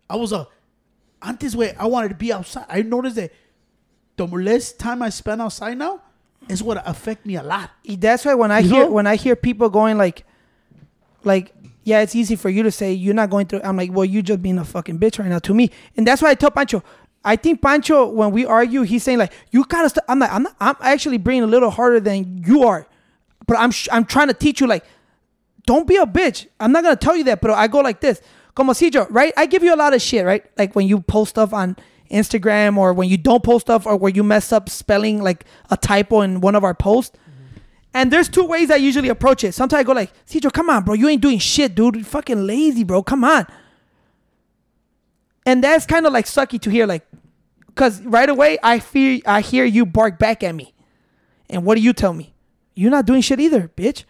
S2: I was a, antes, way, I wanted to be outside. I noticed that the less time I spend outside now is what affect me a lot.
S1: That's why when I
S2: You
S1: hear
S2: know?
S1: when I hear people going like, like, yeah, it's easy for you to say you're not going through. I'm like, well, you just being a fucking bitch right now to me, and that's why I tell Pancho. I think Pancho, when we argue, he's saying like, you gotta. St-. I'm like, I'm not. I'm actually being a little harder than you are, but I'm sh- I'm trying to teach you like, don't be a bitch. I'm not gonna tell you that, but I go like this. Como Cijo, right? I give you a lot of shit, right? Like when you post stuff on Instagram or when you don't post stuff or where you mess up spelling like a typo in one of our posts. Mm-hmm. And there's two ways I usually approach it. Sometimes I go like, Cijo, come on, bro. You ain't doing shit, dude. You're fucking lazy, bro. Come on. And that's kind of like sucky to hear. Like, Cause right away I fear I hear you bark back at me. And what do you tell me? You're not doing shit either, bitch.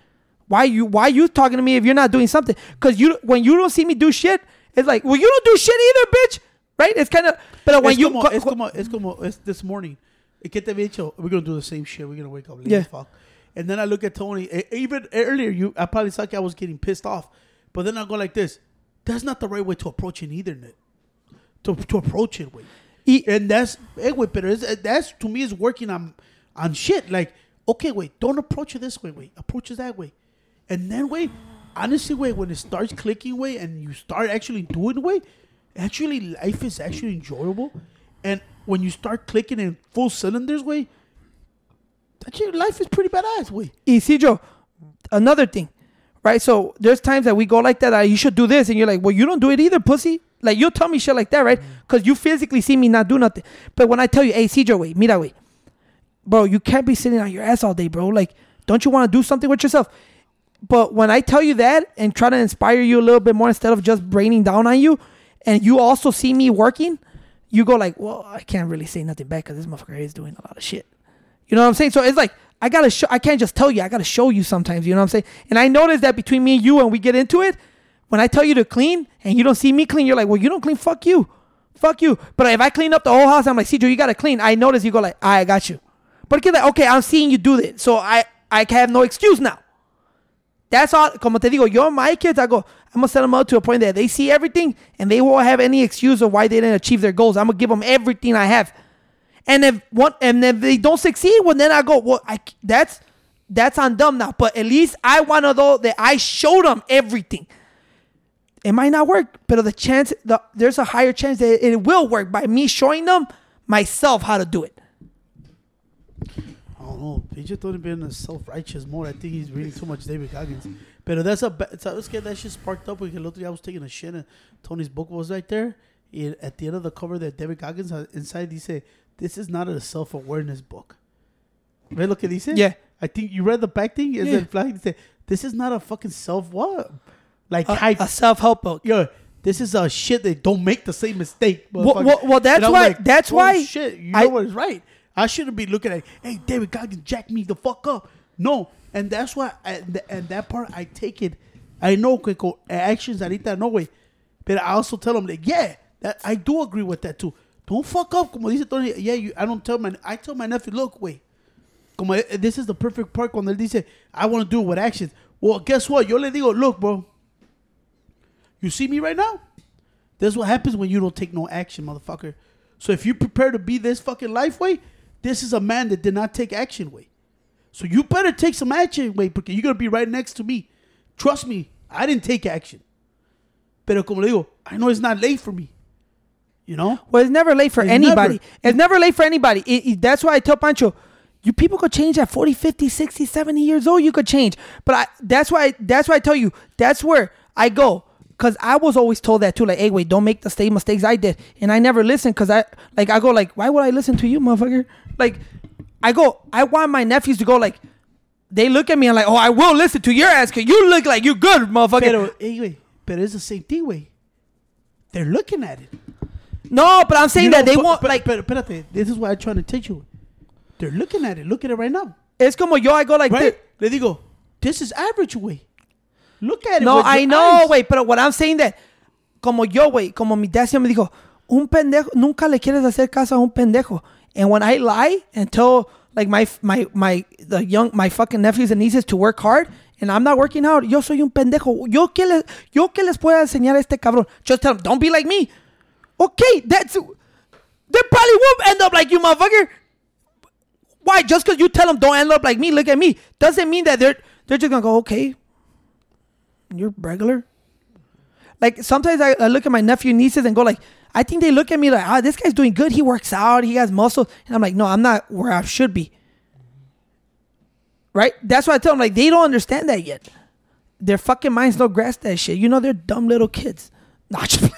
S1: Why you why you talking to me if you're not doing something? Cause you when you don't see me do shit, it's like, well, you don't do shit either, bitch. Right? It's kind of but when
S2: es
S1: you
S2: como,
S1: co-
S2: es
S1: co-
S2: como, es como, es this morning. Qué te había dicho? We're gonna do the same shit. We're gonna wake up late
S1: Yeah.
S2: as fuck. And then I look at Tony. Even earlier, you, I probably thought I was getting pissed off. But then I go like this. That's not the right way to approach an Ethernet. To, to approach it, way.
S1: Y-
S2: And that's, eh, güey, pero that's to me is working on on shit. Like, okay, wait, don't approach it this way, wait, approach it that way. And then, wait, honestly, wait, when it starts clicking, way, and you start actually doing, way, actually life is actually enjoyable. And when you start clicking in full cylinders, way, actually life is pretty badass, way.
S1: Isidro, another thing, right? So there's times that we go like that. You should do this, and you're like, well, you don't do it either, pussy. Like you'll tell me shit like that, right? Because you physically see me not do nothing. But when I tell you, hey, Isidro, wait, mira, wait, bro, you can't be sitting on your ass all day, bro. Like, don't you want to do something with yourself? But when I tell you that and try to inspire you a little bit more instead of just braining down on you, and you also see me working, you go like, well, I can't really say nothing back because this motherfucker is doing a lot of shit. You know what I'm saying? So it's like I gotta show. I can't just tell you. I gotta show you sometimes. You know what I'm saying? And I noticed that between me and you, when we get into it, when I tell you to clean and you don't see me clean, you're like, well, you don't clean. Fuck you, fuck you. But if I clean up the whole house, I'm like, Cedro, you gotta clean. I notice you go like, I got you. Get like, okay, I'm seeing you do this, so I I have no excuse now. That's all. Como te digo, yo my kids, I go, I'm gonna set them up to a point that they see everything and they won't have any excuse of why they didn't achieve their goals. I'm gonna give them everything I have. And if one and if they don't succeed, well then I go, well, I that's that's on them now. But at least I want to know that I showed them everything. It might not work, but the chance, the, there's a higher chance that it will work by me showing them myself how to do it.
S2: I don't know. He just don't being a self righteous mode. I think he's reading too much David Goggins. But that's a ba- so let's get that shit sparked up. Because the other day I was taking a shit and Tony's book was right there. And at the end of the cover, that David Goggins has inside, he said, "This is not a self awareness book." Right? Look at he said.
S1: Yeah.
S2: I think you read the back thing. Is
S1: Yeah.
S2: it flag? He said, "This is not a fucking self what." Like
S1: A,
S2: hype.
S1: a self help book.
S2: Yo, this is a shit that don't make the same mistake.
S1: Well, well, well, that's why-
S2: like,
S1: that's
S2: oh,
S1: why
S2: Shit, you
S1: I-
S2: know what is right. I shouldn't be looking at, hey, David Goggins jack me the fuck up. No, and that's why, I, and that part I take it. I know que con actions ahorita no way, but I also tell them like, yeah, that I do agree with that too. Don't fuck up, como dice Tony. Yeah, you, I don't tell my, I tell my nephew, look, wait, como eh, this is the perfect part cuando él dice, I want to do it with actions. Well, guess what? Yo le digo, look, bro, you see me right now? That's what happens when you don't take no action, motherfucker. So if you prepare to be this fucking life way, this is a man that did not take action way. So you better take some action way because you're gonna be right next to me. Trust me, I didn't take action. Pero como le digo, I know it's not late for me. You know?
S1: Well, it's never late for
S2: It's
S1: anybody.
S2: never.
S1: It's never late for anybody. It- it- that's why I tell Pancho, you people could change at 40, 50, 60, 70 years old. You could change. But I, that's why that's why I tell you, that's where I go. Cause I was always told that too, like, hey, wait, don't make the same mistakes I did, and I never listened. Cause I, like, I go like, why would I listen to you, motherfucker? Like, I go, I want my nephews to go like, they look at me and like, oh, I will listen to your ass, cause you look like you good, motherfucker.
S2: Pero, hey, güey, pero it's the same thing, way. They're looking at it.
S1: no, but I'm saying
S2: You
S1: that
S2: know,
S1: they
S2: but-
S1: want
S2: but-
S1: like,
S2: Pero, espérate, this is what I'm trying to teach you. They're looking at it. Look at it right now.
S1: it's como yo, I go like
S2: Right?
S1: this.
S2: Le digo, this is average, way. Look at it.
S1: No, I know, güey, pero what I'm saying that, como yo, güey, como mi dad siempre me dijo, un pendejo, nunca le quieres hacer caso a un pendejo. And when I lie and tell like my my my the young my fucking nephews and nieces to work hard and I'm not working hard, yo soy un pendejo. Yo que les, yo que les puedo enseñar a este cabrón. Just tell them, don't be like me. Okay, that's they probably will end up like you, motherfucker. Why? Just because you tell them don't end up like me, look at me, doesn't mean that they're they're just gonna go okay. You're regular. Like sometimes I, I look at my nephew and nieces and go like, I think they look at me like, ah, this guy's doing good. He works out. He has muscle, and I'm like, no, I'm not where I should be. Right? That's why I tell them like they don't understand that yet. Their fucking minds don't grasp that shit. You know they're dumb little kids. Nah, just-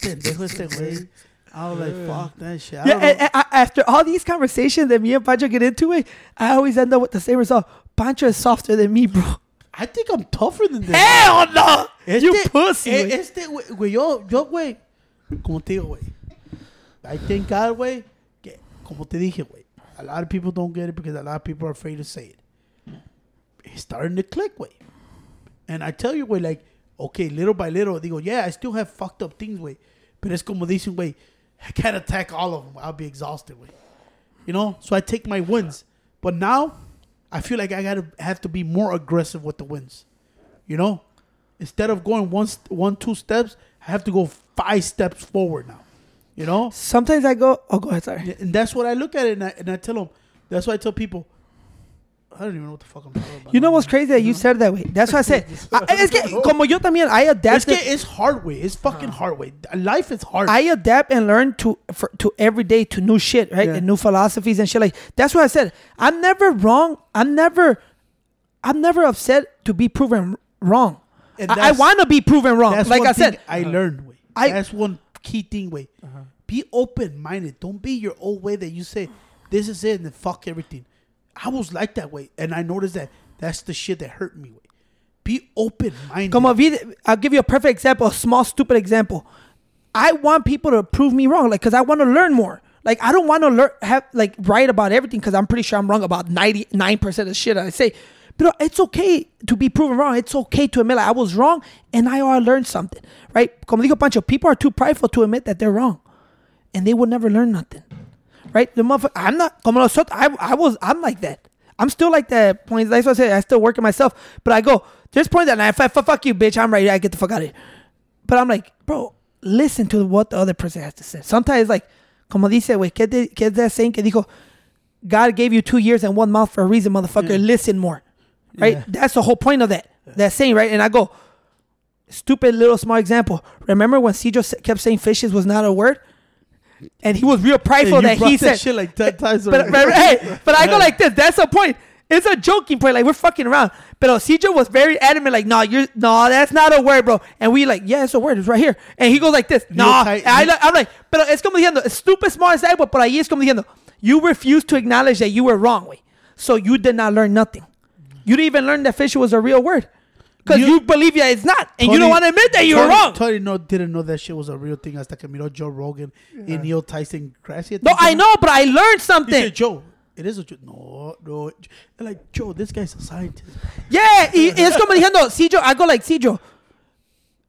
S2: Pendejo este güey. I was like, fuck that shit. I
S1: yeah, and- and I- after all these conversations that me and Pancho get into it, I always end up with the same result. Pancho is softer than me, bro.
S2: I think I'm tougher than this.
S1: Hell no! you
S2: Este-
S1: pussy.
S2: eh,
S1: güey.
S2: Este, güey, güey, yo, yo, güey, como te digo, güey, I thank God, way. Que, como te dije, way. A lot of people don't get it because a lot of people are afraid to say it. It's starting to click, way. And I tell you, way, like, okay, little by little, digo, yeah, I still have fucked up things, way. But it's como dicen, way, I can't attack all of them. I'll be exhausted, way. You know? So I take my wins. But now, I feel like I gotta have to be more aggressive with the wins. You know? Instead of going one, one, two steps, I have to go five steps forward now. You know?
S1: Sometimes I go. Oh, go ahead. Sorry.
S2: And that's what I look at it and I, and I tell them. That's why I tell people, I don't even know what the fuck I'm talking about.
S1: You know what's crazy that you said that way. That's why I said. I, es que como yo también, I
S2: It's, que it's hard way. It's fucking hard way. Life is hard.
S1: I adapt and learn to for, to every day to new shit, right?
S2: Yeah.
S1: And new philosophies and shit. Like that's what I said. I'm never wrong. I'm never. I'm never upset to be proven wrong.
S2: And
S1: I,
S2: that's-
S1: want to be proven wrong.
S2: That's
S1: Like
S2: one
S1: I said,
S2: thing I uh-huh. learned. Way.
S1: I-
S2: that's one key thing. Way. Uh-huh. Be open minded. Don't be your old way that you say this is it and then fuck everything. I was like that way, and I noticed that that's the shit that hurt me. Be open minded.
S1: como vi, I'll give you a perfect example, a small stupid example. I want people to prove me wrong, like because I want to learn more. Like I don't want to learn have like write about everything because I'm pretty sure I'm wrong about ninety nine percent of shit I say. But it's okay to be proven wrong. It's okay to admit like I was wrong and I learned something, right? Como dijo Pancho, people are too prideful to admit that they're wrong, and they will never learn nothing, right? The motherfucker, I'm not como nosotros. I I was I'm like that. I'm still like that. Points. That's what I say. I still work it myself, but I go. There's points that if I fuck fuck you, bitch, I'm ready. I get the fuck out of here. But I'm like, bro, listen to what the other person has to say. Sometimes, like, como dice, güey, ¿qué, de- ¿qué es that saying que dijo? God gave you two years and one mouth for a reason, motherfucker. Listen more. Right?
S2: Yeah.
S1: That's the whole point of that. That saying, right? And I go, stupid little small example. Remember when Cedro kept saying fishes was not a word? And he was real prideful
S2: you
S1: that he
S2: that
S1: said,
S2: shit like 10 times
S1: but, but, hey, but I go like this. That's the point. It's a joking point. Like we're fucking around. But Cedro was very adamant. Like, no, you're no, that's not a word, bro. And we like, yeah, it's a word. It's right here. And he goes like this. No,
S2: tight-
S1: I, am like, pero es como diciendo, stupid small example. Por ahí es como diciendo, you refuse to acknowledge that you were wrong, way. So you did not learn nothing. You didn't even learn that fish was a real word. Because you,
S2: You-
S1: believe yeah, it's not, and you don't want to admit that you were wrong.
S2: Tony no, didn't know that shit was a real thing hasta que miró Joe Rogan y Neil Tyson Gracie.
S1: no, I know, but I learned
S2: He
S1: something.
S2: said, Joe, it is a joke. No, no. They're like, Joe, this guy's a scientist.
S1: Yeah, y es como diciendo, Cedro, I go like, Cedro,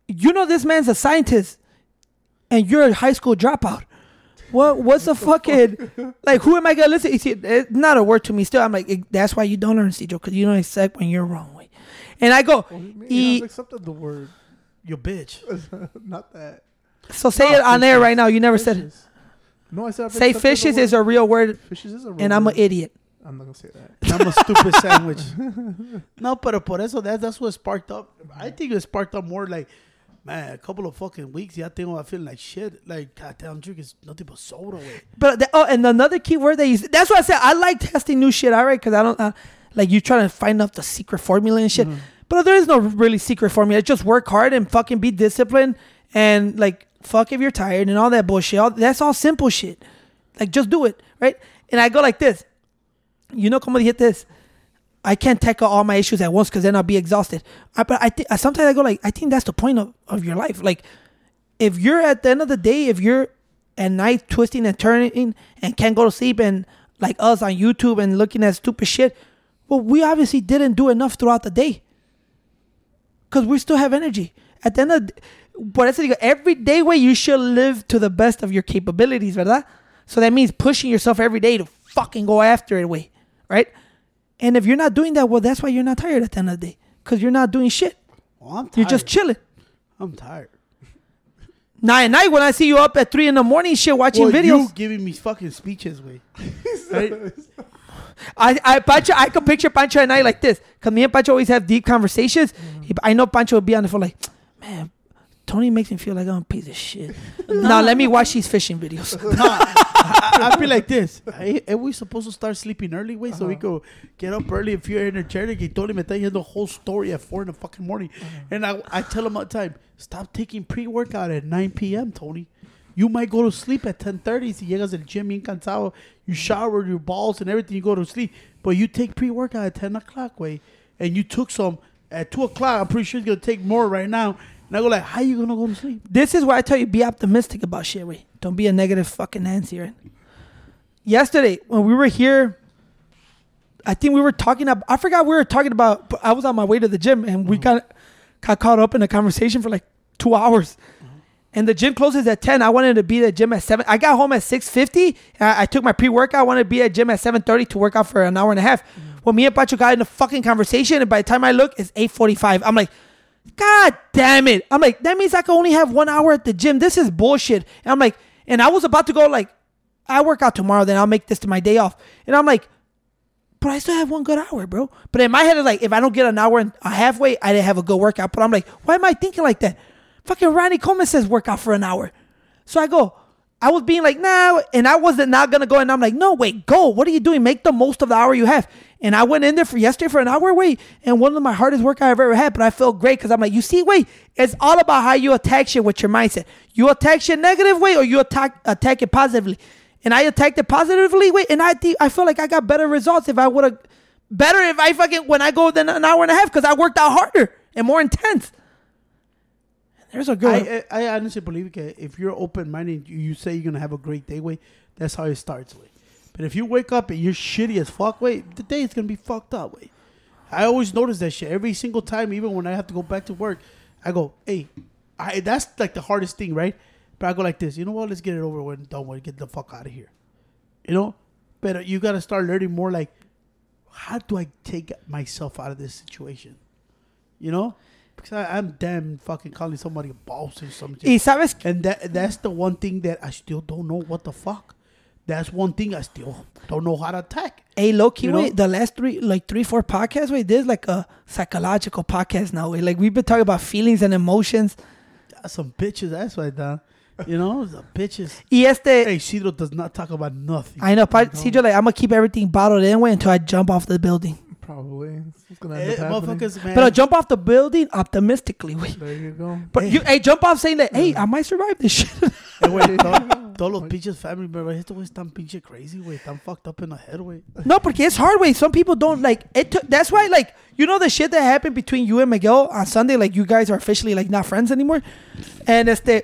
S1: you know this man's a scientist and you're a high school dropout. What what's the fucking like who am I gonna listen? You see, it's not a word to me still. I'm like, "Eh, that's why you don't learn Cedro, because you don't accept when you're wrong way. And I go,
S3: He
S1: y,
S3: accepted the word,
S2: You bitch.
S3: not that.
S1: so say it on air right now. You never said it.
S3: No, I said I've
S1: Say fishes is a real word,
S3: fishes is a real
S1: and I'm an idiot.
S3: I'm not gonna say that.
S2: I'm a stupid sandwich. No, pero por eso that, that's what sparked up. I think it sparked up more like, man, a couple of fucking weeks. Yeah, I think I feel like shit. Like, goddamn, I'm drinking nothing but soda. Way.
S1: But the, oh, and another key word they use. that's why I said I like testing new shit. All right, because I don't uh, like you trying to find out the secret formula and shit. Mm-hmm. But there is no really secret formula. Just work hard and fucking be disciplined and like fuck if you're tired and all that bullshit. All, that's all simple shit. Like just do it, right? And I go like this. You know, come como hit this. I can't tackle all my issues at once because then I'll be exhausted. I, but I think sometimes I go like, I think that's the point of, of your life. Like, if you're at the end of the day, if you're at night twisting and turning and can't go to sleep and like us on YouTube and looking at stupid shit, well, we obviously didn't do enough throughout the day because we still have energy. At the end of, por eso digo, every day way you should live to the best of your capabilities, ¿verdad? So that means pushing yourself every day to fucking go after it, way, right? And if you're not doing that, well, that's why you're not tired at the end of the day because you're not doing shit.
S2: Oh, I'm tired.
S1: You're just chilling.
S2: I'm tired.
S1: Now at night when I see you up at three in the morning, shit, watching
S2: Well,
S1: videos.
S2: you giving me fucking speeches, way. right?
S1: I, I, Pancho, I could picture Pancho at night like this. Cause me and Pancho always have deep conversations. Mm-hmm. He, I know Pancho would be on the phone like, man, Tony makes me feel like I'm a piece of shit. now let me watch these fishing videos.
S2: I, I feel like this. Hey, are we supposed to start sleeping early, way, so we uh-huh. go get up early if you're energetic? Y Tony me está diciendo the whole story at four in the fucking morning, uh-huh. and I, I tell him all the time, stop taking pre workout at 9 p.m. Tony. You might go to sleep at 10:30. Si llegas al gym bien cansado, you shower your balls and everything, you go to sleep. But you take pre workout at 10 o'clock, way, and you took some at two o'clock. I'm pretty sure you're gonna take more right now. And I go like, how are you gonna go to sleep?
S1: This is why I tell you be optimistic about shit, wait. Don't be a negative fucking Nancy, right? Yesterday, when we were here, I think we were talking about I forgot we were talking about but I was on my way to the gym and we mm-hmm. got got caught up in a conversation for like two hours. And the gym closes at 10. I wanted to be at the gym at 7. I got home at 6.50. I, I took my pre-workout. I wanted to be at gym at 7.30 to work out for an hour and a half. Mm. Well, me and Pancho got in a fucking conversation. And by the time I look, it's 8.45. I'm like, God damn it. I'm like, that means I can only have one hour at the gym. This is bullshit. And I'm like, and I was about to go like, I work out tomorrow, then I'll make this to my day off. And I'm like, but I still have one good hour, bro. But in my head, it's like, if I don't get an hour and a halfway, I didn't have a good workout. But I'm like, why am I thinking like that? Fucking Ronnie Coleman says work out for an hour. So I go, I was being like, nah, and I wasn't not gonna go. And I'm like, no, wait, go. What are you doing? Make the most of the hour you have. And I went in there for yesterday for an hour, wait, and one of my hardest work I've ever had, but I felt great because I'm like, you see, wait, it's all about how you attack shit with your mindset. You attack shit negative way or you attack attack it positively. And I attacked it positively, wait, and I think I feel like I got better results if I would have better if I fucking when I go than an hour and a half because I worked out harder and more intense. There's a good
S2: I, I I honestly believe that if you're open minded, you, you say you're gonna have a great day, way. That's how it starts, way. But if you wake up and you're shitty as fuck, wait, the day is gonna be fucked up, way. I always notice that shit every single time, even when I have to go back to work. I go, hey, I that's like the hardest thing, right? But I go like this, you know what? Let's get it over with and done with. Get the fuck out of here, you know. But you gotta start learning more. Like, how do I take myself out of this situation? You know, because I, I'm damn fucking calling somebody a boss or something.
S1: y sabes
S2: And that that's the one thing that I still don't know what the fuck. That's one thing I still don't know how to attack.
S1: Hey, low key,
S2: You know?
S1: wait, the last three, like three, four podcasts, wait, there's like a psychological podcast now. Wait, like we've been talking about feelings and emotions.
S2: That's some bitches. That's why, done. You know, the bitches.
S1: Y este,
S2: Hey, Cidro does not talk about nothing.
S1: I know, pa, CJ, like, I'm gonna keep everything bottled in, way until I jump off the building.
S3: Probably. That's what's gonna end
S2: Eh,
S3: up
S2: motherfuckers, man.
S1: But I jump off the building optimistically, wait.
S3: There you go.
S1: But you, hey, jump off saying that, hey, I might survive this shit.
S2: Eh, güey, to- todos los pinches family members, estos güeyes están pinche crazy, güey. Están fucked up in the head, güey.
S1: no, porque it's hard, way. Some people don't like it. Took, that's why, like, you know, the shit that happened between you and Miguel on Sunday, like, you guys are officially like not friends anymore. And este,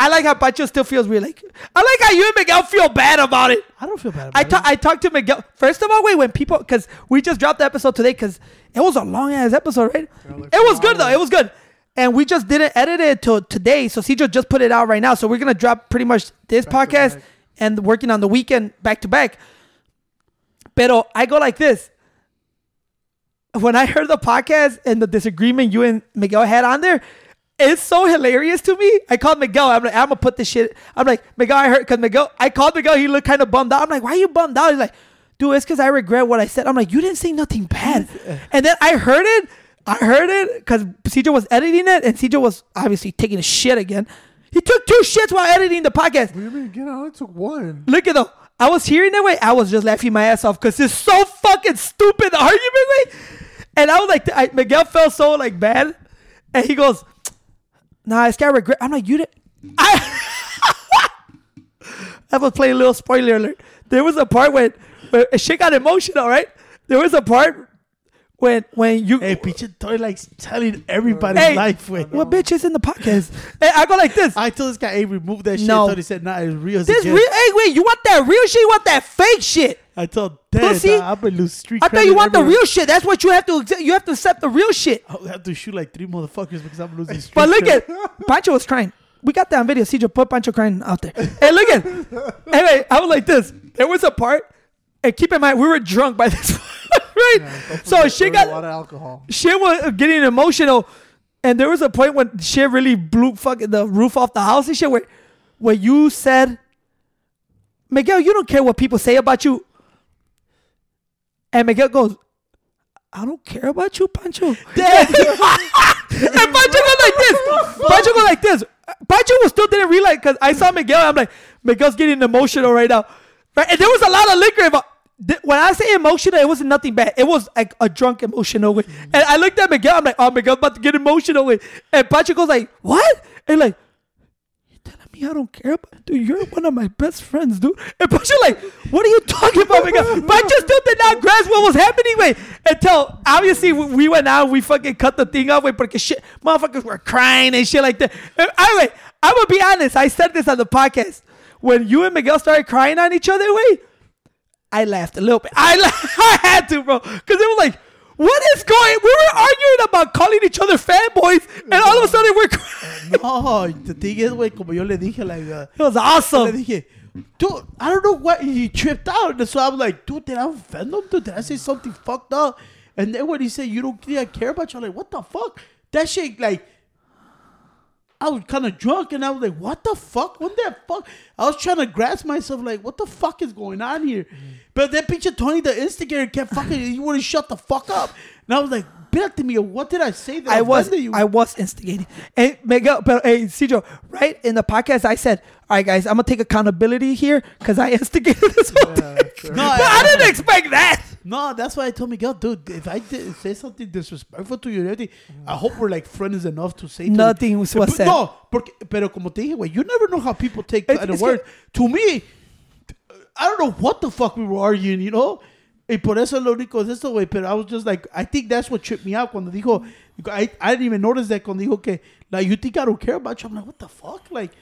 S1: I like how Pancho still feels weird. Like, I like how you and Miguel feel bad about it.
S2: I don't feel bad
S1: I
S2: about
S1: ta- I talked to Miguel. First of all, wait, when people, because we just dropped the episode today, because it was a long ass episode, right?
S3: Yeah, like
S1: it was good though. It was good, and we just didn't edit it till today. So Cedro just put it out right now. So we're gonna drop pretty much this
S3: Back
S1: podcast and working on the weekend back to back. Pero I go like this. When I heard the podcast and the disagreement you and Miguel had on there, it's so hilarious to me. I called Miguel. I'm like, I'm gonna put this shit. I'm like, Miguel, I heard because Miguel. I called Miguel. He looked kind of bummed out. I'm like, why are you bummed out? He's like, dude, it's because I regret what I said. I'm like, you didn't say nothing bad. And then I heard it. I heard it because CJ was editing it, and CJ was obviously taking a shit again. He took two shits while editing the podcast.
S3: What do you mean? Get out. I took one.
S1: Look at though. I was hearing that way. I was just laughing my ass off because it's so fucking stupid the argument way. And I was like, I, Miguel felt so like bad, and he goes, "Nah, this guy regret." I'm like, "You did." I, I was playing a little spoiler alert. There was a part when, when shit got emotional, right? There was a part when when you
S2: Hey, pinche Toy likes telling everybody's
S1: Hey,
S2: life, güey.
S1: what bitch is in the podcast? hey, I go like this.
S2: I told this guy, hey, remove that shit.
S1: No.
S2: He said, nah, it's real.
S1: This real. Hey, wait, you want that real shit? You want that fake shit?
S2: I told
S1: Pussy.
S2: nah, I'm gonna lose street
S1: I thought you want the real shit. That's what you have to. accept. You have to accept the real shit.
S2: I'll have to shoot like three motherfuckers because I'm losing street
S1: But look at Pancho was crying. We got that on video. CJ put Pancho crying out there. Hey, look at. Anyway, I was like this. There was a part, and keep in mind we were drunk by this,
S3: Yeah,
S1: so
S3: she was a
S1: got
S3: lot of alcohol.
S1: shit was getting emotional, and there was a point when she really blew fucking the roof off the house and shit. Where, where you said, Miguel, you don't care what people say about you. And Miguel goes, I don't care about you, Pancho. and Pancho goes like this. Pancho goes like this. Pancho was still didn't realize because I saw Miguel. I'm like, Miguel's getting emotional right now. Right? And there was a lot of liquor involved. Th- When I say emotional, it wasn't nothing bad. It was like a drunk emotional way. Mm. And I looked at Miguel. I'm like, oh, Miguel's about to get emotional way. And Patrick goes like, what? And like, you telling me I don't care about dude? You're one of my best friends, dude. And Pancho like, what are you talking about, Miguel? Pancho still did not grasp what was happening, way. until obviously we we went out, we fucking cut the thing off, way because shit, motherfuckers were crying and shit like that. And Anyway, I'm gonna be honest. I said this on the podcast when you and Miguel started crying on each other. Way, I laughed a little bit. I I had to, bro, because it was like. What is going? We were arguing about calling each other fanboys, and all of a sudden we're crying.
S2: No, the thing is, güey, como yo le dije, like, uh,
S1: It was
S2: yo le
S1: awesome.
S2: dije, dude, I don't know what he tripped out. And so I'm like, dude, did I offend him? Dude, did I say something fucked up? And then when he said, you don't think I care about you, I'm like, what the fuck? That shit, like, I was kind of drunk and I was like, what the fuck? What the fuck? I was trying to grasp myself, like, what the fuck is going on here? Mm. But then picture Tony, the instigator, kept fucking, you wouldn't shut the fuck up. And I was like, Espérate, mío, what did I say that
S1: I was
S2: offended you?
S1: I was instigating. And Miguel, but hey, Cijo, right in the podcast, I said, "All right, guys, I'm gonna take accountability here because I instigated this whole
S3: Yeah,
S1: thing."
S3: sure.
S2: No,
S1: but I didn't expect that.
S2: No, that's why I told Miguel, dude, if I did say something disrespectful to you everything, I hope we're like friends enough to say to
S1: Nothing was said.
S2: No, porque, pero como te dije, güey, you never know how people take
S1: It's-
S2: the
S1: it's
S2: word. To me, I don't know what the fuck we were arguing, you know? Y por eso lo único es esto, güey, pero I was just like, I think that's what tripped me out cuando dijo, I, I didn't even notice that cuando dijo que, like, you think I don't care about you? I'm like, what the fuck? Like,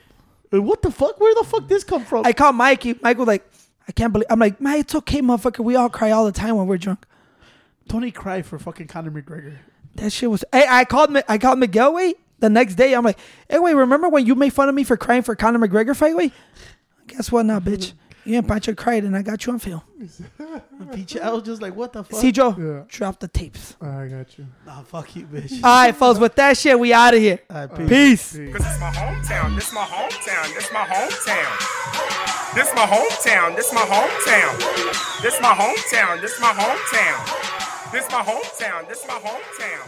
S2: what the fuck? Where the fuck this come from?
S1: I called Mikey. Mike was like, "I can't believe." I'm like, "Man, it's okay, motherfucker. We all cry all the time when we're drunk."
S2: Tony cried for fucking Conor McGregor.
S1: That shit was. Hey, I called. Mi- I called Miguel. Wait, the next day, I'm like, "Hey, wait, remember when you made fun of me for crying for Conor McGregor fight? Wait, guess what now, bitch? You and Pancho cried, and I got you on film.
S2: Pinche- I was just like, what the fuck?
S1: See, Joe,
S3: Yeah.
S1: drop the tapes.
S3: I got you.
S2: Nah, fuck you, bitch.
S1: All right, folks. With that shit, we out of here.
S2: All right, peace.
S1: Peace.
S3: Peace.
S4: Cause it's my hometown, this my hometown, this my hometown. This my hometown, this my hometown. This my hometown, this my hometown. This my hometown, this my hometown.